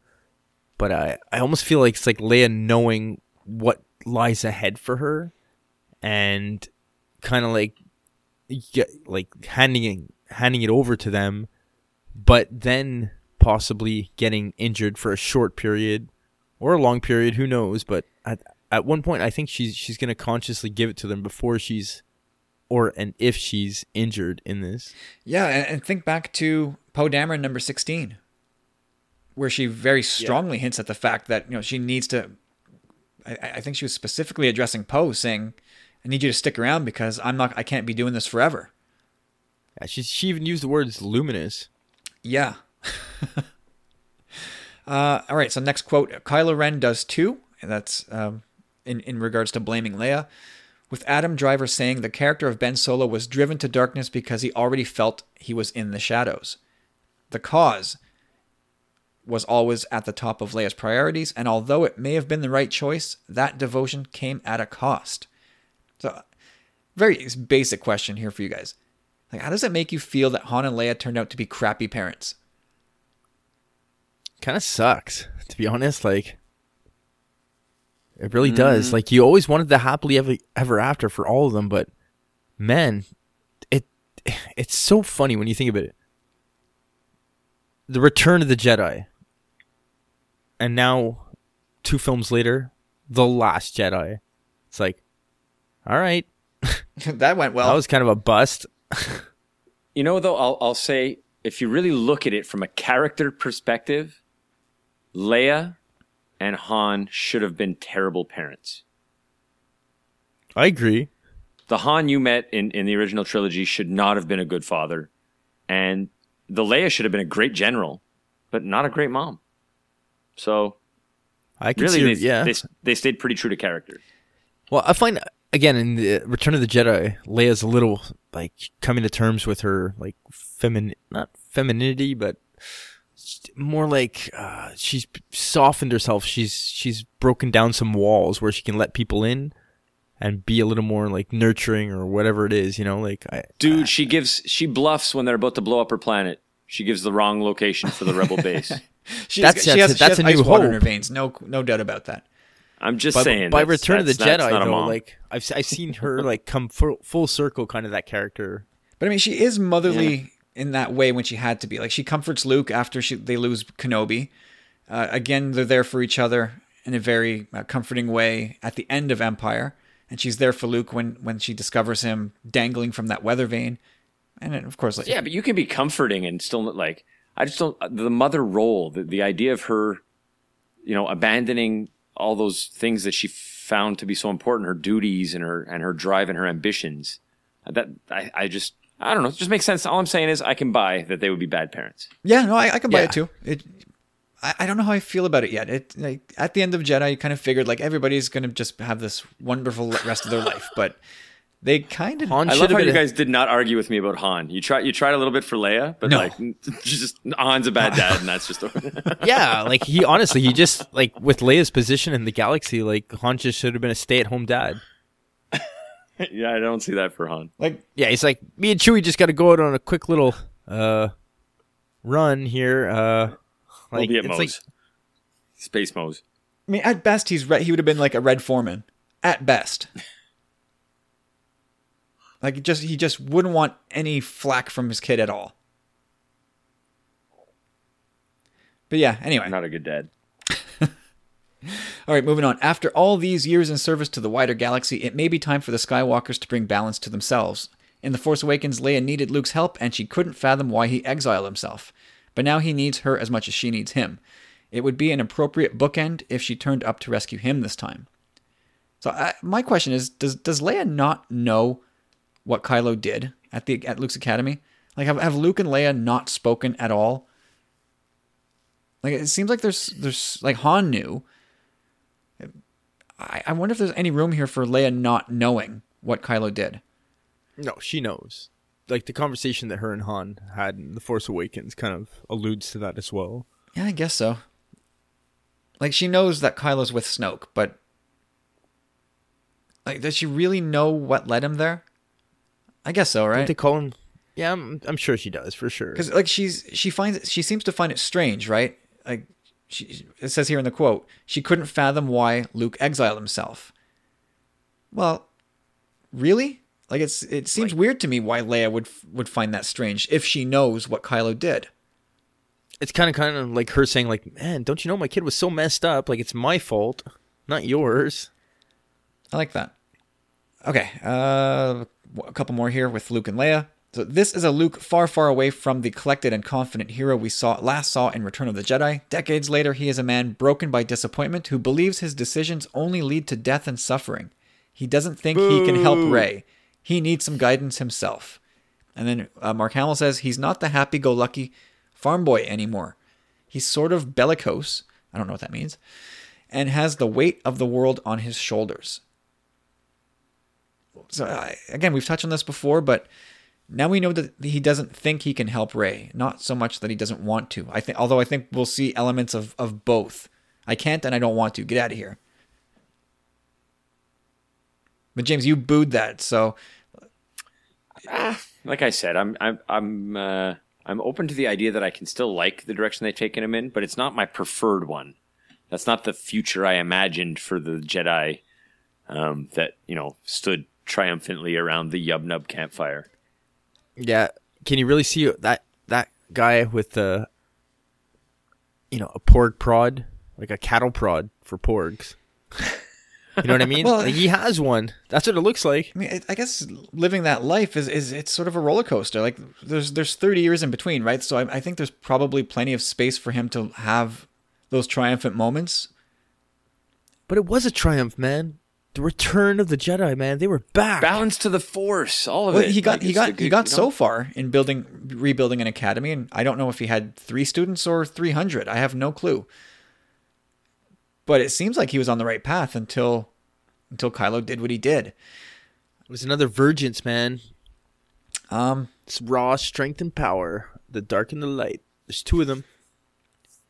But I, I almost feel like it's like Leia knowing what lies ahead for her, and kind of like get like handing handing it over to them, but then possibly getting injured for a short period or a long period, who knows? But at at one point, I think she's she's going to consciously give it to them before she's or and if she's injured in this. Yeah, and, think back to Poe Dameron number sixteen, where she very strongly yeah. hints at the fact that you know she needs to. I, I think she was specifically addressing Poe, saying, "I need you to stick around because I'm not. I can't be doing this forever." Yeah, she she even used the words luminous. Yeah. uh, all right. So next quote: Kylo Ren does too, and that's um, in in regards to blaming Leia with Adam Driver saying the character of Ben Solo was driven to darkness because he already felt he was in the shadows. The cause was always at the top of Leia's priorities, and although it may have been the right choice, that devotion came at a cost. So, very basic question here for you guys. Like, how does it make you feel that Han and Leia turned out to be crappy parents? Kind of sucks, to be honest. Like, it really mm. does. Like you always wanted the happily ever ever after for all of them, but man, it it's so funny when you think about it. The Return of the Jedi, and now two films later, The Last Jedi. It's like, all right, that went well. That was kind of a bust. you know, though, I'll I'll say if you really look at it from a character perspective, Leia and Han should have been terrible parents. I agree. The Han you met in, in the original trilogy should not have been a good father. And the Leia should have been a great general, but not a great mom. So I can really, see, they, yeah. They, they stayed pretty true to character. Well, I find again in the Return of the Jedi, Leia's a little like coming to terms with her like feminine, not femininity, but more like uh, she's softened herself. She's she's broken down some walls where she can let people in and be a little more like nurturing or whatever it is. You know, like I, dude, I, she gives she bluffs when they're about to blow up her planet. She gives the wrong location for the rebel base. she that's, she has, that's she has a new hope. in her veins. No, no doubt about that. I'm just by, saying. By Return of the Jedi, though, like I've I've seen her like come full, full circle, kind of that character. But I mean, she is motherly. Yeah in that way when she had to be. Like she comforts Luke after she, they lose Kenobi. Uh, again, they're there for each other in a very uh, comforting way at the end of Empire, and she's there for Luke when when she discovers him dangling from that weather vane. And of course, like yeah, but you can be comforting and still like I just don't the mother role, the, the idea of her, you know, abandoning all those things that she found to be so important, her duties and her and her drive and her ambitions. That I, I just I don't know. It just makes sense. All I'm saying is I can buy that they would be bad parents. Yeah, no, I, I can buy yeah. it too. It, I, I don't know how I feel about it yet. It like, at the end of Jedi, you kind of figured like everybody's gonna just have this wonderful rest of their life, but they kind of. I love how you guys did not argue with me about Han. You tried. You tried a little bit for Leia, but no. like, just Han's a bad dad, and that's just. yeah, like he honestly, he just like with Leia's position in the galaxy, like Han just should have been a stay-at-home dad. yeah, I don't see that for Han. Like, yeah, he's like, me and Chewie just got to go out on a quick little uh run here. Uh, like, we'll Like, Space Mose. I mean, at best, he's re- he would have been like a Red Foreman. At best. like, he just he just wouldn't want any flack from his kid at all. But yeah, anyway. Not a good dad. All right, moving on. After all these years in service to the wider galaxy, it may be time for the Skywalkers to bring balance to themselves. In The Force Awakens, Leia needed Luke's help, and she couldn't fathom why he exiled himself. But now he needs her as much as she needs him. It would be an appropriate bookend if she turned up to rescue him this time. So I, my question is: Does does Leia not know what Kylo did at the at Luke's academy? Like, have, have Luke and Leia not spoken at all? Like, it seems like there's there's like Han knew, I, I wonder if there's any room here for Leia not knowing what Kylo did. No, she knows. Like the conversation that her and Han had in The Force Awakens kind of alludes to that as well. Yeah, I guess so. Like she knows that Kylo's with Snoke, but like does she really know what led him there? I guess so, right? Don't they call him Yeah, I'm I'm sure she does for sure. Cuz like she's she finds it, she seems to find it strange, right? Like she, it says here in the quote, she couldn't fathom why Luke exiled himself. Well, really? Like it's it seems weird to me why Leia would would find that strange if she knows what Kylo did. It's kind of kind of like her saying like, "Man, don't you know my kid was so messed up? Like it's my fault, not yours." I like that. Okay, uh, a couple more here with Luke and Leia. So this is a Luke far, far away from the collected and confident hero we saw last saw in Return of the Jedi. Decades later, he is a man broken by disappointment who believes his decisions only lead to death and suffering. He doesn't think he can help Rey. He needs some guidance himself. And then uh, Mark Hamill says he's not the happy-go-lucky farm boy anymore. He's sort of bellicose. I don't know what that means. And has the weight of the world on his shoulders. So uh, again, we've touched on this before, but now we know that he doesn't think he can help Rey, Not so much that he doesn't want to. I think, although I think we'll see elements of of both. I can't and I don't want to. Get out of here. But James, you booed that, so like I said, I'm I'm I'm uh, I'm open to the idea that I can still like the direction they've taken him in, but it's not my preferred one. That's not the future I imagined for the Jedi um, that you know stood triumphantly around the Yub Nub campfire. Yeah, can you really see that that guy with the, you know, a porg prod, like a cattle prod for porgs? You know what I mean? Well- like he has one. That's what it looks like. I mean, I guess living that life is, is it's sort of a roller coaster. Like there's there's 30 years in between, right? So I, I think there's probably plenty of space for him to have those triumphant moments. But it was a triumph, man. The return of the Jedi, man. They were back. Balance to the Force, all of Well, it. he got Like, he got a he got you so far in building rebuilding an academy, and I don't know if he had three students or 300. I have no clue. But it seems like he was on the right path until until Kylo did what he did. It was another Virgins, man. Um, It's raw strength and power. The dark and the light. There's two of them.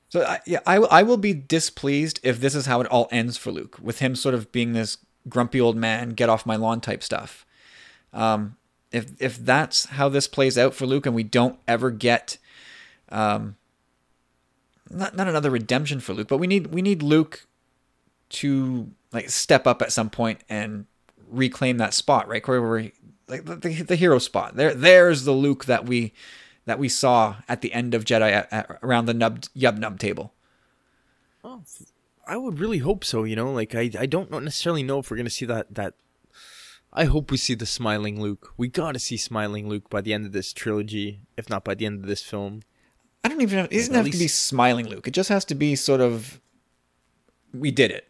So I, yeah, I I will be displeased if this is how it all ends for Luke, with him sort of being this grumpy old man, get off my lawn type stuff. Um, if if that's how this plays out for Luke, and we don't ever get, um, not not another redemption for Luke, but we need we need Luke to like step up at some point and reclaim that spot, right, Corey? Where he, like the, the, hero spot. There, there's the Luke that we that we saw at the end of Jedi at, at, around the nub yub nub table. I would really hope so. You know, like I, I don't necessarily know if we're gonna see that. That I hope we see the smiling Luke. We gotta see smiling Luke by the end of this trilogy, if not by the end of this film. I don't even. Have, it doesn't have to be smiling Luke. It just has to be sort of. We did it.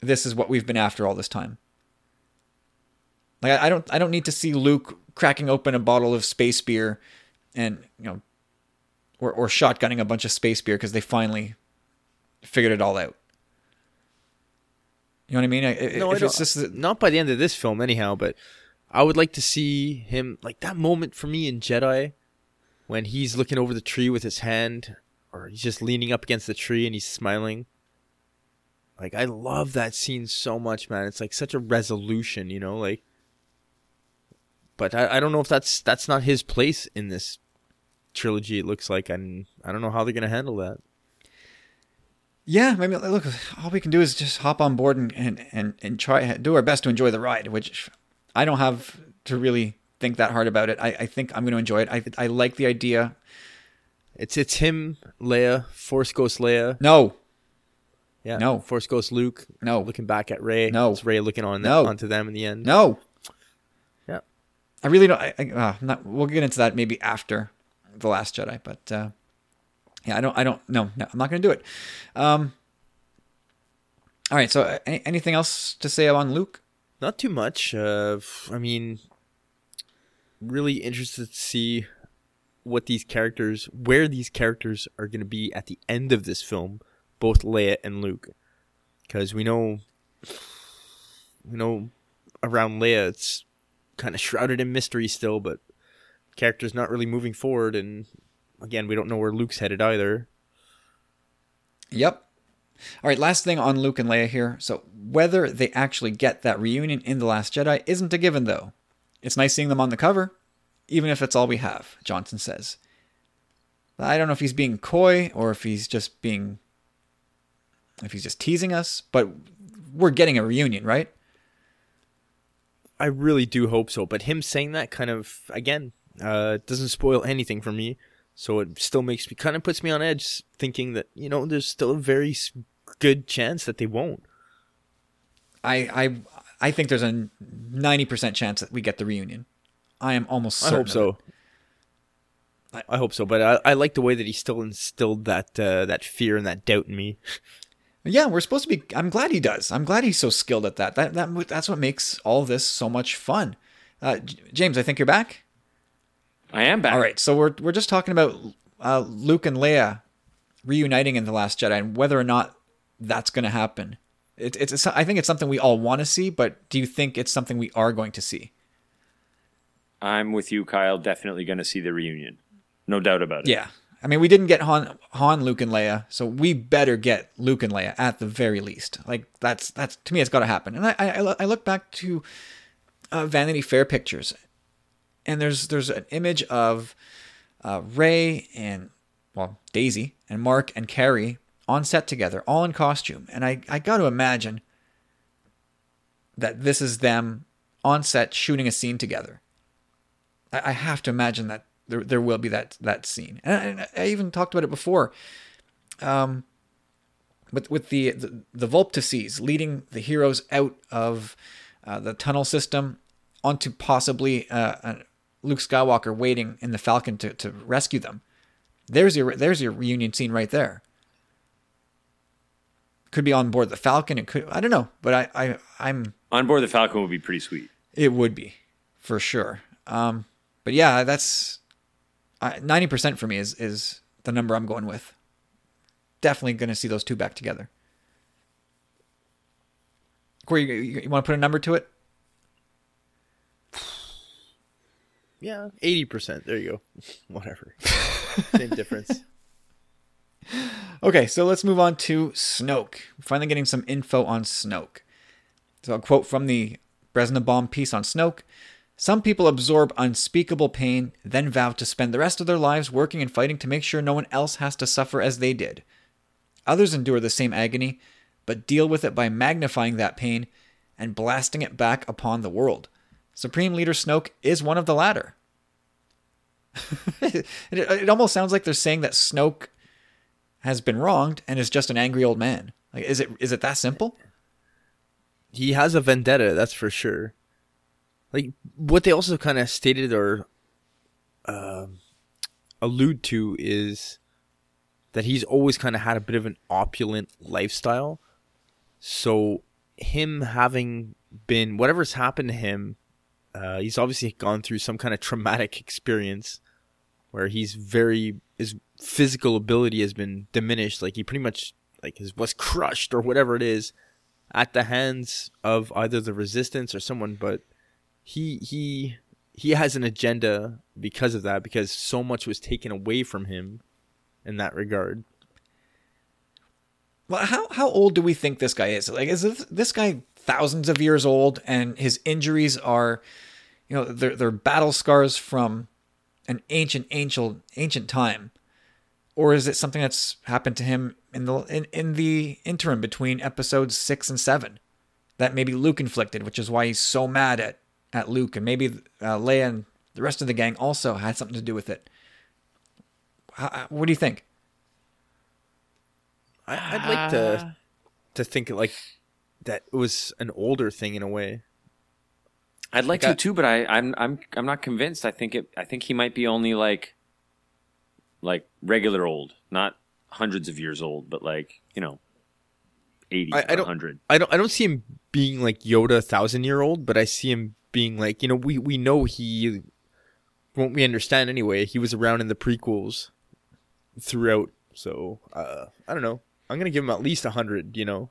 This is what we've been after all this time. Like I, I don't. I don't need to see Luke cracking open a bottle of space beer, and you know, or or shotgunning a bunch of space beer because they finally figured it all out. You know what I mean? No, if it's just not by the end of this film, anyhow. But I would like to see him like that moment for me in Jedi, when he's looking over the tree with his hand, or he's just leaning up against the tree and he's smiling. Like I love that scene so much, man. It's like such a resolution, you know, like. But I, I don't know if that's that's not his place in this trilogy. It looks like, and I don't know how they're gonna handle that. Yeah, maybe look. All we can do is just hop on board and and and, and try do our best to enjoy the ride, which I don't have to really think that hard about it. I, I think I'm going to enjoy it. I I like the idea. It's it's him, Leia, Force Ghost Leia. No, Yeah. No. Force Ghost Luke. No. Looking back at Rey. No. It's Rey looking on No. onto them in the end. no, Yeah. I really don't. I, I, uh, not, we'll get into that maybe after the Last Jedi, but uh, yeah, I don't. I don't. No, no, I'm not going to do it. Um. All right. So, uh, any, anything else to say on Luke? Not too much. Uh, I mean, really interested to see what these characters, where these characters are going to be at the end of this film, both Leia and Luke, because we know, we know, around Leia it's kind of shrouded in mystery still, but characters not really moving forward, and again we don't know where Luke's headed either. Yep. All right, last thing on Luke and Leia here. So, whether they actually get that reunion in The Last Jedi isn't a given, though. It's nice seeing them on the cover, even if it's all we have, Johnson says. I don't know if he's being coy or if he's just being. if he's just teasing us, but we're getting a reunion, right? I really do hope so. But him saying that kind of again uh, doesn't spoil anything for me. So it still makes me kind of puts me on edge, thinking that you know there's still a very good chance that they won't. I I I think there's a ninety percent chance that we get the reunion. I am almost certain. I hope so. I, I, hope so, but I, I like the way that he still instilled that uh, that fear and that doubt in me. Yeah, we're supposed to be. I'm glad he does. I'm glad he's so skilled at that. That that that's what makes all this so much fun. Uh, James, I think you're back. I am back. All right, so we're we're just talking about uh, Luke and Leia reuniting in the Last Jedi and whether or not that's going to happen. It, it's, it's I think it's something we all want to see, but do you think it's something we are going to see? I'm with you, Kyle. Definitely going to see the reunion. No doubt about it. Yeah. I mean, we didn't get Han, Han, Luke, and Leia, so we better get Luke and Leia at the very least. Like that's that's to me, it's got to happen. And I, I I look back to uh, Vanity Fair pictures, and there's there's an image of uh, Rey and well Daisy and Mark and Carrie on set together, all in costume, and I I got to imagine that this is them on set shooting a scene together. I, I have to imagine that there there will be that that scene. And I, I even talked about it before. Um, with with the the, the Vulptices leading the heroes out of uh, the tunnel system onto possibly uh, Luke Skywalker waiting in the Falcon to, to rescue them. There's your there's your reunion scene right there. Could be on board the Falcon. It could I don't know, but I, I I'm on board the Falcon would be pretty sweet. It would be for sure. Um, but yeah, that's ninety percent for me is is the number I'm going with. Definitely going to see those two back together. Corey, you, you, you want to put a number to it? Yeah, eighty percent. There you go. Whatever. Same difference. Okay, so let's move on to Snoke. Finally getting some info on Snoke. So a quote from the Bresna Bomb piece on Snoke. Some people absorb unspeakable pain, then vow to spend the rest of their lives working and fighting to make sure no one else has to suffer as they did. Others endure the same agony, but deal with it by magnifying that pain and blasting it back upon the world. Supreme Leader Snoke is one of the latter. it, it, almost sounds like they're saying that Snoke has been wronged and is just an angry old man. Like, is it is it that simple? He has a vendetta, that's for sure like what they also kind of stated or uh, allude to is that he's always kind of had a bit of an opulent lifestyle. So him having been whatever's happened to him, uh, he's obviously gone through some kind of traumatic experience where he's very his physical ability has been diminished. Like he pretty much like his was crushed or whatever it is at the hands of either the resistance or someone. But he he he has an agenda because of that because so much was taken away from him in that regard. Well, how how old do we think this guy is? Like, is this, this guy thousands of years old, and his injuries are, you know, they're they're battle scars from an ancient ancient ancient time, or is it something that's happened to him in the in, in the interim between episodes six and seven, that maybe Luke inflicted, which is why he's so mad at at Luke, and maybe uh, Leia and the rest of the gang also had something to do with it. How, what do you think? I, would like to uh. to think like that was an older thing in a way. I'd like, like to I, too, but I, I'm I'm I'm not convinced. I think it. I think he might be only like like regular old, not hundreds of years old, but like you know, eighty. I, I don't. 100. I don't. I don't see him being like Yoda, thousand year old, but I see him being like, you know, we we know he won't we understand anyway. He was around in the prequels throughout, so uh, I don't know. I'm gonna give him at least hundred. You know,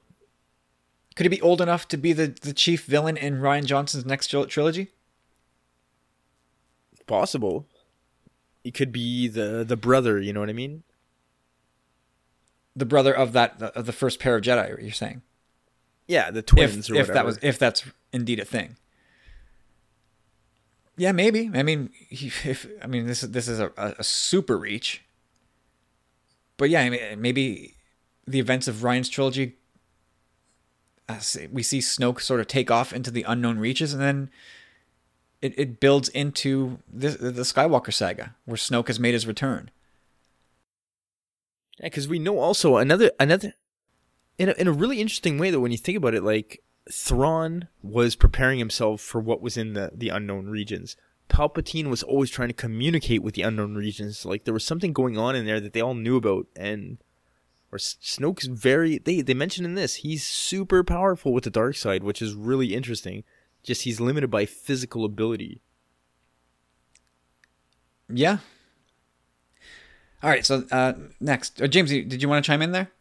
could he be old enough to be the the chief villain in Rian Johnson's next trilogy? Possible. He could be the the brother. You know what I mean? The brother of that of the first pair of Jedi. You're saying? Yeah, the twins. If, if that was if that's indeed a thing. Yeah, maybe. I mean, he, if I mean this is this is a, a super reach, but yeah, I mean, maybe the events of Rian's trilogy, Uh, we see Snoke sort of take off into the unknown reaches, and then it, it builds into the, the Skywalker saga, where Snoke has made his return. Yeah, because we know also another another in a, in a really interesting way though when you think about it, like Thrawn was preparing himself for what was in the the unknown regions. Palpatine was always trying to communicate with the unknown regions. Like there was something going on in there that they all knew about, and or Snoke's very they they mentioned in this he's super powerful with the dark side, which is really interesting. Just he's limited by physical ability. Yeah. All right. So uh, next, uh, James, did you want to chime in there?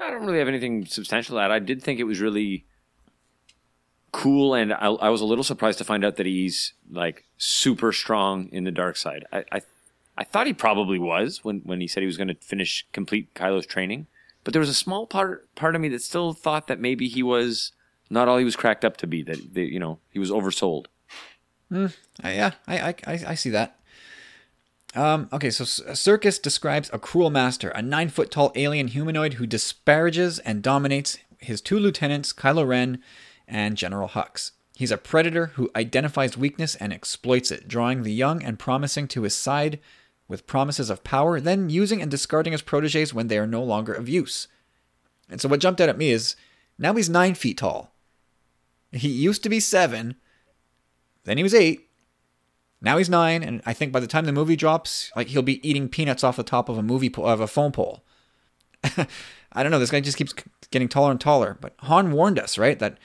I don't really have anything substantial to add. I did think it was really cool, and I, I was a little surprised to find out that he's like super strong in the dark side. I, I, I thought he probably was when, when he said he was going to finish complete Kylo's training, but there was a small part part of me that still thought that maybe he was not all he was cracked up to be. That, you know he was oversold. Mm, yeah, I, I, I, I see that. Um, okay, so Serkis describes a cruel master, a nine foot tall alien humanoid who disparages and dominates his two lieutenants, Kylo Ren and General Hux. He's a predator who identifies weakness and exploits it, drawing the young and promising to his side with promises of power, then using and discarding his proteges when they are no longer of use. And so what jumped out at me is now he's nine feet tall. He used to be seven, then he was eight, now he's nine, and I think by the time the movie drops, like he'll be eating peanuts off the top of a movie po- of a phone pole. I don't know. This guy just keeps getting taller and taller. But Han warned us, right? That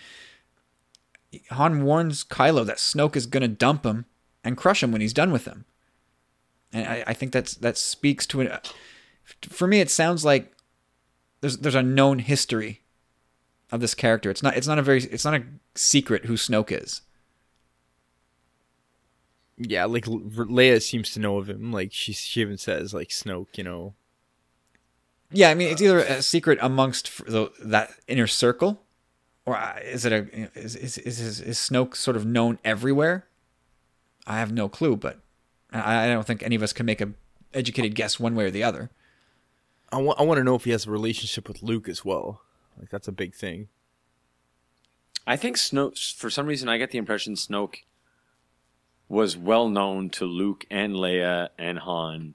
Han warns Kylo that Snoke is gonna dump him and crush him when he's done with him. And I, I think that's that speaks to it. For me, it sounds like there's there's a known history of this character. It's not it's not a very it's not a secret who Snoke is. Yeah, like Leia seems to know of him. Like she, she even says like Snoke, you know. Yeah, I mean it's either a secret amongst the, that inner circle, or is it a is, is is is Snoke sort of known everywhere? I have no clue, but I, I don't think any of us can make a educated guess one way or the other. I want I want to know if he has a relationship with Luke as well. Like that's a big thing. I think Snoke. For some reason, I get the impression Snoke was well known to Luke and Leia and Han,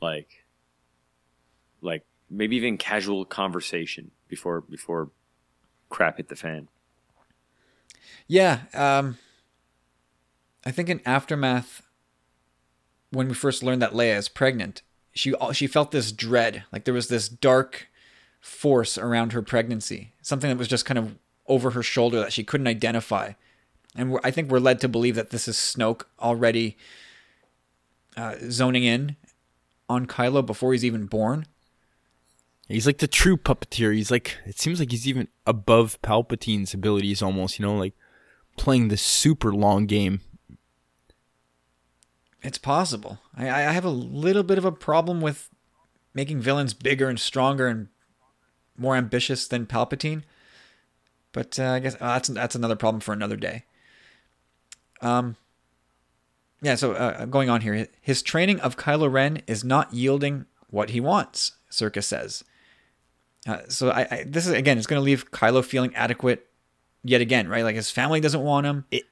like, like maybe even casual conversation before before crap hit the fan. Yeah, um, I think in aftermath, when we first learned that Leia is pregnant, she she felt this dread, like there was this dark force around her pregnancy, something that was just kind of over her shoulder that she couldn't identify and I think we're led to believe that this is Snoke already uh, zoning in on Kylo before he's even born. He's like the true puppeteer. He's like it seems like he's even above Palpatine's abilities almost, you know, like playing the super long game. It's possible. I, I have a little bit of a problem with making villains bigger and stronger and more ambitious than Palpatine. But uh, I guess uh, that's that's another problem for another day. Um, yeah, so uh, going on here, his training of Kylo Ren is not yielding what he wants, Serkis says. Uh, so I, I, this is again, it's going to leave Kylo feeling adequate yet again, right? Like his family doesn't want him. It,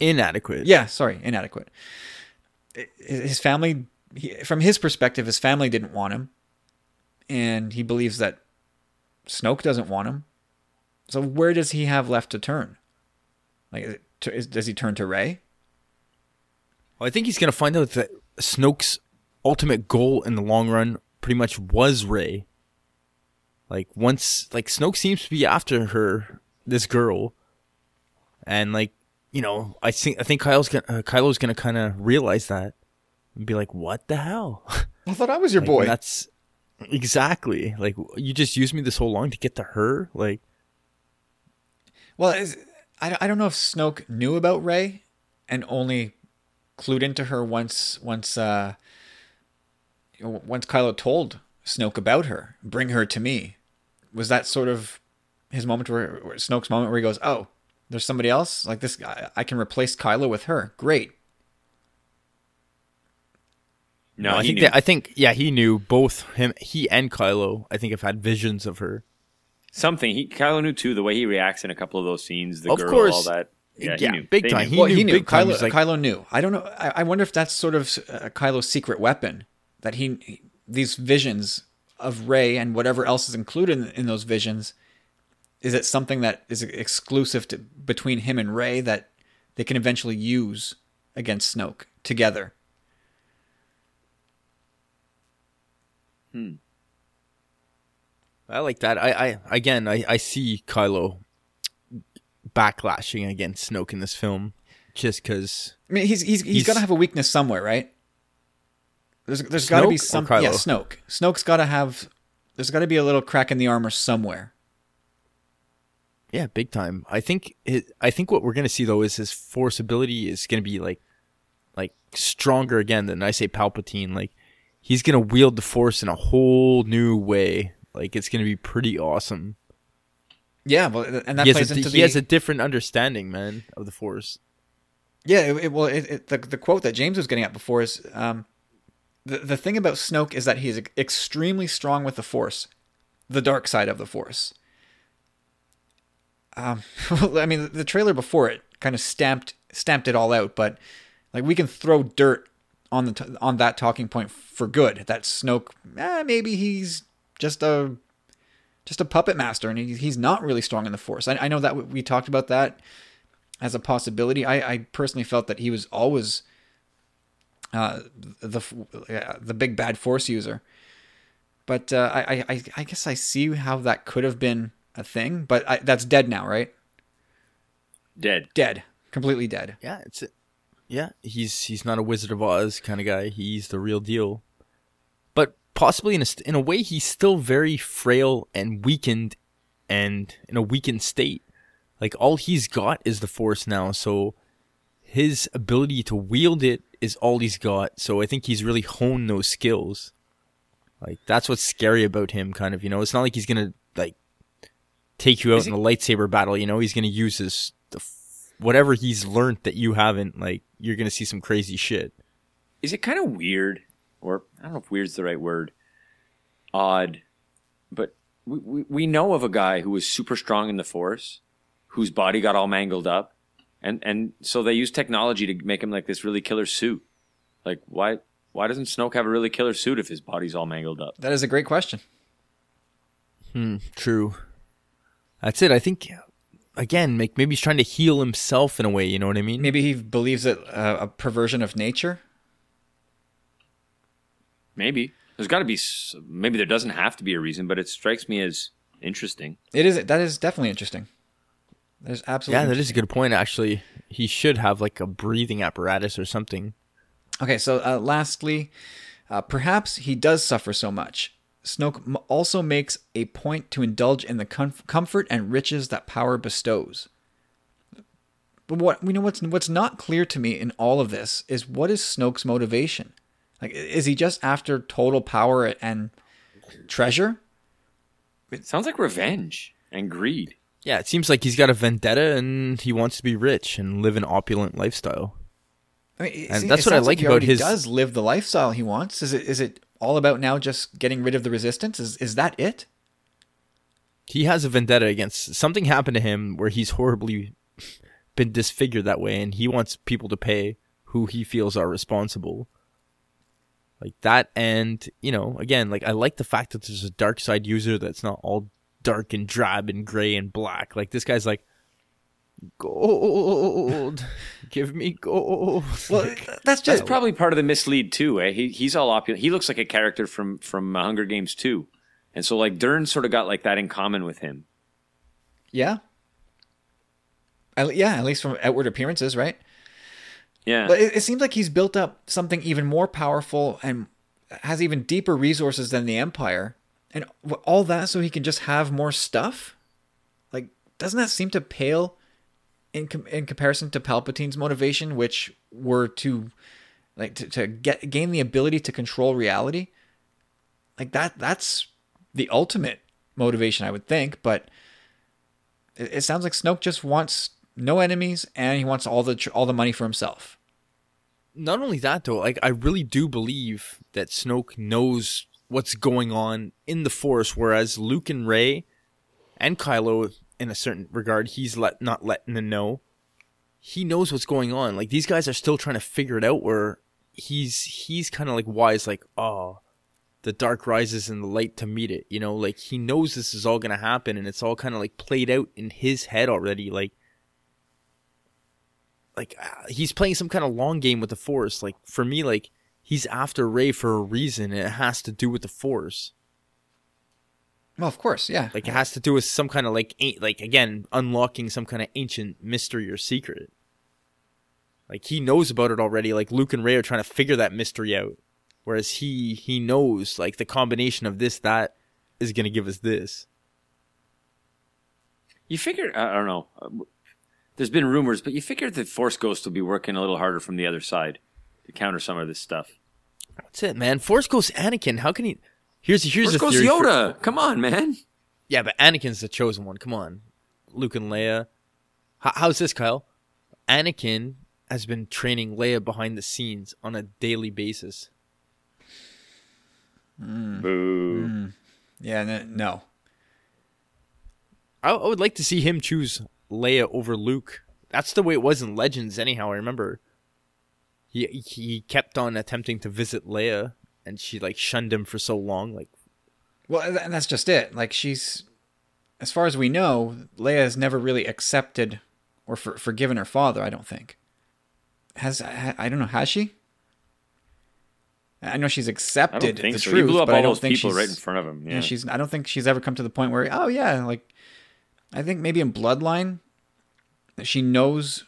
inadequate. Yeah, sorry, inadequate. His family, he, from his perspective, his family didn't want him, and he believes that Snoke doesn't want him. So where does he have left to turn? Like, is, does he turn to Rey? Well, I think he's going to find out that Snoke's ultimate goal in the long run pretty much was Rey. Like once, like Snoke seems to be after her, this girl, and like you know, I think I think Kylo's gonna uh, Kylo's gonna kind of realize that and be like, "What the hell? I thought I was your like, boy." That's exactly like you just used me this whole long to get to her. Like, well, is, I, I don't know if Snoke knew about Rey and only clued into her once once uh once Kylo told Snoke about her, bring her to me. Was that sort of his moment where, where Snoke's moment where he goes, "Oh, there's somebody else like this guy. I can replace Kylo with her. Great." No, I think that, I think yeah, he knew both him, he and Kylo. I think have had visions of her something. He Kylo knew too. The way he reacts in a couple of those scenes, the of girl, course. all that. Yeah, Yeah, he knew. big They time. knew. He well, knew he knew. big. Kylo, He's like- Kylo knew. I don't know. I, I wonder if that's sort of uh, Kylo's secret weapon. That he, he- these visions of Rey and whatever else is included in, in those visions. Is it something that is exclusive to between him and Rey that they can eventually use against Snoke together? Hmm. I like that. I, I again, I, I see Kylo backlashing against Snoke in this film, just because. I mean, he's he's he's, He's- got to have a weakness somewhere, right? There's there's got to be some yeah Snoke. Snoke's got to have. There's got to be a little crack in the armor somewhere. Yeah, big time. I think it, I think what we're gonna see though is his force ability is gonna be like, like stronger again than I say Palpatine. Like he's gonna wield the force in a whole new way. Like it's gonna be pretty awesome. Yeah, well, and that he plays a, into he the has a different understanding, man, of the force. Yeah, it, it, well, it, it, the the quote that James was getting at before is um, the the thing about Snoke is that he's extremely strong with the Force, the dark side of the Force. Um, I mean, the, trailer before it kind of stamped stamped it all out, but like we can throw dirt on the t- on that talking point for good. That Snoke, eh, maybe he's just a just a puppet master, and he, he's not really strong in the Force. I, I know that we, we talked about that as a possibility. I, I personally felt that he was always uh, the uh, the big bad force user. But uh, I, I I guess I see how that could have been a thing, but I, that's dead now, right? Dead. Dead, completely dead. Yeah, it's yeah. He's he's not a Wizard of Oz kind of guy. He's the real deal. But possibly in a in a way, he's still very frail and weakened, and in a weakened state. Like all he's got is the Force now, so his ability to wield it is all he's got. So I think he's really honed those skills. Like that's what's scary about him, kind of. You know, it's not like he's gonna like take you out Is in he- a lightsaber battle. You know, he's gonna use his the f- whatever he's learned that you haven't. Like you're gonna see some crazy shit. Is it kind of weird, or I don't know if weird's the right word, odd, but we, we, we know of a guy who was super strong in the Force, whose body got all mangled up, and and so they use technology to make him like this really killer suit. Like why why doesn't Snoke have a really killer suit if his body's all mangled up? That is a great question. Hmm. True. That's it. I think again, like maybe he's trying to heal himself in a way. You know what I mean? Maybe he believes it uh, a perversion of nature. Maybe there's got to be maybe there doesn't have to be a reason, but it strikes me as interesting. It is that is definitely interesting. There's absolutely Yeah, that is a good point. Actually, he should have like a breathing apparatus or something. Okay, so uh, lastly, uh, perhaps he does suffer so much. Snoke also makes a point to indulge in the comf- comfort and riches that power bestows. But what we know what's what's not clear to me in all of this is what is Snoke's motivation? Like, is he just after total power and treasure? It sounds like revenge and greed. Yeah, it seems like he's got a vendetta and he wants to be rich and live an opulent lifestyle. I mean, And se- that's what I sounds like he about already his- Does live the lifestyle he wants? Is it is it all about now just getting rid of the resistance? Is is that it? He has a vendetta against something happened to him where he's horribly been disfigured that way and he wants people to pay who he feels are responsible. Like that and, you know, again, like I like the fact that there's a dark side user that's not all dark and drab and gray and black. Like this guy's like gold. Give me gold. Well, that's That's just probably part of the mislead too. Eh? He he's all opulent. He looks like a character from from uh, Hunger Games too, and so like Dern sort of got like that in common with him. Yeah. Yeah, at least from outward appearances, right? Yeah, But it, it seems like he's built up something even more powerful and has even deeper resources than the Empire, and all that so he can just have more stuff. Like, doesn't that seem to pale in com- in comparison to Palpatine's motivation, which were to like to, to get gain the ability to control reality? Like that that's the ultimate motivation, I would think. But it, it sounds like Snoke just wants no enemies and he wants all the tr- all the money for himself. not only that though, like I really do believe that Snoke knows what's going on in the Force, whereas Luke and Rey and Kylo, in a certain regard, he's let not letting them know. he knows what's going on. Like these guys are still trying to figure it out. Where he's he's kind of like wise, like oh, the dark rises and the light to meet it. You know, like he knows this is all gonna happen, and it's all kind of like played out in his head already. Like like uh, he's playing some kind of long game with the force. Like for me, like he's after Rey for a reason, and it has to do with the force. Well, of course, yeah. Like it has to do with some kind of like a- like again unlocking some kind of ancient mystery or secret. Like he knows about it already. Like Luke and Rey are trying to figure that mystery out, whereas he he knows like the combination of this that is gonna give us this. You figure, I don't know. uh, There's been rumors, but you figure the Force Ghost will be working a little harder from the other side to counter some of this stuff. That's it, man. Force Ghost Anakin. How can he? Here's here's Force a Ghost theory. for- Yoda. Come on, man. Yeah, but Anakin's the chosen one. Come on, Luke and Leia. H- how's this, Kyle? Anakin has been training Leia behind the scenes on a daily basis. Hmm. Boo. Hmm. Yeah, n- no. I, I would like to see him choose Leia over Luke. That's the way it was in Legends, anyhow. I remember he he kept on attempting to visit Leia, and she like shunned him for so long. Like, Well, and that's just it. Like she's, as far as we know, Leia has never really accepted or for, forgiven her father. I don't think. Has I, I don't know. Has she? I know she's accepted the so. truth, he blew up but I don't those think people she's, right in front of him. Yeah. Yeah, she's. I don't think she's ever come to the point where, oh yeah, like, I think maybe in Bloodline, she knows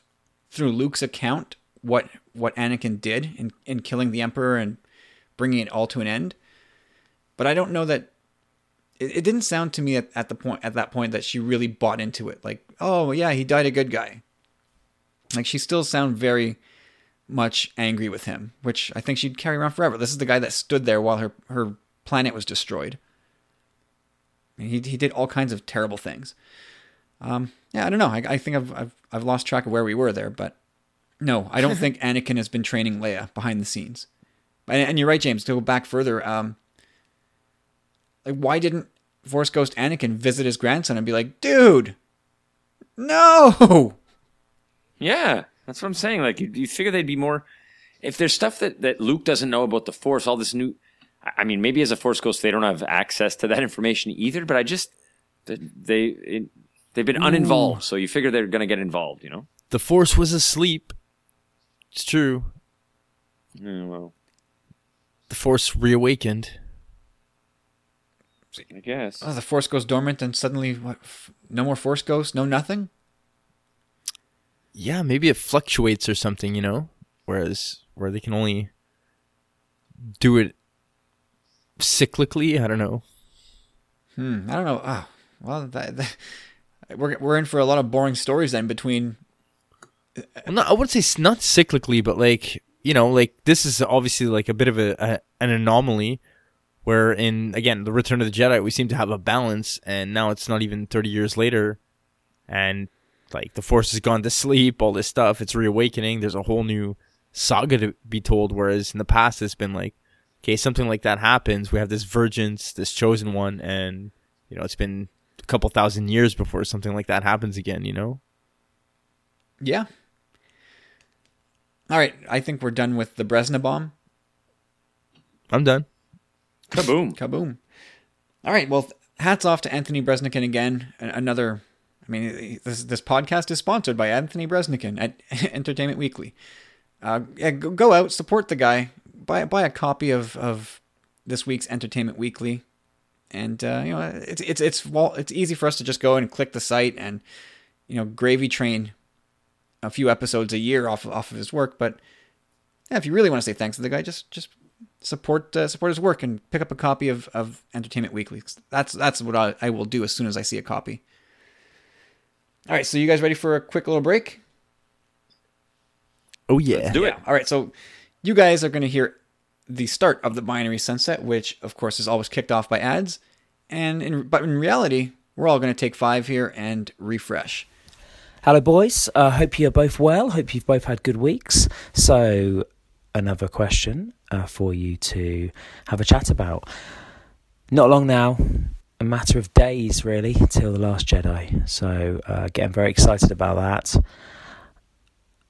through Luke's account what what Anakin did in in killing the Emperor and bringing it all to an end. But I don't know that. It, it didn't sound to me at, at the point at that point that she really bought into it. Like, oh yeah, he died a good guy. Like she still sound very much angry with him, which I think she'd carry around forever. This is the guy that stood there while her her planet was destroyed. He he did all kinds of terrible things. Um, yeah, I don't know. I, I think I've, I've I've lost track of where we were there, but no, I don't think Anakin has been training Leia behind the scenes. And, and you're right, James. To go back further, um, like why didn't Force Ghost Anakin visit his grandson and be like, "Dude, no"? Yeah, that's what I'm saying. Like you, you figure they'd be more. If there's stuff that that Luke doesn't know about the Force, all this new. I- I mean, maybe as a Force ghost, they don't have access to that information either. But I just they they it, they've been uninvolved, so you figure they're gonna get involved. You know. the Force was asleep. It's true. Yeah, well, The Force reawakened. I guess. Oh, the Force goes dormant, and suddenly, what? f- No more Force Ghosts, no nothing. Yeah, maybe it fluctuates or something, you know. Whereas where they can only do it cyclically. I don't know. Hmm, I don't know. Ah, well, that, that, we're we're in for a lot of boring stories then between. Well, not, I wouldn't say s- not cyclically, but like you know, like this is obviously like a bit of a, a an anomaly. Where in again the Return of the Jedi, we seem to have a balance, and now it's not even thirty years later, and like the Force has gone to sleep, all this stuff. It's reawakening. There's a whole new saga to be told. Whereas in the past, it's been like, okay, something like that happens. We have this Virgins, this chosen one, and you know it's been a couple thousand years before something like that happens again. You know. Yeah. All right, I think we're done with the Bresna bomb. I'm done. Kaboom! Kaboom! All right, well, hats off to Anthony Breznican again. Another, I mean, this this podcast is sponsored by Anthony Breznican at Entertainment Weekly. Uh, yeah, go, go out, support the guy, buy buy a copy of of this week's Entertainment Weekly, and uh, you know it's it's it's well, it's easy for us to just go and click the site and you know gravy train a few episodes a year off off of his work, but yeah, if you really want to say thanks to the guy, just just support uh, support his work and pick up a copy of, of Entertainment Weekly. That's that's what I, I will do as soon as I see a copy. All right, so you guys ready for a quick little break? Oh yeah. Do it. All right, so you guys are going to hear the start of the binary sunset, which of course is always kicked off by ads, and in, but in reality, we're all going to take five here and refresh. Hello, boys. Uh, hope you're both well. Hope you've both had good weeks. So, another question uh, for you to have a chat about. Not long now, a matter of days really till The Last Jedi. So, uh, getting very excited about that.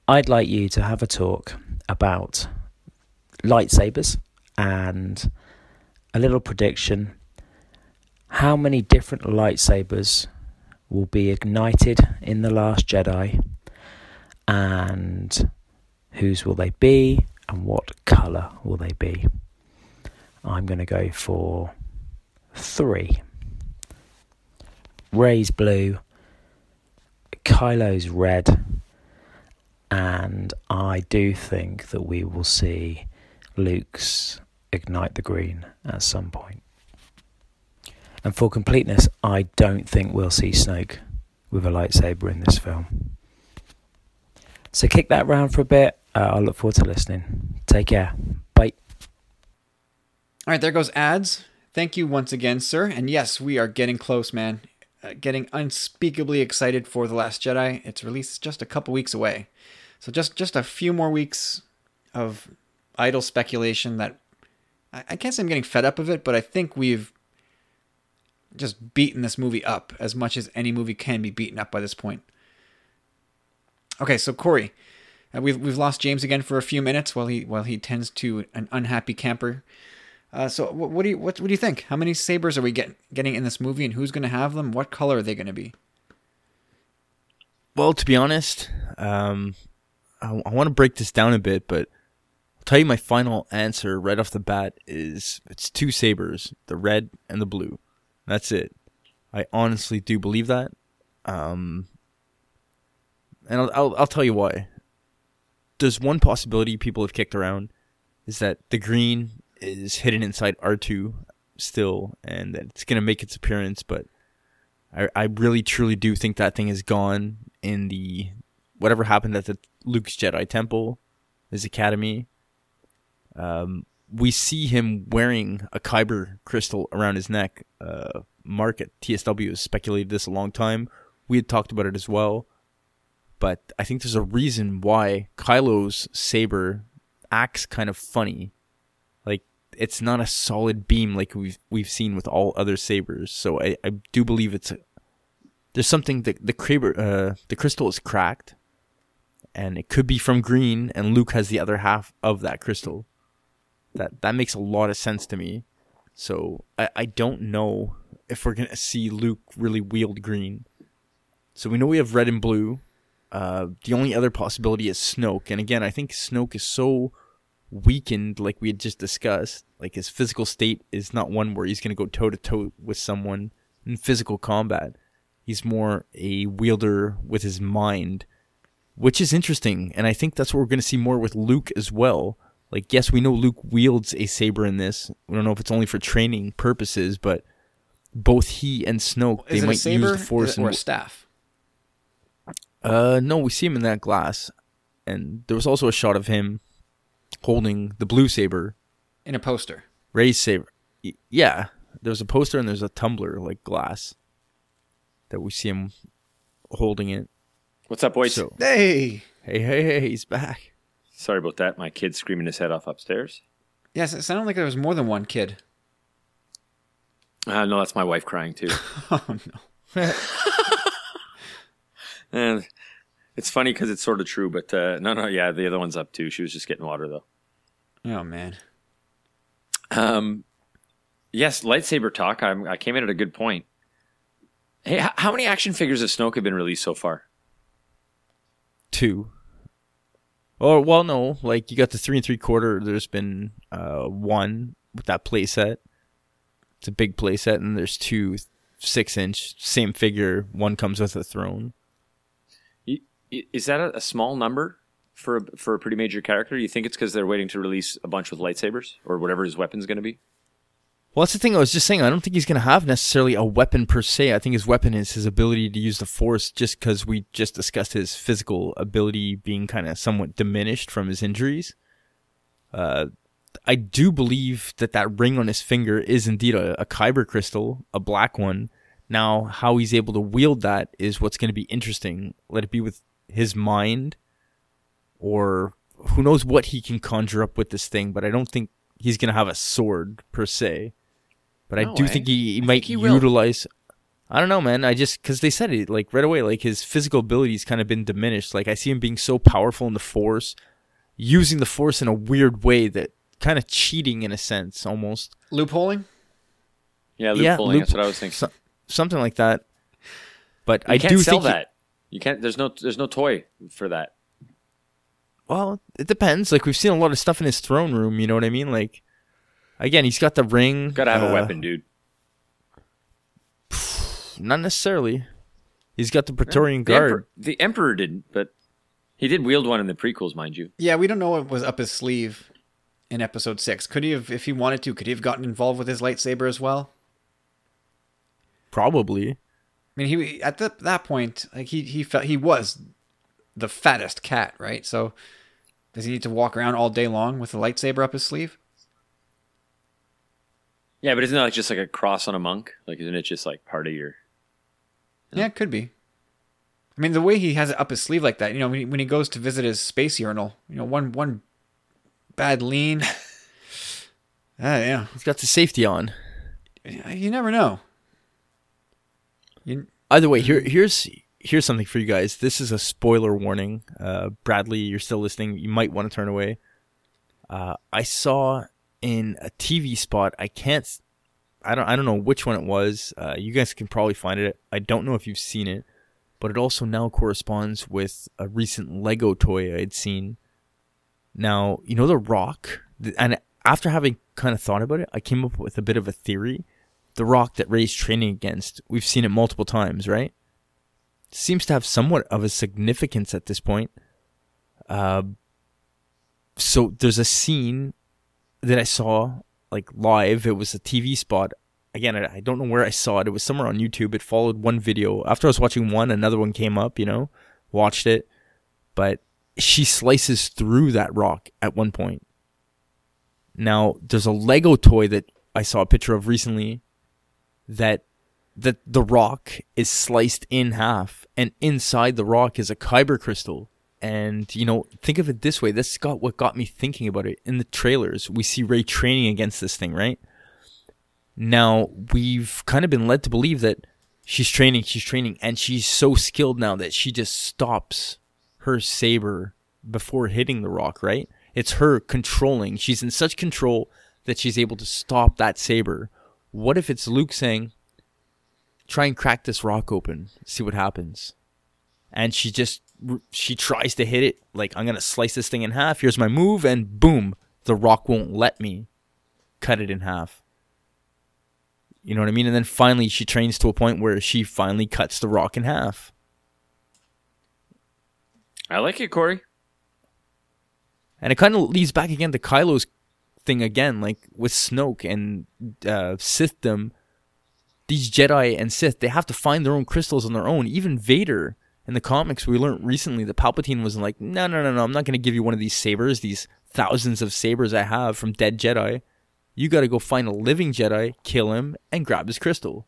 I'd like you to have a talk about lightsabers and a little prediction. How many different lightsabers will be ignited in The Last Jedi? And whose will they be? And what colour will they be? I'm going to go for three. Rey's blue, Kylo's red, and I do think that we will see Luke's ignite the green at some point. And for completeness, I don't think we'll see Snoke with a lightsaber in this film. So kick that round for a bit. Uh, I look forward to listening. Take care. Bye. All right, there goes ads. Thank you once again, sir. And yes, we are getting close, man. Uh, getting unspeakably excited for The Last Jedi. Its release is just a couple weeks away. So just just a few more weeks of idle speculation that I, I can't say I'm getting fed up of it, but I think we've just beaten this movie up as much as any movie can be beaten up by this point. Okay, so Corey, uh, we've we've lost James again for a few minutes while he while he tends to an unhappy camper. Uh, so what, what do you what, what do you think? How many sabers are we getting getting in this movie, and who's going to have them? What color are they going to be? Well, to be honest, um, I, I want to break this down a bit, but I'll tell you my final answer right off the bat is it's two sabers, the red and the blue. That's it. I honestly do believe that. Um, and I'll, I'll, I'll tell you why. There's one possibility people have kicked around is that the green is hidden inside R2 still, and that it's gonna make its appearance. But I, I really truly do think that thing is gone in the whatever happened at the Luke's Jedi Temple, his academy. Um, we see him wearing a kyber crystal around his neck. Uh, Mark at TSW has speculated this a long time. We had talked about it as well. But I think there's a reason why Kylo's saber acts kind of funny. Like it's not a solid beam like we've we've seen with all other sabers. So I, I do believe it's a, there's something that the kyber, uh, the crystal is cracked, and it could be from green, and Luke has the other half of that crystal. That that makes a lot of sense to me. So I, I don't know if we're gonna see Luke really wield green. So we know we have red and blue. Uh, the only other possibility is Snoke, and again, I think Snoke is so weakened, like we had just discussed. Like his physical state is not one where he's gonna go toe to toe with someone in physical combat. He's more a wielder with his mind, which is interesting, and I think that's what we're gonna see more with Luke as well. Like, yes, we know Luke wields a saber in this. We don't know if it's only for training purposes, but both he and Snoke Is they might use the Force. or a staff? uh, no, we see him in that glass, and there was also a shot of him holding the blue saber, In a poster. Rey's saber. Y- Yeah, there's a poster and there's a tumbler like glass that we see him holding it. What's up, boys? So Hey. hey, hey, hey, he's back. Sorry about that. My kid's screaming his head off upstairs. Yes, it sounded like there was more than one kid. Uh, no, that's my wife crying too. Oh no. and it's funny because it's sort of true, but uh, no, no, yeah, the other one's up too. She was just getting water though. Oh man. Um, yes, lightsaber talk. I'm, I came in at a good point. Hey, h- how many action figures of Snoke have been released so far? two. Or well, no, like you got the three and three quarter. There's been uh, one with that playset. It's a big playset, and there's two six inch same figure. One comes with a throne. Is that a, a small number for a, for a pretty major character? You think it's because they're waiting to release a bunch with lightsabers or whatever his weapon's going to be? Well, that's the thing. I was just saying. I don't think he's gonna have necessarily a weapon per se. I think his weapon is his ability to use the force. Just because we just discussed his physical ability being kind of somewhat diminished from his injuries. Uh, I do believe that that ring on his finger is indeed a, a kyber crystal, a black one. Now, how he's able to wield that is what's going to be interesting. Let it be with his mind, or who knows what he can conjure up with this thing. But I don't think he's going to have a sword per se. But I do way. think he, he might think he will. utilize. I don't know, man. I just because they said it like right away, like his physical abilities kind of been diminished. Like I see him being so powerful in the Force, using the Force in a weird way that kind of cheating in a sense, almost Loopholing? Yeah, loop Yeah, pulling. loop- That's what I was thinking. so, something like that. But You I can't do sell think he- that. You can't. There's no. There's no toy for that. well, it depends. Like we've seen a lot of stuff in his throne room. You know what I mean? Like again, he's got the ring. Got to have uh, a weapon, dude. Not necessarily. He's got the Praetorian The Guard. Emperor, the Emperor didn't, but he did wield one in the prequels, mind you. Yeah, we don't know what was up his sleeve in episode six. Could he have, if he wanted to, could he have gotten involved with his lightsaber as well? Probably. I mean, he at the, that point, like he he felt he was the fattest cat, right? So does he need to walk around all day long with a lightsaber up his sleeve? Yeah, but isn't that like just like a cross on a monk? Like, isn't it just like part of your? Yeah, it could be. I mean, the way he has it up his sleeve like that, you know, when he, when he goes to visit his space urinal, you know, one one bad lean. Ah, yeah, He's got the safety on. you never know. You, Either way, here here's here's something for you guys. This is a spoiler warning. Uh, Bradley, you're still listening. You might want to turn away. Uh, I saw in a TV spot. I can't. I don't. I don't know which one it was. Uh, you guys can probably find it. I don't know if you've seen it, but it also now corresponds with a recent Lego toy I'd seen. Now you know the Rock, and after having kind of thought about it, I came up with a bit of a theory the rock that Rey's training against. We've seen it multiple times, right? Seems to have somewhat of a significance at this point. Uh, so there's a scene that I saw like live. It was a TV spot. Again, I, don't know where I saw it. It was somewhere on YouTube. It followed one video. After I was watching one, another one came up. You know, watched it, but she slices through that rock at one point. Now, there's a Lego toy that I saw a picture of recently that that the rock is sliced in half and inside the rock is a kyber crystal and you know think of it this way this got what got me thinking about it. In the trailers we see Rey training against this thing right? Now we've kind of been led to believe that she's training she's training and she's so skilled now that she just stops her saber before hitting the rock right? It's her controlling. She's in such control that she's able to stop that saber. What if it's luke saying try and crack this rock open, see what happens. And she just she tries to hit it like I'm gonna slice this thing in half. Here's my move, and boom, the rock won't let me cut it in half. You know what I mean? And then finally, she trains to a point where she finally cuts the rock in half. I like it, Corey. And it kind of leads back again to Kylo's thing again, like with Snoke and uh, Sithdom. These Jedi and Sith, they have to find their own crystals on their own. Even Vader in the comics, we learned recently that Palpatine was like, no, no, no, no, I'm not going to give you one of these sabers, these thousands of sabers I have from dead Jedi. You got to go find a living Jedi, kill him, and grab his crystal.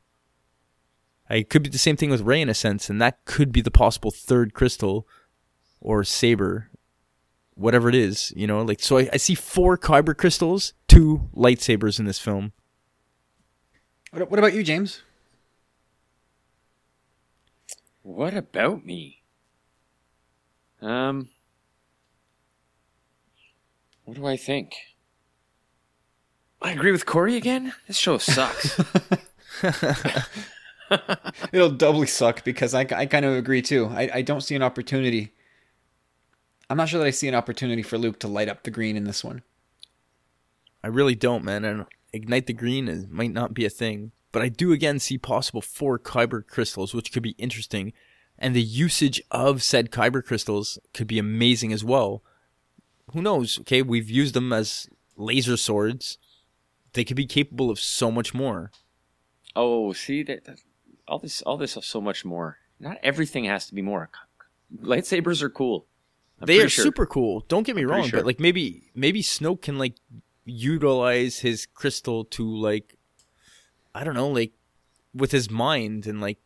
Uh, It could be the same thing with Rey in a sense, and that could be the possible third crystal or saber whatever it is, you know, like so I, I see four kyber crystals, two lightsabers in this film. what, what about you, James? What about me? Um, what do I think? I agree with Corey again. This show sucks. It'll doubly suck because I, I kind of agree too. I, I don't see an opportunity. I'm not sure that I see an opportunity for Luke to light up the green in this one. I really don't, man. And ignite the green is, might not be a thing, but I do again see possible four kyber crystals, which could be interesting, and the usage of said kyber crystals could be amazing as well. Who knows? Okay, we've used them as laser swords. They could be capable of so much more. oh, see that, that all this, all this, is so much more. Not everything has to be more. Lightsabers are cool. I'm they are sure. super cool. Don't get me pretty wrong, sure. but like maybe maybe Snoke can like utilize his crystal to like I don't know, like with his mind and like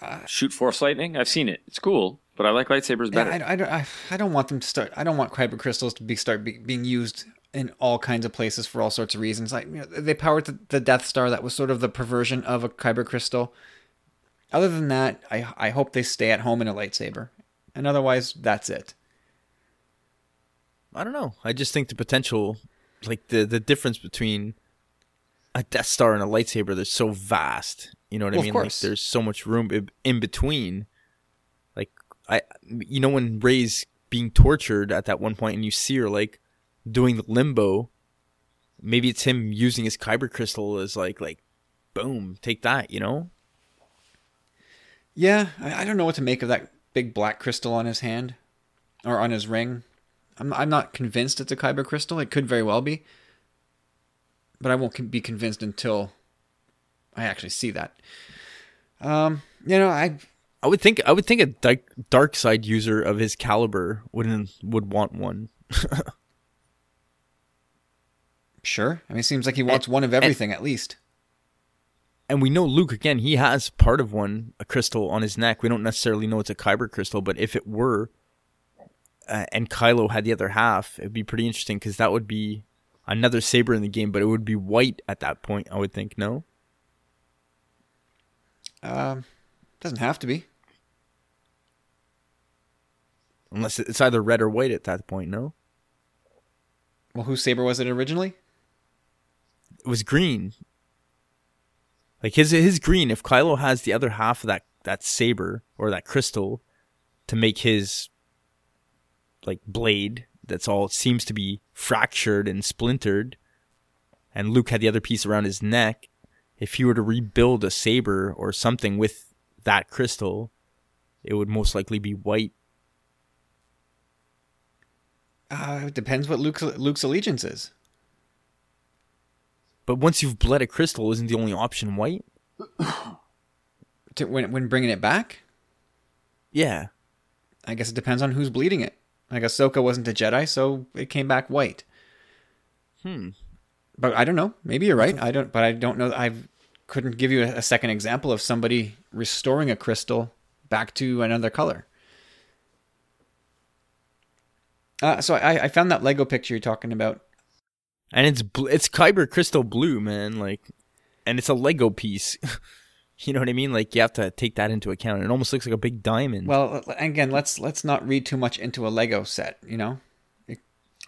uh, Shoot force lightning. I've seen it. It's cool, but I like lightsabers better. I, I, don't- I, I don't want them to start. I don't want kyber crystals to be start be, being used in all kinds of places for all sorts of reasons. Like you know, they powered the, the Death Star. That was sort of the perversion of a kyber crystal. Other than that, I I hope they stay at home in a lightsaber, and otherwise, that's it. I don't know. I just think the potential, like the the difference between a Death Star and a lightsaber, they're so vast. You know what Well, I mean? Like there's so much room in- in between. Like I, you know, when Rey's being tortured at that one point, and you see her like doing the limbo. Maybe it's him using his kyber crystal as like like, boom, take that. You know? Yeah, I, I don't know what to make of that big black crystal on his hand or on his ring. I'm I'm not convinced it's a kyber crystal. It could very well be, but I won't be convinced until I actually see that. Um, you know, I I would think I would think a dark, dark side user of his caliber wouldn't would want one. sure. I mean, it seems like he wants one of everything at least. and we know Luke again. He has part of one, a crystal on his neck. We don't necessarily know it's a kyber crystal, but if it were, uh, and Kylo had the other half, it'd be pretty interesting because that would be another saber in the game, but it would be white at that point. I would think no. Um, doesn't have to be. Unless it's either red or white at that point, no? Well, whose saber was it originally? It was green. Like his his green, if Kylo has the other half of that, that saber or that crystal to make his like blade that's all seems to be fractured and splintered, and Luke had the other piece around his neck, if he were to rebuild a saber or something with that crystal, it would most likely be white. Uh, it depends what Luke's Luke's allegiance is. But once you've bled a crystal, isn't the only option white? To, when when bringing it back, Yeah. I guess it depends on who's bleeding it. Like Ahsoka wasn't a Jedi, so it came back white. Hmm. But I don't know. Maybe you're right. I don't. But I don't know. I couldn't give you a, a second example of somebody restoring a crystal back to another color. Uh, so I, I found that Lego picture you're talking about. and it's bl- it's kyber crystal blue man like and it's a lego piece you know what i mean like you have to take that into account it almost looks like a big diamond Well, uh, uh, again, let's let's not read too much into a Lego set. You know,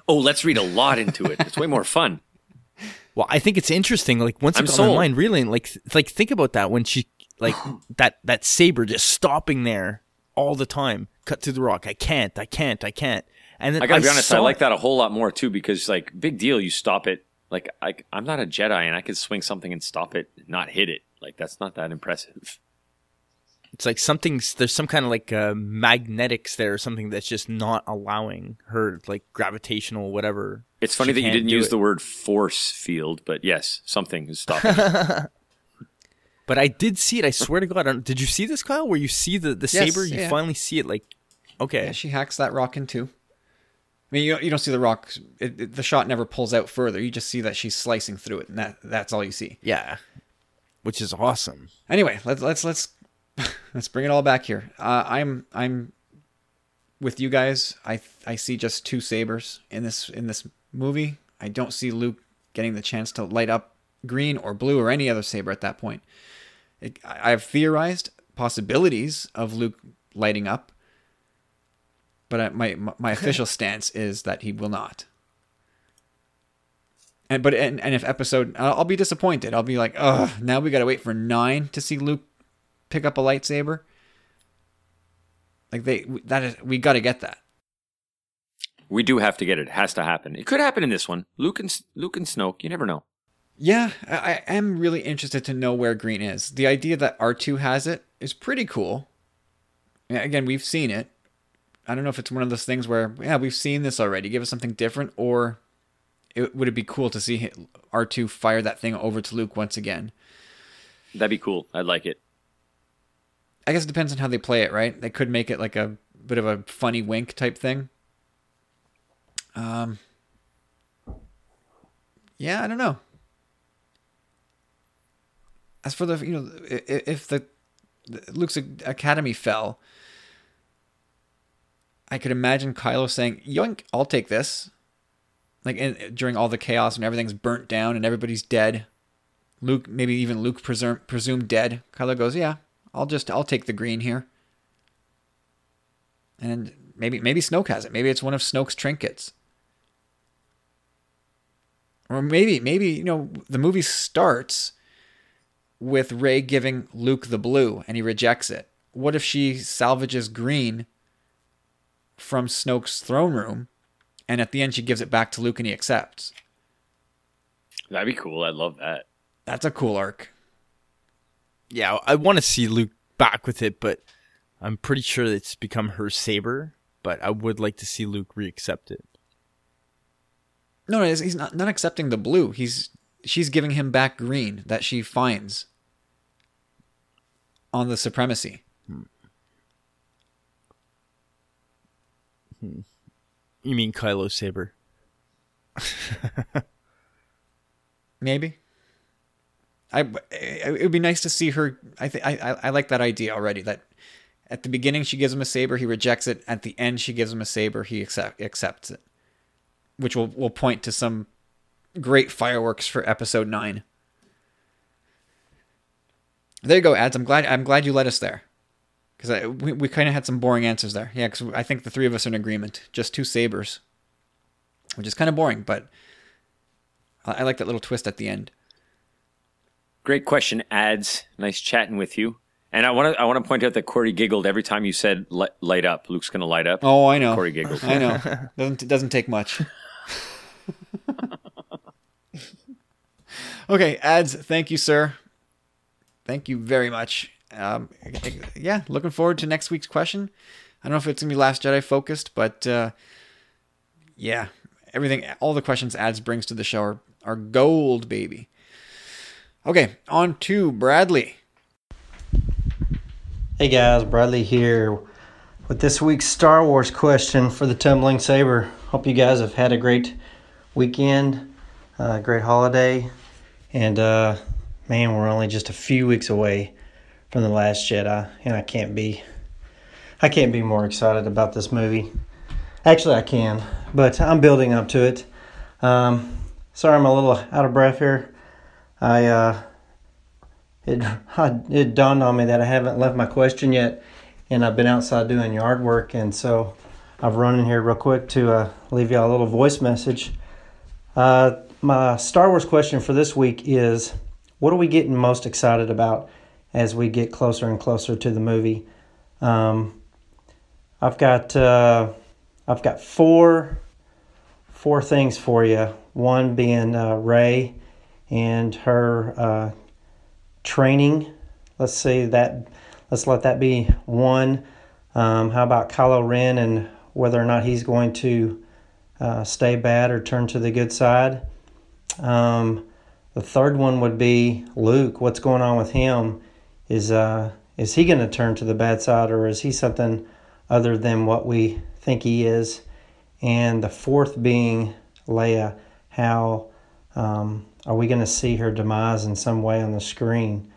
Oh, let's read a lot into it. It's way more fun. well i think it's interesting like once I'm it's on my mind really like like think about that when she like that that saber just stopping there all the time cut through the rock i can't i can't i can't and then I gotta be honest, I saw- like that a whole lot more too because like big deal, you stop it. Like I, I'm not a Jedi and I could swing something and stop it, not hit it. Like that's not that impressive. it's like something's there's some kind of like uh, magnetics there or something that's just not allowing her like gravitational whatever It's funny She that you didn't use it. the word force field, but yes, something is stopping. But I did see it. I swear to God. Did you see this, Kyle? Where you see the, the Yes, saber? You yeah. finally see it. Like, okay, yeah, she hacks that rock in two. I mean, you don't, you don't see the rock. It, it- the shot never pulls out further. You just see that she's slicing through it, and that that's all you see. yeah, which is awesome. Anyway, let's let's let's let's bring it all back here. Uh, I'm I'm with you guys. I I see just two sabers in this in this movie. I don't see Luke getting the chance to light up green or blue or any other saber at that point. It, I- I've theorized possibilities of Luke lighting up, but I, my my official stance is that he will not. And but and, and if episode, I'll, I'll be disappointed. I'll be like, oh, now we got to wait for nine to see Luke pick up a lightsaber. Like they that is we got to get that. we do have to get it. It has to happen. It could happen in this one. Luke and Luke and Snoke. You never know. Yeah, I, I am really interested to know where green is. The idea that R two has it is pretty cool. Again, we've seen it. I don't know if it's one of those things where yeah we've seen this already. Give us something different, or it, would it be cool to see R two fire that thing over to Luke once again? That'd be cool. I'd like it. I guess it depends on how they play it, right? They could make it like a bit of a funny wink type thing. Um, yeah, I don't know. As for the you know, if the, the Luke's academy fell, I could imagine Kylo saying, "Yoink, I'll take this." Like in, during all the chaos and everything's burnt down and everybody's dead, Luke maybe even Luke presume, presumed dead. Kylo goes, "Yeah, I'll just I'll take the green here. And maybe maybe Snoke has it. Maybe it's one of Snoke's trinkets. Or maybe maybe you know the movie starts with Rey giving Luke the blue and he rejects it. What if she salvages green from Snoke's throne room and at the end she gives it back to Luke and he accepts? That'd be cool. I'd love that. That's a cool arc. Yeah, I want to see Luke back with it, but I'm pretty sure it's become her saber. But I would like to see Luke reaccept it. No, no, he's not not accepting the blue. He's she's giving him back green that she finds on the supremacy. Hmm. Hmm. You mean Kylo's saber? Maybe. I it would be nice to see her. I think I I like that idea already. That at the beginning she gives him a saber, he rejects it. At the end she gives him a saber, he accept, accepts it, which will will point to some great fireworks for episode nine. There you go, ads. I'm glad I'm glad you led us there, because we we kind of had some boring answers there. Yeah, because I think the three of us are in agreement. Just two sabers, which is kind of boring, but I, I like that little twist at the end. Great question, ads. Nice chatting with you. And I want to I want to point out that Corey giggled every time you said light, up. Luke's going to light up. Oh, I know. Corey giggled. I know. doesn't it doesn't take much. okay, ads. Thank you, sir. Thank you very much. Um, yeah, looking forward to next week's question. I don't know if it's gonna be Last Jedi focused, but uh, yeah, everything, all the questions ads brings to the show are, are gold, baby. Okay, on to Bradley. Hey guys, Bradley here with this week's Star Wars question for the Tumbling Saber. Hope you guys have had a great weekend, a uh, great holiday, and uh, man, we're only just a few weeks away from the Last Jedi, and I can't be, I can't be more excited about this movie. Actually, I can, but I'm building up to it. Um, sorry, I'm a little out of breath here. I uh, it it dawned on me that I haven't left my question yet, and I've been outside doing yard work, and so I've run in here real quick to uh, leave y'all a little voice message. Uh, my Star Wars question for this week is: What are we getting most excited about as we get closer and closer to the movie? Um, I've got uh, I've got four four things for you. One being uh, Rey and her uh, training. Let's say that. Let's let that be one. Um, how about Kylo Ren and whether or not he's going to uh, stay bad or turn to the good side? Um, the third one would be Luke. What's going on with him? Is uh, is he going to turn to the bad side or is he something other than what we think he is? And the fourth being Leia. How um, are we going to see her demise in some way on the screen?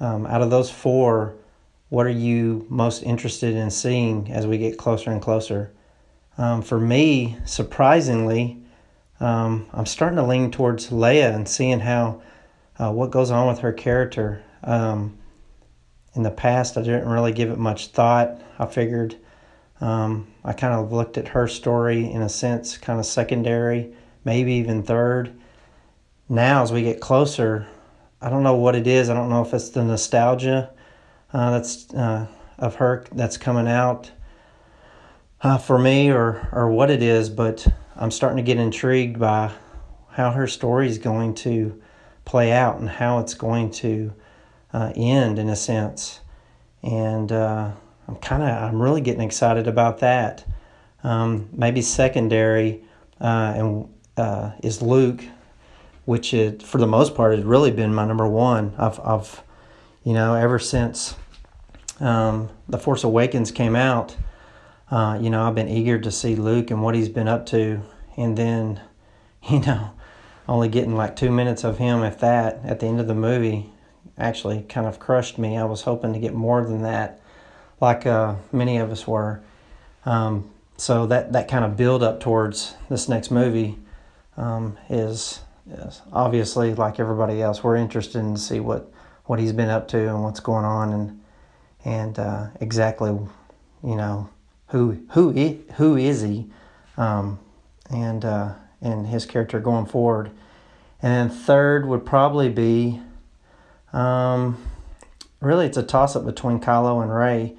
Um, out of those four, what are you most interested in seeing as we get closer and closer? Um, for me, surprisingly, um, I'm starting to lean towards Leia and seeing how uh, what goes on with her character. Um, in the past, I didn't really give it much thought. I figured um, I kind of looked at her story in a sense, kind of secondary, maybe even third now as we get closer, I don't know what it is. I don't know if it's the nostalgia uh, that's uh, of her that's coming out uh, for me, or or what it is. But I'm starting to get intrigued by how her story is going to play out and how it's going to uh, end in a sense. And uh, I'm kind of I'm really getting excited about that. Um, maybe secondary uh, and is Luke which it, for the most part has really been my number one. I've, I've you know, ever since um, The Force Awakens came out, uh, you know, I've been eager to see Luke and what he's been up to. And then, you know, only getting like two minutes of him, if that, at the end of the movie actually kind of crushed me. I was hoping to get more than that, like uh, many of us were. Um, so that, that kind of build up towards this next movie um, is yes, obviously, like everybody else, we're interested in to see what what he's been up to and what's going on, and and uh, exactly, you know, who who who is he, um, and uh, and his character going forward. And then third would probably be, um, really, it's a toss up between Kylo and Rey.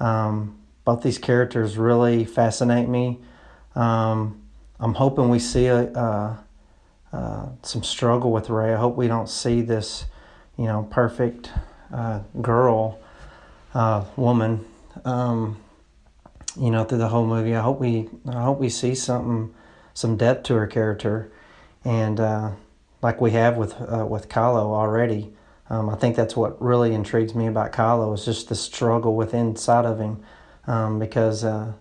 Um, both these characters really fascinate me. Um, I'm hoping we see a, uh, uh, some struggle with Rey. I hope we don't see this, you know, perfect uh, girl, uh, woman, um, you know, through the whole movie. I hope we, I hope we see something, some depth to her character, and uh, like we have with uh, with Kylo already. Um, I think that's what really intrigues me about Kylo is just the struggle within inside of him, um, because uh,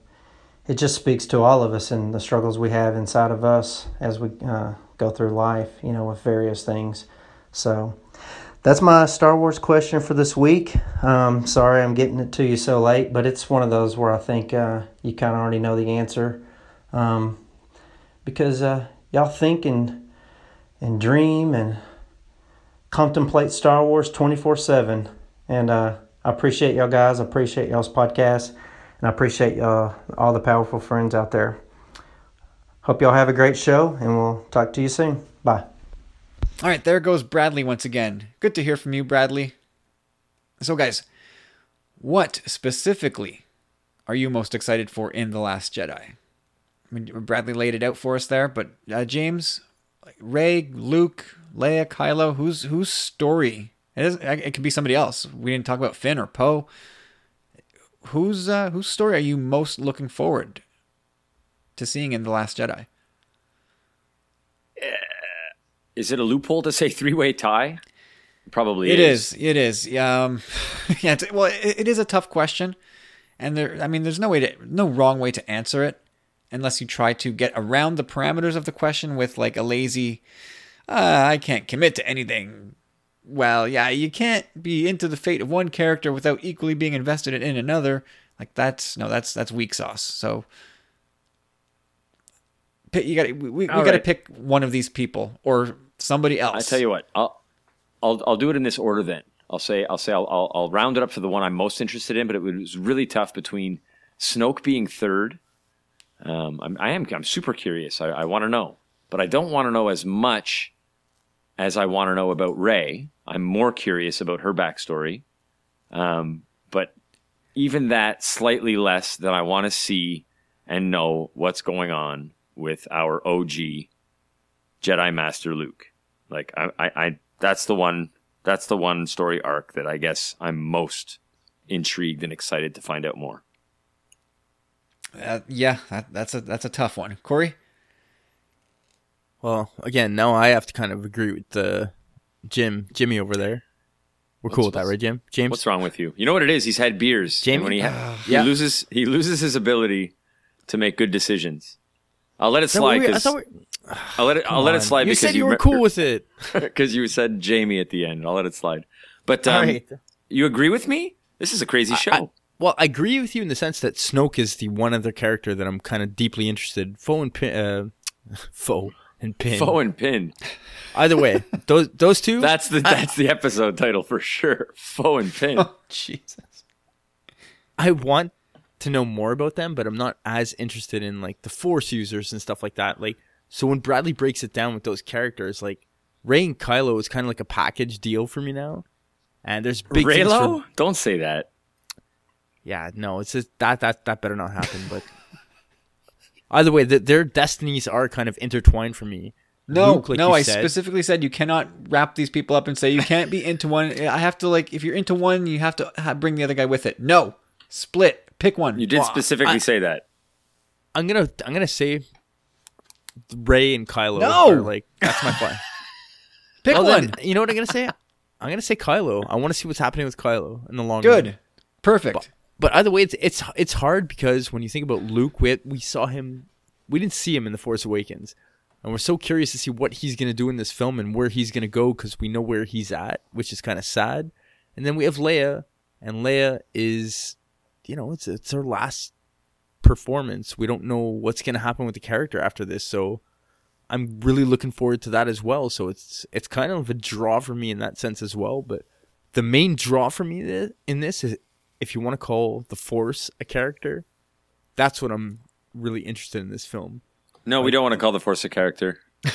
it just speaks to all of us and the struggles we have inside of us as we uh, go through life, you know, with various things. So that's my Star Wars question for this week. Um, sorry I'm getting it to you so late, but it's one of those where I think uh, you kind of already know the answer. Um, because uh, y'all think and, and dream and contemplate Star Wars 24 7. And uh, I appreciate y'all guys. I appreciate y'all's podcast. And I appreciate uh, all the powerful friends out there. Hope y'all have a great show, and we'll talk to you soon. Bye. All right, there goes Bradley once again. Good to hear from you, Bradley. So, guys, what specifically are you most excited for in The Last Jedi? I mean, Bradley laid it out for us there, but uh, James, Rey, Luke, Leia, Kylo, whose whose story? It, is, it could be somebody else. We didn't talk about Finn or Poe. Whose uh, whose story are you most looking forward to seeing in The Last Jedi? Is it a loophole to say three way tie? Probably It is. It is. Um, yeah. Well, it, it is a tough question, and there. I mean, there's no way to, no wrong way to answer it, unless you try to get around the parameters of the question with like a lazy. Uh, I can't commit to anything. Well, yeah, you can't be into the fate of one character without equally being invested in another. Like that's no, that's that's weak sauce. So you got we, we, we got to right. pick one of these people or somebody else. I tell you what, I'll I'll I'll do it in this order then. I'll say I'll say I'll, I'll I'll round it up to the one I'm most interested in, but it was really tough between Snoke being third. Um, I'm, I am I'm super curious. I, I want to know, but I don't want to know as much as I want to know about Rey. I'm more curious about her backstory, um, but even that slightly less than I want to see and know what's going on with our OG Jedi Master Luke. Like I, I, I that's the one that's the one story arc that I guess I'm most intrigued and excited to find out more. Uh, yeah, that, that's a that's a tough one. Corey. Well, again, now I have to kind of agree with the Jim, Jimmy over there. We're cool with that, right, Jim? James. What's wrong with you? You know what it is? He's had beers. and Jamie? when he, ha- he Yeah. loses he loses his ability to make good decisions. I'll let it Is that what slide because thought we- I'll let it I'll let it slide You because said you you were cool with it. because you said Jamie at the end. I'll let it slide. But um, All right. you agree with me? This is a crazy show. I- well, I agree with you in the sense that Snoke is the one other character that I'm kind of deeply interested. Foe and uh, Foe and Pin. Foe and pin. Either way, those those two. That's the that's the episode title for sure. Foe and pin. Oh, Jesus. I want to know more about them, but I'm not as interested in like the Force users and stuff like that. Like, so when Bradley breaks it down with those characters, like Rey and Kylo is kind of like a package deal for me now. And there's big Reylo? for Don't say that. yeah, no, it's just that that that better not happen. But either way, th their destinies are kind of intertwined for me. No, Luke, like no. I said- specifically said you cannot wrap these people up and say you can't be into one. I have to like if you're into one, you have to ha- bring the other guy with it. No, split. Pick one. You did Well, specifically I- say that. I'm gonna I'm gonna say Rey and Kylo. No! are, like that's my plan. Pick Well, one. then, you know what I'm gonna say? I'm gonna say Kylo. I want to see what's happening with Kylo in the long run. Good. run. Perfect. But either way, it's it's it's hard because when you think about Luke, we we saw him, we didn't see him in the Force Awakens, and we're so curious to see what he's gonna do in this film and where he's gonna go because we know where he's at, which is kind of sad. And then we have Leia, and Leia is, you know, it's it's her last performance. We don't know what's gonna happen with the character after this, so I'm really looking forward to that as well. So it's it's kind of a draw for me in that sense as well. But the main draw for me in this is if you want to call the Force a character, that's what I'm really interested in this film. No, we don't want to call the Force a character.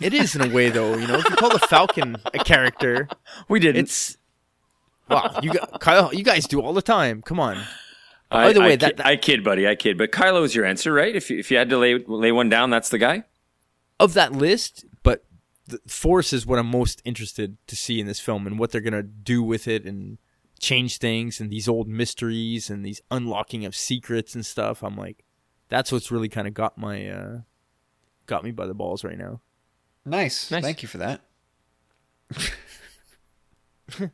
It is in a way, though. You know, if you call the Falcon a character, We didn't. it's wow. You got Kyle. You guys do all the time. Come on. I, By the way, I, that- kid, that- I kid, buddy, I kid. But Kylo is your answer, right? If you, if you had to lay lay one down, that's the guy. of that list, but the Force is what I'm most interested to see in this film and what they're gonna do with it and change things and these old mysteries and these unlocking of secrets and stuff. I'm like, that's what's really kind of got my uh, got me by the balls right now. Nice. Nice. Thank you for that.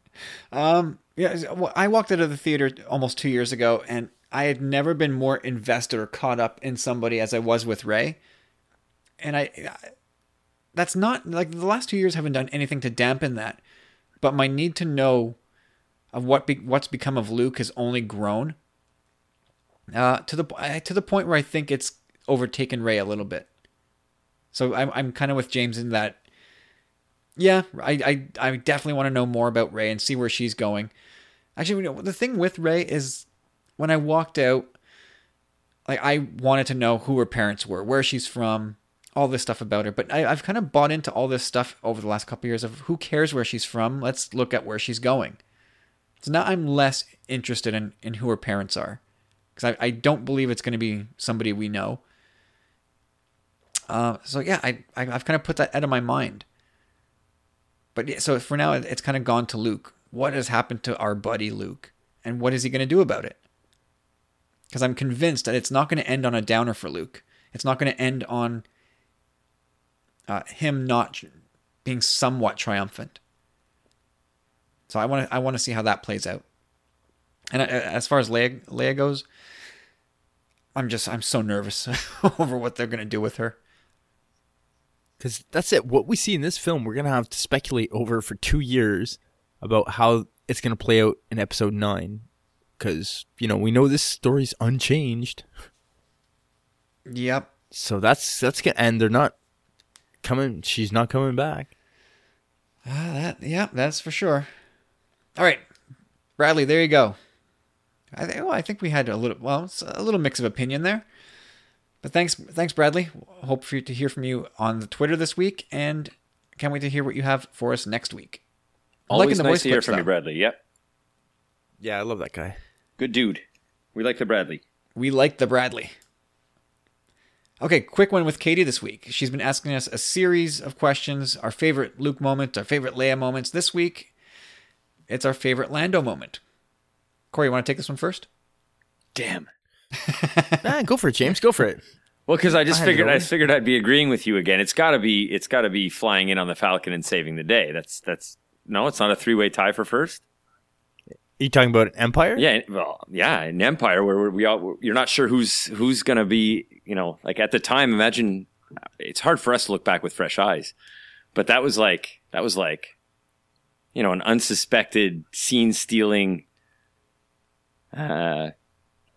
um, yeah, well, I walked out of the theater almost two years ago, and I had never been more invested or caught up in somebody as I was with Rey. And I, I- that's not like the last two years haven't done anything to dampen that, but my need to know of what be, what's become of Luke has only grown. Uh, to the to the point where I think it's overtaken Rey a little bit. So I'm I'm kind of with James in that. Yeah, I I, I definitely want to know more about Rey and see where she's going. Actually, you know, the thing with Rey is when I walked out, like I wanted to know who her parents were, where she's from, all this stuff about her. But I, I've kind of bought into all this stuff over the last couple of years of who cares where she's from. Let's look at where she's going. So now I'm less interested in in who her parents are, because I I don't believe it's going to be somebody we know. Uh, so yeah, I, I I've kind of put that out of my mind. But yeah, so for now, it's kind of gone to Luke. What has happened to our buddy Luke, and what is he going to do about it? Because I'm convinced that it's not going to end on a downer for Luke. It's not going to end on uh, him not being somewhat triumphant. So I want to I want to see how that plays out. And uh, as far as Leia, Leia goes, I'm just I'm so nervous over what they're going to do with her. Because that's it. What we see in this film, we're gonna have to speculate over for two years about how it's gonna play out in Episode Nine. Because you know we know this story's unchanged, Yep. so that's that's gonna and they're not coming. She's not coming back. Ah, that yeah, that's for sure. All right, Bradley, there you go. I think well, oh, I think we had a little well, it's a little mix of opinion there. But thanks, thanks, Bradley. Hope for you to hear from you on the Twitter this week, and can't wait to hear what you have for us next week. I'm Always liking the nice voice to hear clips, from you. Bradley. Yep, Yeah, I love that guy. good dude. We like the Bradley. We like the Bradley. Okay, quick one with Katie this week. She's been asking us a series of questions. Our favorite Luke moment, our favorite Leia moments. This week, it's our favorite Lando moment. Corey, you want to take this one first? Damn. nah, go for it, James. Go for it. Well, because I just I figured I over. figured I'd be agreeing with you again. It's got to be it's got to be flying in on the Falcon and saving the day. That's that's no, it's not a three way tie for first. Are you talking about Empire? Yeah, well, yeah, in Empire where we all you're not sure who's who's gonna be. You know, like at the time, imagine it's hard for us to look back with fresh eyes, but that was like that was like, you know, an unsuspected scene stealing. Uh,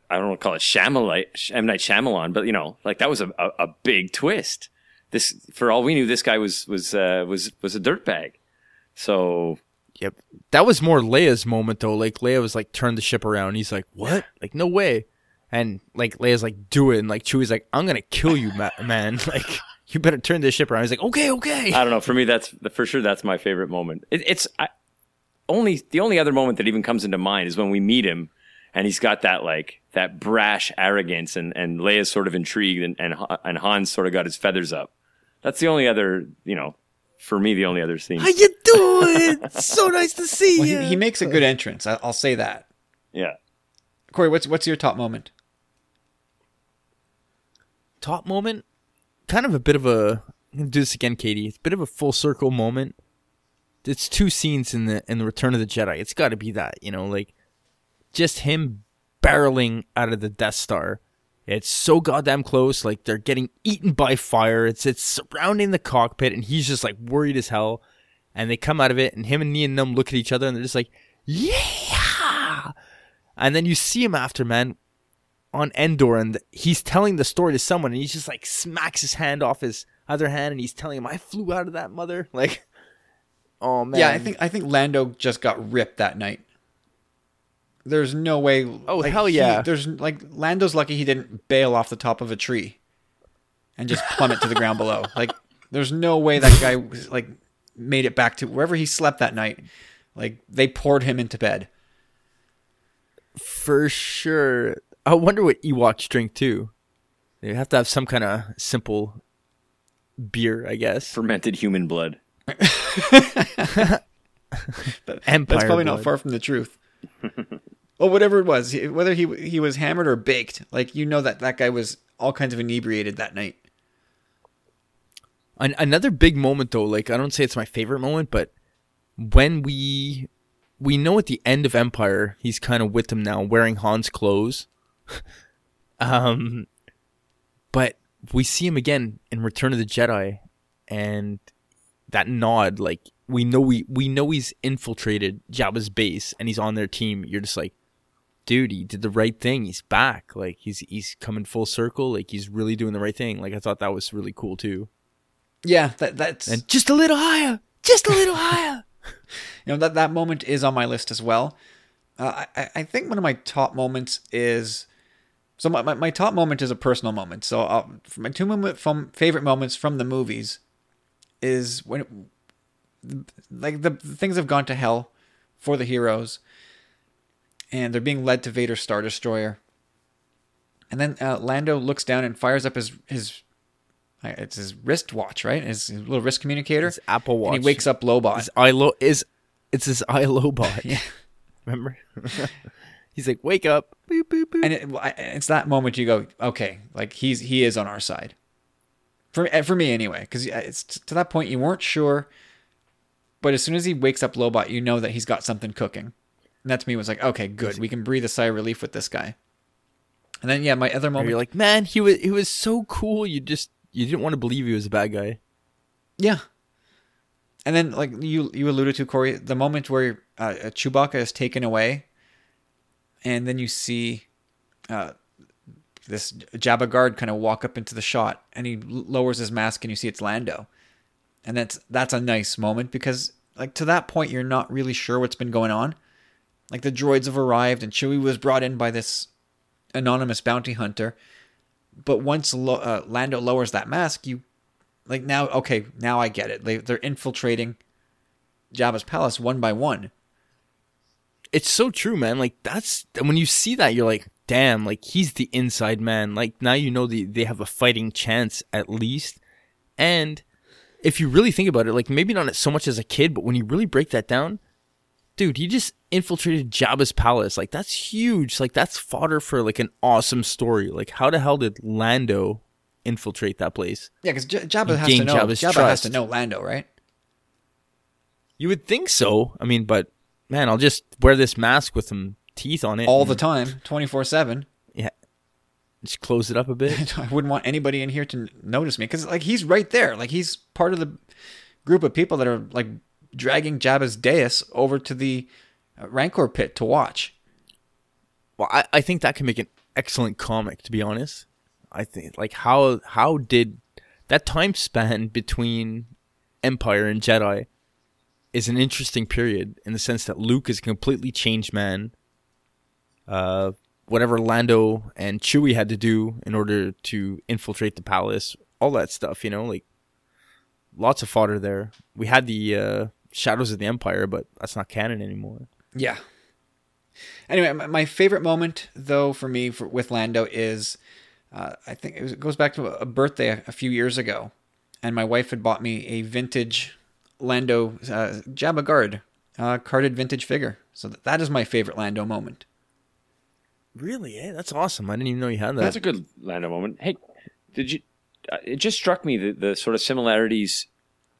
I don't want to call it Shamalite, M Night Shyamalan, but you know, like that was a, a, a big twist. This, for all we knew, this guy was was uh, was was a dirtbag. So Yep. That was more Leia's moment though. Like Leia was like, turn the ship around. He's like, what? Like, no way. And like Leia's like, do it. And like Chewie's like, I'm gonna kill you, ma- man. Like, you better turn this ship around. He's like, okay, okay. I don't know. For me, that's for sure. That's my favorite moment. It, it's I, only the only other moment that even comes into mind is when we meet him, and he's got that like that brash arrogance, and and Leia's sort of intrigued, and and, and Hans sort of got his feathers up. That's the only other, you know, for me, the only other scene. How you doing? so nice to see Well, you. he, he makes a good entrance. I, I'll say that. Yeah. Corey, what's what's your top moment? top moment, kind of a bit of a. Do this again, Katie. It's a bit of a full circle moment. It's two scenes in the in the Return of the Jedi. It's got to be that, you know, like just him barreling out of the Death Star. It's so goddamn close. Like they're getting eaten by fire. It's it's surrounding the cockpit, and he's just like worried as hell. And they come out of it, and him and Nien Nunb look at each other, and they're just like, "Yeah!" And then you see him after, man, on Endor and he's telling the story to someone and he just like smacks his hand off his other hand and he's telling him I flew out of that mother like oh man Yeah, I think I think Lando just got ripped that night. there's no way. Oh, like, hell he- yeah. there's like Lando's lucky he didn't bail off the top of a tree, and just plummet to the ground below. Like, there's no way that guy was, like made it back to wherever he slept that night. Like they poured him into bed. For sure. I wonder what Ewoks drink too. They have to have some kind of simple beer, I guess. Fermented human blood. Empire That's probably not far from the truth. well, whatever it was, whether he he was hammered or baked, like you know that that guy was all kinds of inebriated that night. An- another big moment though, like I don't say it's my favorite moment, but when we we know at the end of Empire, he's kind of with them now, wearing Han's clothes. um, but we see him again in Return of the Jedi, and that nod, like we know we we know he's infiltrated Jabba's base and he's on their team. You're just like, dude, he did the right thing. He's back. Like he's he's coming full circle. Like he's really doing the right thing. Like I thought that was really cool too. Yeah, that that's And just a little higher, just a little higher. you know that that moment is on my list as well. Uh, I I think one of my top moments is so my, my, my top moment is a personal moment. So uh, for my two moment from favorite moments from the movies is when it, like the things have gone to hell for the heroes, and they're being led to Vader's Star Destroyer. And then uh, Lando looks down and fires up his his uh, it's his wristwatch, right? His, his little wrist communicator. His Apple Watch. And he wakes up Lobot. His ilo is it's his iLobot. Yeah. Remember? He's like, wake up. Boop, boop, boop. and it, it's that moment you go, okay, like he's he is on our side. For for me anyway, because it's to that point you weren't sure, but as soon as he wakes up Lobot, you know that he's got something cooking, and that to me was like, okay, good, we can breathe a sigh of relief with this guy. And then yeah, my other moment, you're like, man, he was he was so cool. You just you didn't want to believe he was a bad guy. yeah. And then like you you alluded to Corey, the moment where uh, Chewbacca is taken away, and then you see uh, this Jabba guard kind of walk up into the shot, and he lowers his mask, and you see it's Lando, and that's that's a nice moment because like to that point you're not really sure what's been going on, like the droids have arrived, and Chewie was brought in by this anonymous bounty hunter, but once Lo- uh, Lando lowers that mask, you like now okay now I get it. They they're infiltrating Jabba's palace one by one. It's so true, man. Like that's when you see that, you're like, damn, like he's the inside man. Like now you know the, they have a fighting chance at least. And if you really think about it, like maybe not so much as a kid, but when you really break that down, dude, he just infiltrated Jabba's palace. Like that's huge. Like that's fodder for like an awesome story. Like how the hell did Lando infiltrate that place? Yeah, because J- Jabba has to know. Jabba's Jabba has to know Lando, right? You would think so. I mean, but man, I'll just wear this mask with some teeth on it. All the time, twenty four seven. Yeah. Just close it up a bit. I wouldn't want anybody in here to notice me because, like, he's right there. Like, he's part of the group of people that are like dragging Jabba's dais over to the uh, Rancor pit to watch. Well, I, I think that can make an excellent comic, to be honest. I think like how how did that time span between Empire and Jedi is an interesting period in the sense that Luke is a completely changed man. Uh, whatever Lando and Chewie had to do in order to infiltrate the palace, all that stuff, you know, like lots of fodder there. We had the uh, Shadows of the Empire, but that's not canon anymore. Yeah. Anyway, my, favorite moment, though, for me for, with Lando is, uh, I think it, was, it goes back to a birthday a, a few years ago, and my wife had bought me a vintage Lando uh, Jabba Guard uh, carded vintage figure. So that, that is my favorite Lando moment. Really? Eh? That's awesome. I didn't even know you had that. That's a good Lando moment. Hey, did you? Uh, it just struck me the, the sort of similarities,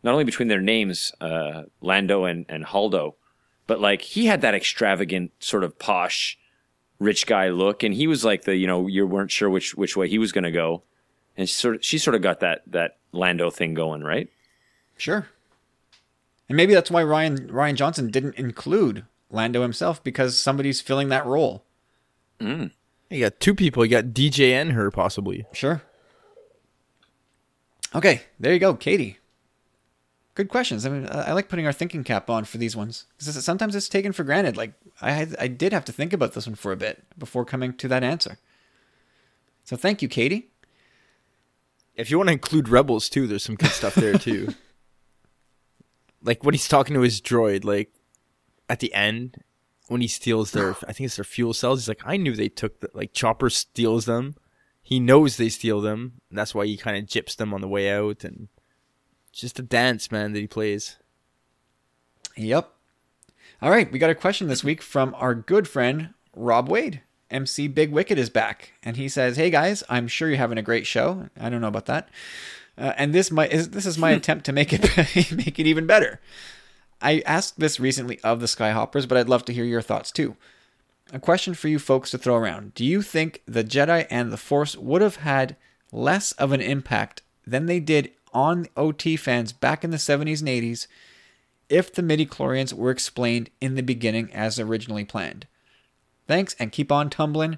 not only between their names, uh, Lando and and Holdo, but like he had that extravagant sort of posh, rich guy look, and he was like the you know you weren't sure which which way he was going to go, and she sort of she sort of got that that Lando thing going, right? Sure. And maybe that's why Rian Rian Johnson didn't include Lando himself because somebody's filling that role. Hmm. You got two people. You got DJ and her, possibly. Sure. Okay, there you go, Katie. Good questions. I mean, I I like putting our thinking cap on for these ones because sometimes it's taken for granted. Like, I had, I did have to think about this one for a bit before coming to that answer. So thank you, Katie. If you want to include rebels too, there's some good stuff there too. like when he's talking to his droid, like at the end when he steals their, I think it's their fuel cells. He's like, I knew they took the, like Chopper steals them. He knows they steal them. That's why he kind of gyps them on the way out, and just a dance, man, that he plays. Yep. All right, we got a question this week from our good friend Rob Wade. MC Big Wicked is back, and he says, "Hey guys, I'm sure you're having a great show. I don't know about that, uh, and this my is, this is my attempt to make it make it even better. I asked this recently of the Skyhoppers, but I'd love to hear your thoughts too. A question for you folks to throw around: Do you think the Jedi and the Force would have had less of an impact than they did on OT fans back in the 70s and 80s?" if the midi-chlorians were explained in the beginning as originally planned. Thanks and keep on tumbling,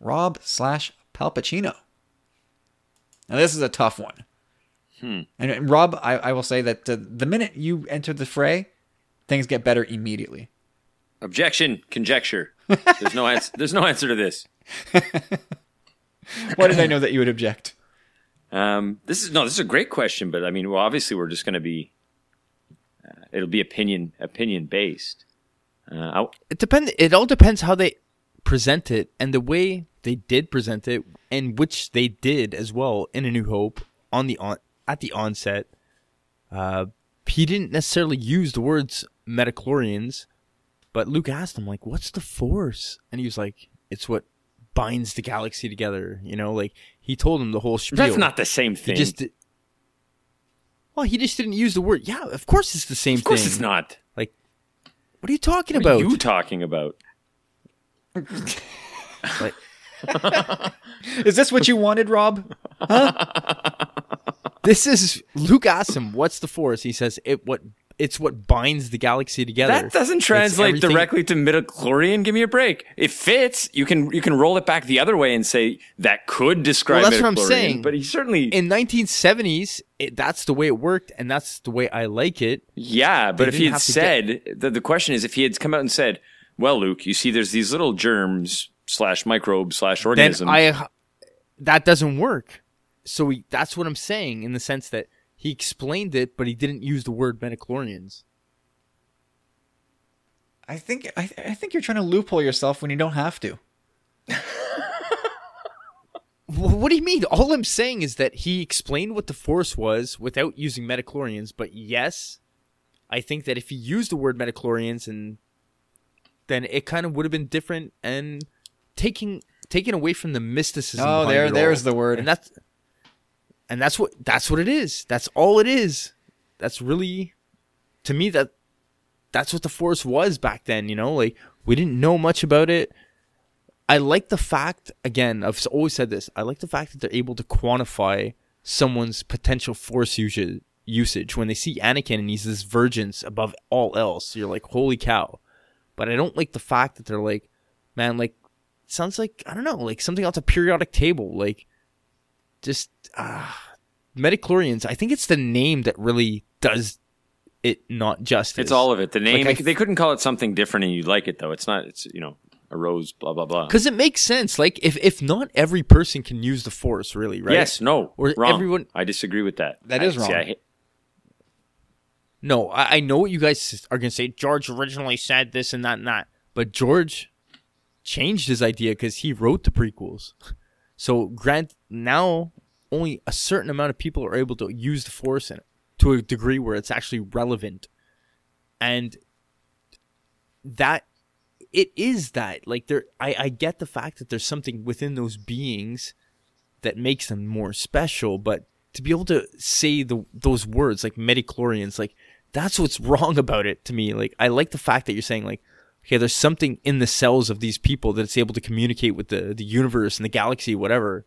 Rob slash Palpacino. Now this is a tough one. Hmm. And, and Rob, I, I will say that uh, the minute you enter the fray, things get better immediately. Objection, conjecture. There's no answer. There's no answer to this. Why did I know that you would object? Um, this is no. This is a great question, but I mean, well, obviously, we're just going to be. Uh, it'll be opinion opinion based. Uh, I, It depend. It all depends how they present it and the way they did present it, and which they did as well in A New Hope on the on at the onset. Uh, he didn't necessarily use the words metachlorians, but Luke asked him like, "What's the Force?" And he was like, "It's what binds the galaxy together." You know, like he told him the whole spiel. that's not the same He thing. just. Well, he just didn't use the word. Yeah, of course it's the same thing. of course, thing. it's not. Like, what are you talking What are about? you talking about? Like, Is this what you wanted, Rob? This is Luke asks him, "What's the Force?" He says, "It what it's what binds the galaxy together." That doesn't translate directly to midichlorian. Give me a break. It fits. You can you can roll it back the other way and say that could describe. Well, that's what I'm saying. But he certainly In 1970s, it, that's the way it worked, and that's the way I like it. Yeah, but They if he had said the, the question is if he had come out and said, "Well, Luke, you see, there's these little germs slash microbes slash Then organisms." I that doesn't work. So he, that's what I'm saying in the sense that he explained it, but he didn't use the word metachlorians. I think I, I think you're trying to loophole yourself when you don't have to. What do you mean? All I'm saying is that he explained what the Force was without using metachlorians. But yes, I think that if he used the word metachlorians, and then it kind of would have been different and taking taken away from the mysticism. Oh, there- there's all. the word. and that's and that's what that's what it is. That's all it is. That's really to me that that's what the Force was back then. You know, like we didn't know much about it. I like the fact, again, I've always said this. I like the fact that they're able to quantify someone's potential force usage. Usage when they see Anakin and he's this virgins above all else, you're like, holy cow! But I don't like the fact that they're like, man, like, sounds like I don't know, like something off the periodic table, like, just ah, metachlorians. I think it's the name that really does it not justice. it's all of it. The name Like, I- they couldn't call it something different, and you like it though. It's not. It's you know a rose. Blah blah blah. because it makes sense. Like if if not every person can use the force, really, right? Yes. No. Or wrong. everyone- I disagree with that. That I, is see, wrong. I hate- No, I, I know what you guys are gonna say. George originally said this and that and that, but George changed his idea because he wrote the prequels. So grant now only a certain amount of people are able to use the force in it to a degree where it's actually relevant, and that it is that like there. I I get the fact that there's something within those beings that makes them more special, but to be able to say the those words like metachlorians, like that's what's wrong about it to me. Like I like the fact that you're saying like, okay, there's something in the cells of these people that it's able to communicate with the the universe and the galaxy, whatever.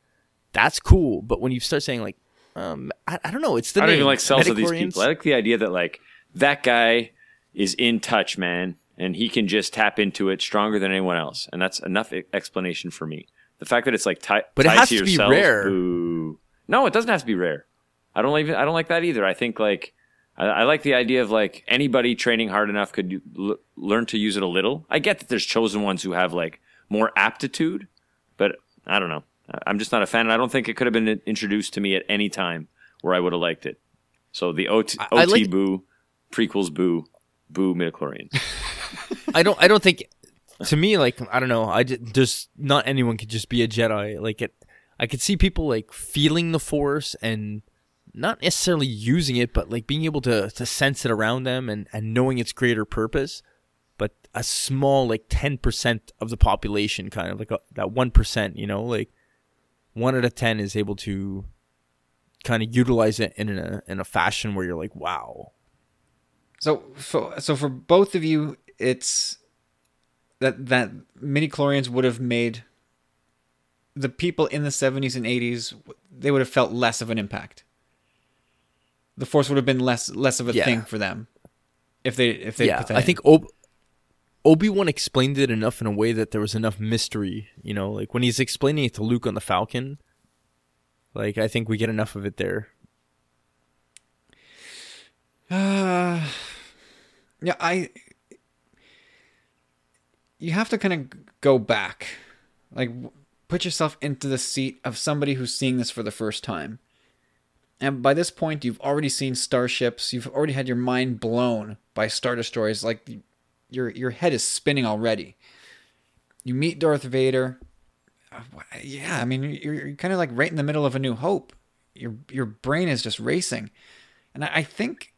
That's cool. But when you start saying like, um, I, I don't know, it's the I don't even like cells of these people. I like the idea that like that guy is in touch, man, and he can just tap into it stronger than anyone else, and that's enough explanation for me. The fact that it's like ti- But it tied has to to be cells, rare. boo. No, it doesn't have to be rare. I don't even. I don't like that either. I think like I, I like the idea of like anybody training hard enough could l- learn to use it a little. I get that there's chosen ones who have like more aptitude, but I don't know. I'm just not a fan, and I don't think it could have been introduced to me at any time where I would have liked it. So the OT, I- I OT like- boo, prequels boo, boo midichlorians. I don't. I don't think. To me, like I don't know. I just, just not anyone could just be a Jedi. Like it, I could see people like feeling the Force and not necessarily using it, but like being able to to sense it around them and and knowing its greater purpose. But a small like ten percent of the population, kind of like a, that one percent, you know, like one out of ten is able to kind of utilize it in a in a fashion where you're like, wow, So, so, so for both of you, it's that that midi chlorians would have made the people in the 70s and 80s they would have felt less of an impact. The force would have been less less of a Yeah. thing for them if they if they yeah, put that I in. think Ob- Obi Wan explained it enough in a way that there was enough mystery. You know, like when he's explaining it to Luke on the Falcon. Like I think we get enough of it there. Uh, yeah, I. You have to kind of go back, like put yourself into the seat of somebody who's seeing this for the first time. And by this point, you've already seen starships. You've already had your mind blown by star destroyers. Like your your head is spinning already. You meet Darth Vader. Uh, Yeah, I mean you're, you're kind of like right in the middle of a New Hope. Your your brain is just racing, and I, I think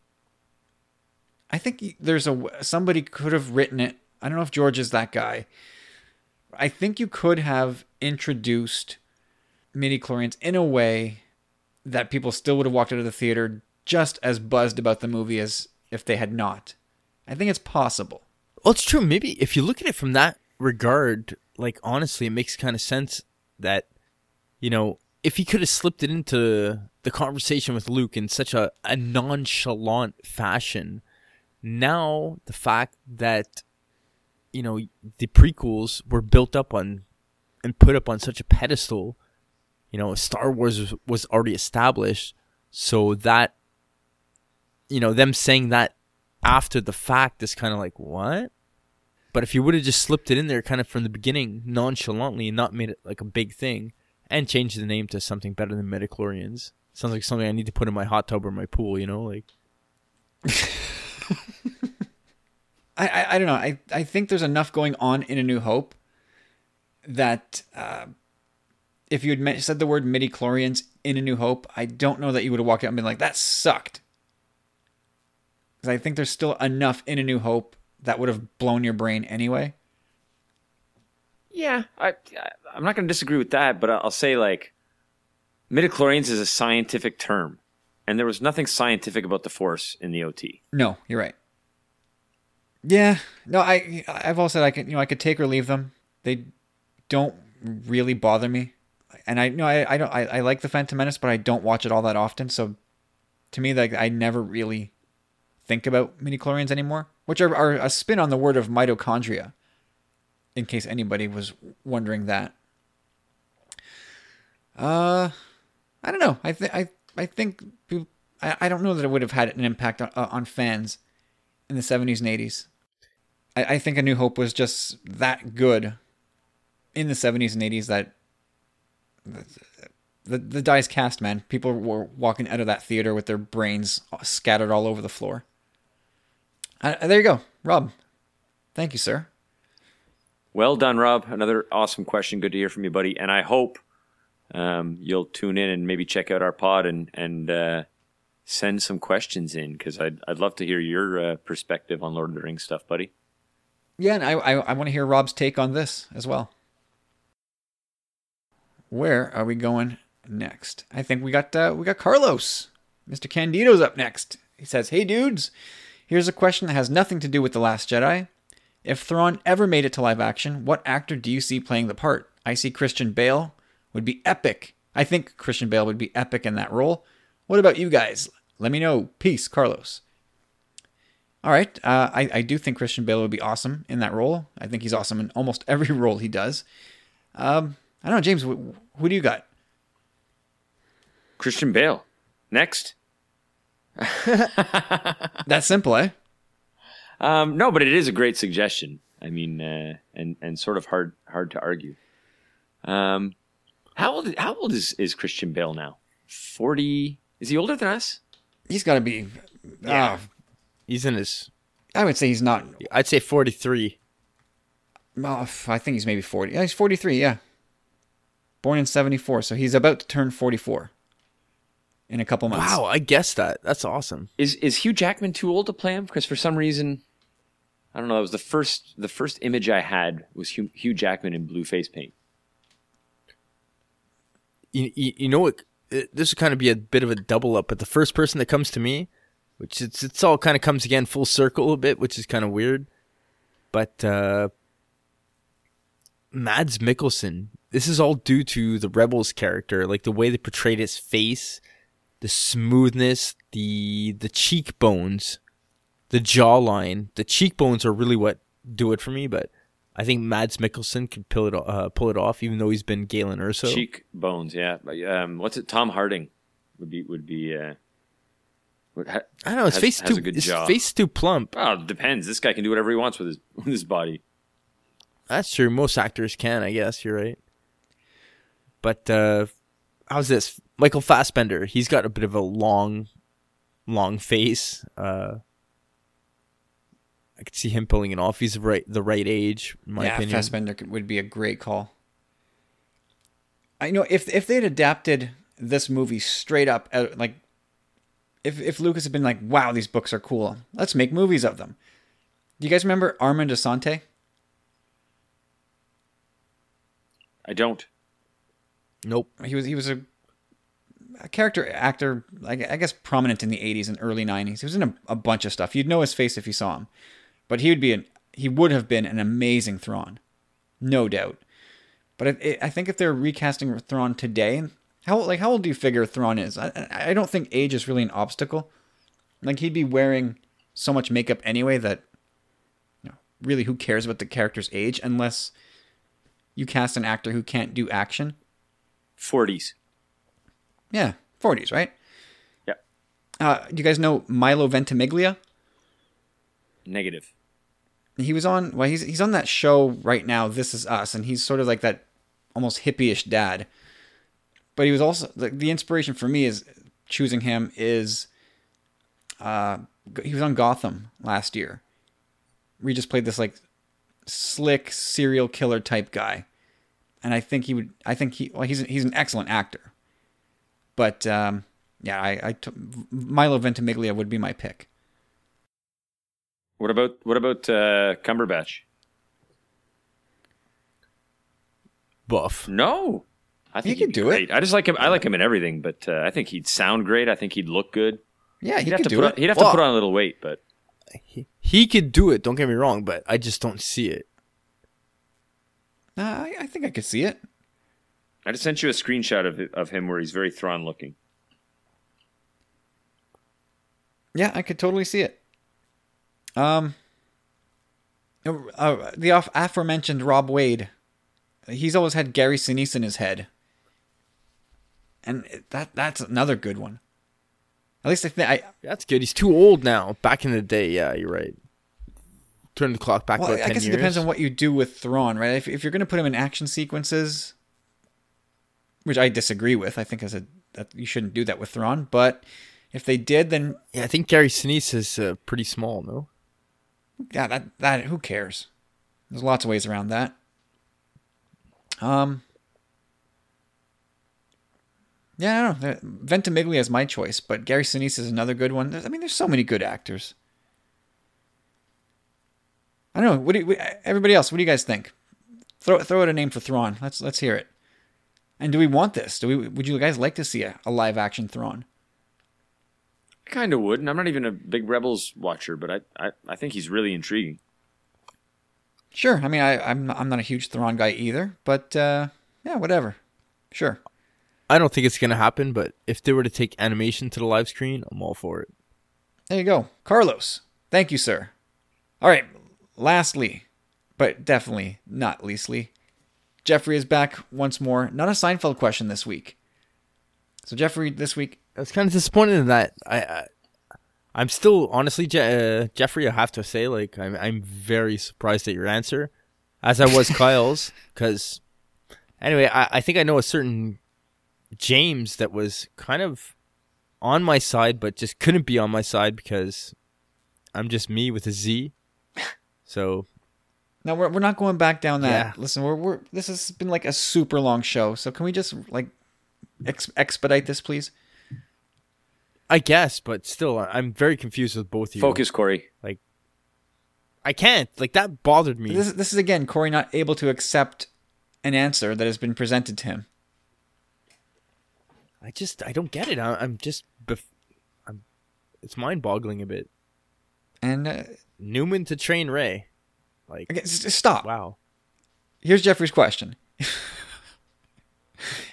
I think there's a somebody could have written it. I don't know if George is that guy. I think you could have introduced midi chlorians in a way that people still would have walked out of the theater just as buzzed about the movie as if they had not. I think it's possible. Well, it's true. Maybe if you look at it from that regard, like honestly, it makes kind of sense that you know if he could have slipped it into the conversation with Luke in such a, a nonchalant fashion. Now the fact that you know the prequels were built up on and put up on such a pedestal, you know, Star Wars was, already established, so that you know them saying that after the fact is kind of like what but if you would have just slipped it in there kind of from the beginning nonchalantly and not made it like a big thing and changed the name to something better than metachlorians sounds like something i need to put in my hot tub or my pool you know like I, I, I don't know. I, I think there's enough going on in A New Hope that uh, if you had said the word midi chlorians in A New Hope, I don't know that you would have walked out and been like, that sucked. Because I think there's still enough in A New Hope that would have blown your brain anyway. Yeah, I, I I'm not going to disagree with that, but I'll say like midichlorians is a scientific term, and there was nothing scientific about the force in the OT. No, you're right. Yeah, no, I I've also said I could you know I could take or leave them. They don't really bother me, and I know I I don't I, I like the Phantom Menace, but I don't watch it all that often. So to me, like I never really think about mini chlorians anymore, which are, are a spin on the word of mitochondria. In case anybody was wondering that. Uh, I don't know. I think I I think I I don't know that it would have had an impact on uh, on fans in the 70s and 80s. I, I think A New Hope was just that good in the 70s and 80s that the, the, dice cast, man. People were walking out of that theater with their brains scattered all over the floor. Uh, there you go, Rob. Thank you, sir. Well done, Rob. Another awesome question. Good to hear from you, buddy. And I hope um, you'll tune in and maybe check out our pod and and uh, send some questions in because I'd I'd love to hear your uh, perspective on Lord of the Rings stuff, buddy. Yeah, and I I, I want to hear Rob's take on this as well. Where are we going next? I think we got uh, we got Carlos. Mr. Candido's up next. He says, "Hey dudes, here's a question that has nothing to do with the Last Jedi. If Thrawn ever made it to live action, what actor do you see playing the part? I see Christian Bale would be epic. I think Christian Bale would be epic in that role. What about you guys? Let me know. Peace, Carlos." All right. Uh, I, I do think Christian Bale would be awesome in that role. I think he's awesome in almost every role he does. Um, I don't know, James. Wh- who do you got? Christian Bale. Next. That simple, eh? Um, no, but it is a great suggestion. I mean, uh, and and sort of hard hard to argue. Um, how old how old is is Christian Bale now? Forty? Is he older than us? He's got to be. Yeah. Oh, He's in his. I would say he's not. I'd say 43. Oh, I think he's maybe 40. Yeah, he's 43, yeah. Born in 74, so he's about to turn 44 in a couple months. Wow, I guessed that. That's awesome. Is is Hugh Jackman too old to play him? Because for some reason, I don't know. That was the first the first image I had was Hugh, Hugh Jackman in blue face paint. You, you, you know what? It, this would kind of be a bit of a double up, but the first person that comes to me, which it's it's all kind of comes again full circle a bit, which is kind of weird. But uh Mads Mikkelsen, this is all due to the Rebels character, like the way they portrayed his face, the smoothness, the the cheekbones, the jawline. The cheekbones are really what do it for me, but I think Mads Mikkelsen can pull it uh, pull it off, even though he's been Galen Erso. Cheek bones, yeah. Um, what's it? Tom Hardy would be would be. Uh, would ha- I don't know. His has- face has too. good his jaw. face too plump. it depends. This guy can do whatever he wants with his with his body. That's true. Most actors can, I guess. You're right. But uh how's this? Michael Fassbender. He's got a bit of a long, long face. Uh I could see him pulling it off. He's the right the right age, in my yeah, opinion. Fassbender could- would be a great call. I know if if they'd adapted this movie straight up, uh, like if if Lucas had been like, "Wow, these books are cool. Let's make movies of them." Do you guys remember Armand Assante? I don't. Nope. He was he was a, a character actor, like I guess prominent in the '80s and early '90s. He was in a, a bunch of stuff. You'd know his face if you saw him, but he would be an he would have been an amazing Thrawn, no doubt. But I, I think if they're recasting Thrawn today, how like how old do you figure Thrawn is? I I I don't think age is really an obstacle. Like he'd be wearing so much makeup anyway that, you know, really who cares about the character's age unless you cast an actor who can't do action. Forties. Yeah, 40s, right? Yep. Uh, do you guys know Milo Ventimiglia? Negative. He was on well, he's he's on that show right now. This is Us, and he's sort of like that almost hippie-ish dad. But he was also the, the inspiration for me is choosing him is uh he was on Gotham last year. We just played this like slick serial killer type guy, and I think he would. I think he well he's he's an excellent actor. But um, yeah, I, I t- Milo Ventimiglia would be my pick. What about what about uh, Cumberbatch? Buff. No, I think He could he'd do it. I just like him. I like him in everything, but uh, I think he'd sound great. I think he'd look good. Yeah, he He'd have could to do put it. on, he'd have Well- to put on a little weight, but He, he could do it, don't get me wrong, but I just don't see it. Uh, I, I think I could see it. I just sent you a screenshot of of him where he's very Thrawn looking. Yeah, I could totally see it. Um, uh, the off- aforementioned Rob Wade, he's always had Gary Sinise in his head, and that that's another good one. At least I think I. That's good. He's too old now. Back in the day, yeah, you're right. Turn the clock back Well, about I 10 guess years. it depends on what you do with Thrawn, right? If, if you're going to put him in action sequences, which I disagree with, I think as a that you shouldn't do that with Thrawn. But if they did, then Yeah, I think Gary Sinise is uh, pretty small, no? yeah, that that who cares? There's lots of ways around that. Um. Yeah, I don't know. Ventimiglia is my choice, but Gary Sinise is another good one. There's, I mean, there's so many good actors. I don't know. What do you, everybody else? What do you guys think? Throw throw out a name for Thrawn. Let's let's hear it. And do we want this? Do we? Would you guys like to see a, a live action Thrawn? I kind of would, and I'm not even a big Rebels watcher, but I, I, I think he's really intriguing. Sure. I mean, I, I'm not, I'm not a huge Thrawn guy either, but uh, yeah, whatever. Sure. I don't think it's going to happen, but if they were to take animation to the live screen, I'm all for it. There you go, Carlos. Thank you, sir. All right. Lastly, but definitely not leastly, Jeffrey is back once more. Not a Seinfeld question this week. So Jeffrey, this week, I was kind of disappointed in that. I, I I'm still honestly, Je- uh, Jeffrey. I have to say, like, I'm I'm very surprised at your answer, as I was Kyle's. Because anyway, I, I think I know a certain James that was kind of on my side, but just couldn't be on my side because I'm just me with a Z. So No, we're we're not going back down that. Yeah. Listen, we're we're this has been like a super long show, so can we just like ex- expedite this, please? I guess, but still, I- I'm very confused with both of you. Focus, Corey. Like, I can't. Like that bothered me. This this is again Corey not able to accept an answer that has been presented to him. I just I don't get it. I, I'm just bef- I'm, it's mind-boggling a bit. And uh, Newman to train Rey, like s- stop. wow. Here's Jeffrey's question.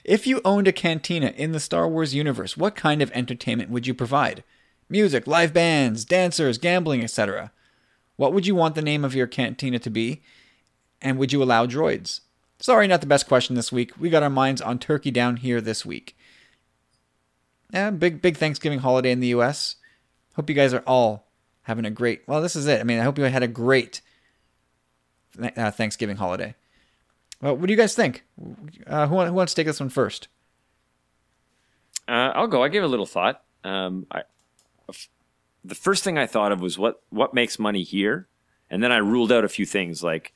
if you owned a cantina in the Star Wars universe, what kind of entertainment would you provide? Music, live bands, dancers, gambling, etc. What would you want the name of your cantina to be? And would you allow droids? Sorry, not the best question this week. We got our minds on turkey down here this week. Yeah, big big Thanksgiving holiday in the U.S. Hope you guys are all having a great. Well, this is it. I mean, I hope you had a great uh, Thanksgiving holiday. Well, what do you guys think? Uh, who, who wants to take this one first? Uh, I'll go. I gave a little thought. Um, I, the first thing I thought of was what what makes money here, and then I ruled out a few things like,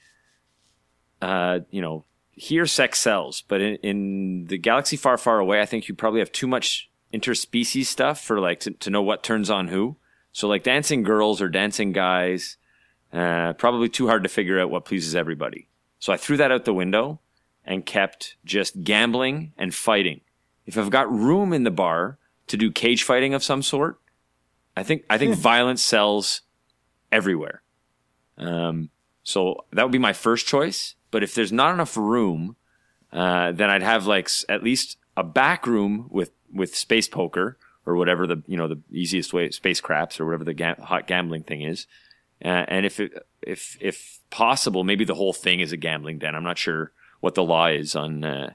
uh, you know, here sex sells, but in, in the galaxy far, far away, I think you probably have too much interspecies stuff for like to, to know what turns on who. So like dancing girls or dancing guys, uh, probably too hard to figure out what pleases everybody. So I threw that out the window and kept just gambling and fighting. If I've got room in the bar to do cage fighting of some sort, I think I think violence sells everywhere. Um, so that would be my first choice. But if there's not enough room, uh, then I'd have like s- at least a back room with with space poker or whatever the you know the easiest way space craps or whatever the ga- hot gambling thing is. Uh, and if it, if if possible, maybe the whole thing is a gambling den. I'm not sure what the law is on uh,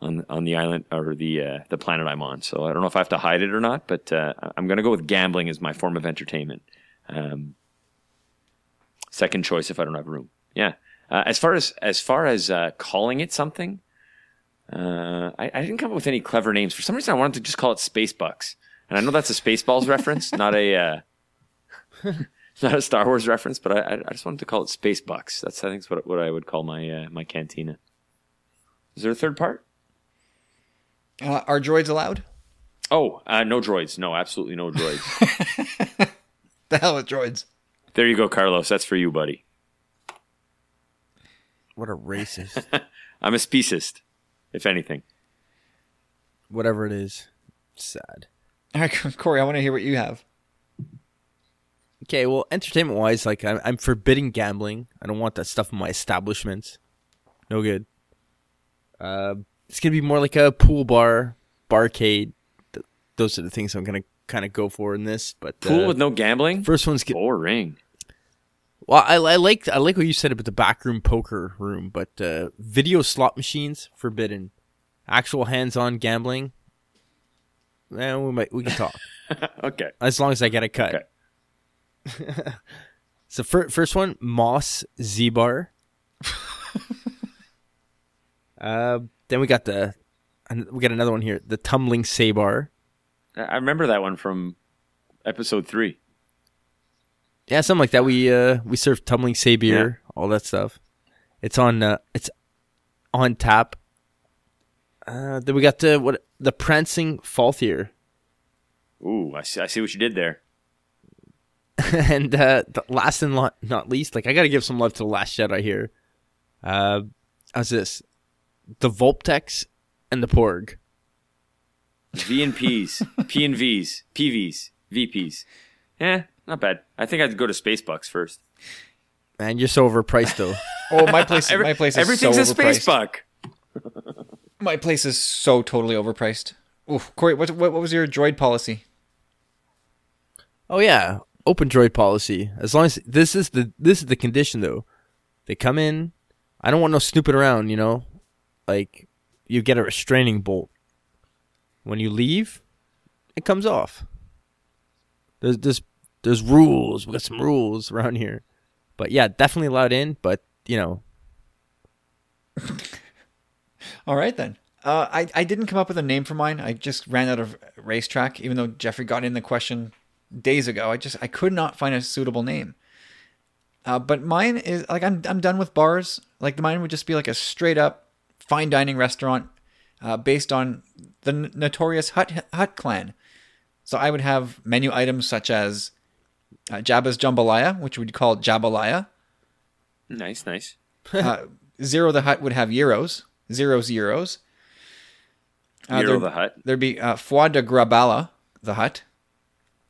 on on the island or the uh, the planet I'm on. So I don't know if I have to hide it or not. But uh, I'm going to go with gambling as my form of entertainment. Um, second choice if I don't have room. Yeah. Uh, as far as as far as uh, calling it something, uh, I, I didn't come up with any clever names. For some reason, I wanted to just call it Space Bucks, and I know that's a Spaceballs reference, not a uh, not a Star Wars reference, but I, I I just wanted to call it Space Bucks. That's I think is what what I would call my uh, my cantina. Is there a third part? Uh, are droids allowed? Oh, uh, no droids. No, absolutely no droids. The hell with droids. there you go, Carlos. That's for you, buddy. What a racist. I'm a speciest, if anything. Whatever it is, sad. All right, Corey, I want to hear what you have. Okay, well, entertainment wise, like I'm, I'm forbidding gambling. I don't want that stuff in my establishments. No good. Uh, it's gonna be more like a pool bar, barcade. Th- those are the things I'm gonna kind of go for in this. But Pool uh, with no gambling. first one's get, Boring. Well. I, I like I like what you said about the backroom poker room, but uh, video slot machines forbidden. Actual hands-on gambling. Eh, we might we can talk okay. as long as I get a cut. so fir- first one, Moss Z Bar. uh, then we got the, we got another one here, the Tumbling Saber. I remember that one from episode three. Yeah, something like that. We uh we serve tumbling say beer, Yeah. all that stuff. It's on uh, it's on tap. Uh, then we got the what the prancing Fathier. Ooh, I see. I see what you did there. and uh, the last and lo- not least, like I got to give some love to the Last Jedi here. Uh, how's this? The Vulptex and the Porg. V and P's, P and V's, PVs, VPs. Eh, not bad. I think I'd go to Spacebucks first. Man, you're so overpriced though. Oh, my place. Every- my place is everything's so a overpriced. Spacebuck. My place is so totally overpriced. Oof, Corey, what, what what was your droid policy? oh yeah, open droid policy. As long as this is the this is the condition though. They come in. I don't want no snooping around. You know, like you get a restraining bolt. When you leave, it comes off. There's there's there's rules. We got some rules around here. But yeah, definitely allowed in. But you know, All right then. Uh, I I didn't come up with a name for mine. I just ran out of racetrack. Even though Jeffrey got in the question days ago, I just I could not find a suitable name. Uh, but mine is like I'm I'm done with bars. Like the mine would just be like a straight up fine dining restaurant uh, based on the notorious Hutt Hutt clan. So I would have menu items such as uh, Jabba's Jambalaya, which we'd call Jabalaya. Nice, nice. Uh, Ziro the Hutt would have gyros, zeros gyros. Uh, Hero there- the Hutt. There'd be uh, Foie de Grabala, the Hutt,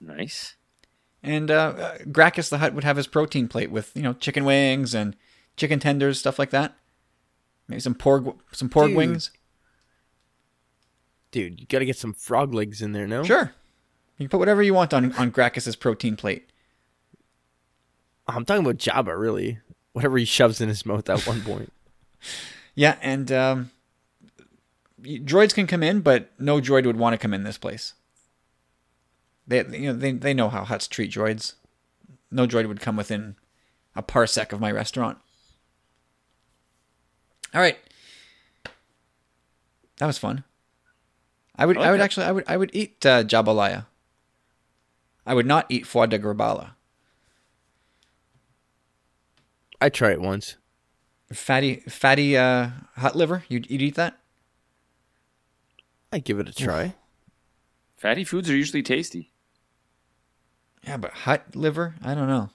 Nice. and uh, uh, Grakkus the Hutt would have his protein plate with you know chicken wings and chicken tenders, stuff like that. Maybe some pork, some pork Dude. wings. dude, you got to get some frog legs in there, no? Sure, you can put whatever you want on on Grakkus's protein plate. I'm talking about Jabba, really. Whatever he shoves in his mouth at one point. Yeah, and um, droids can come in, but no droid would want to come in this place. They, you know, they they know how Hutts treat droids. No droid would come within a parsec of my restaurant. All right, that was fun. I would, I I, would actually, I would, I would eat uh, jabalaya. I would not eat foie de grabala. I try it once. Fatty, fatty uh, Hutt liver. You'd, you'd eat that? I give it a try. Fatty foods are usually tasty. Yeah, but hot liver, I don't know.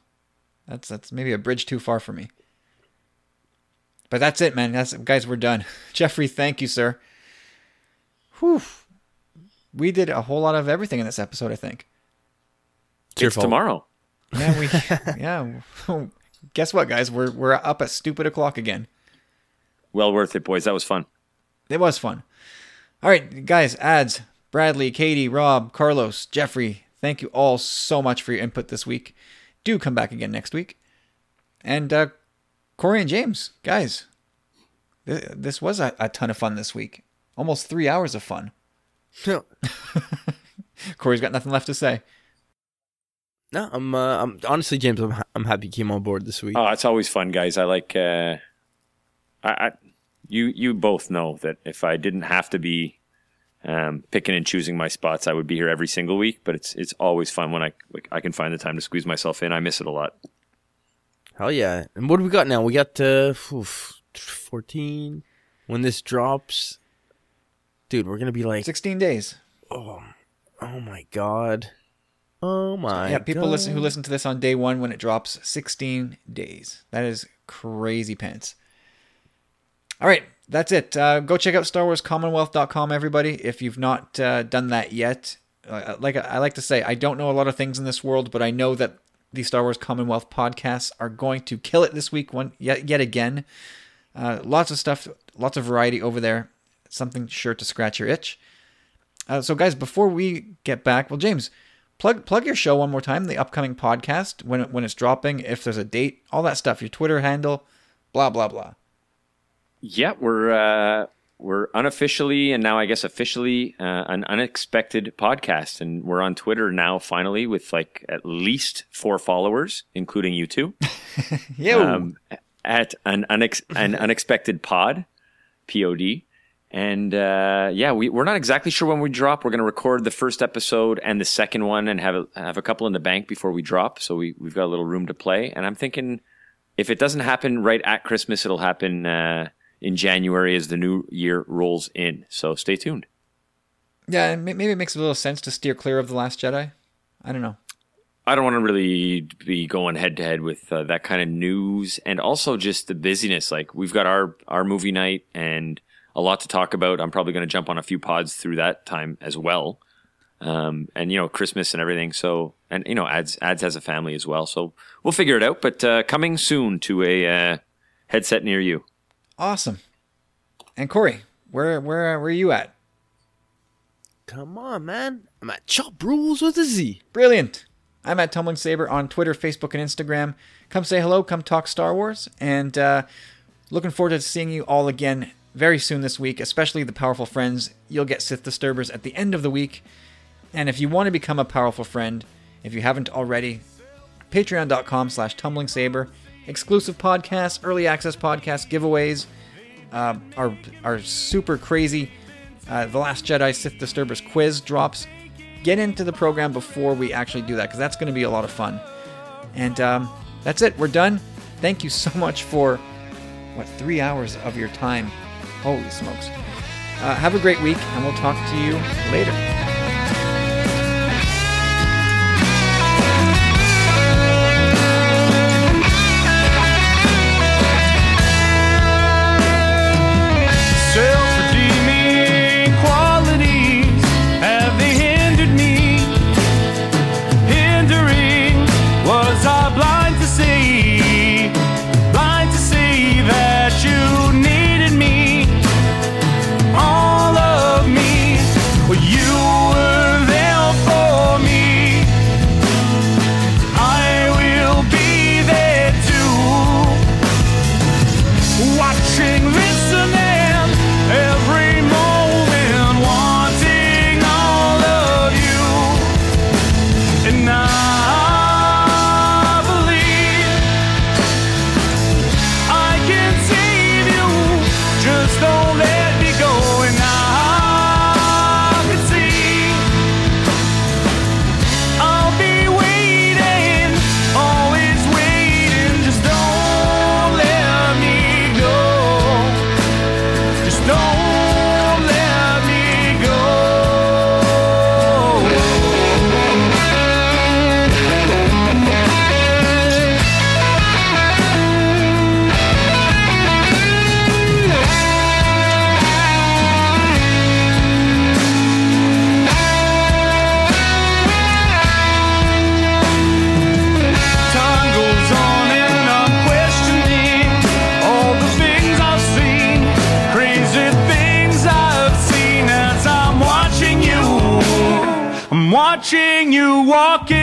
That's that's maybe a bridge too far for me. But that's it, man. That's guys, we're done. Jeffrey, thank you, sir. Whew. We did a whole lot of everything in this episode, I think. It's It's tomorrow. Yeah, we yeah. Guess what, guys? We're we're up at stupid o'clock again. Well worth it, boys. That was fun. It was fun. All right, guys, ads. Bradley, Katie, Rob, Carlos, Jeffrey, thank you all so much for your input this week. Do come back again next week. And uh, Corey and James, guys, th- this was a, a ton of fun this week. Almost three hours of fun. No, Corey's got nothing left to say. No, I'm. Uh, I'm honestly, James. I'm. ha- I'm happy you came on board this week. Oh, it's always fun, guys. I like. Uh, I, I, you, you both know that if I didn't have to be um, picking and choosing my spots, I would be here every single week. But it's it's always fun when I like, I can find the time to squeeze myself in. I miss it a lot. Hell yeah! And what do we got now? We got uh, oof, 14. When this drops, dude, we're gonna be like, 16 days. oh my god, oh my. yeah, people god. listen who listen to this on day one when it drops 16 days. That is crazy pants. All right, that's it. Uh, go check out StarWarsCommonwealth.com, everybody. If you've not uh, done that yet, uh, like I like to say, I don't know a lot of things in this world, but I know that the Star Wars Commonwealth podcasts are going to kill it this week, one yet yet again. Uh, lots of stuff, lots of variety over there. Something sure to scratch your itch. Uh, so, guys, before we get back, well, James, plug plug your show one more time. The upcoming podcast, when it, when it's dropping, if there's a date, all that stuff, your Twitter handle, blah blah blah. Yeah, we're uh, we're unofficially and now I guess officially uh, an unexpected podcast, and we're on Twitter now finally with like at least four followers, including you two. Yeah, um, at an unex- an unexpected pod, pod, and uh, yeah, we we're not exactly sure when we drop. We're going to record the first episode and the second one, and have a, have a couple in the bank before we drop. So we we've got a little room to play. And I'm thinking, if it doesn't happen right at Christmas, it'll happen uh, in January as the new year rolls in. So stay tuned. yeah. Maybe it makes a little sense to steer clear of the Last Jedi. I don't know. I don't want to really be going head to head with uh, that kind of news, and also just the busyness. Like we've got our our movie night and a lot to talk about. I'm probably going to jump on a few pods through that time as well, um, and you know Christmas and everything. So and you know ads ads has a family as well, so we'll figure it out. But uh, coming soon to a uh, headset near you. Awesome. And Corey, where where where are you at? Come on, man. I'm at Chop Rules with a Z. Brilliant. I'm at Tumbling Saber on Twitter, Facebook, and Instagram. Come say hello. Come talk Star Wars. And uh, looking forward to seeing you all again very soon this week, especially the powerful friends. You'll get Sith Disturbers at the end of the week. And if you want to become a powerful friend, if you haven't already. Patreon.com slash tumbling saber. Exclusive podcasts, early access podcasts, giveaways, uh, our super crazy uh, The Last Jedi Sith Disturbers quiz drops. Get into the program before we actually do that because that's going to be a lot of fun. And um, that's it. We're done. Thank you so much for, what, three hours of your time. Holy smokes. Uh, have a great week, and we'll talk to you later. Walking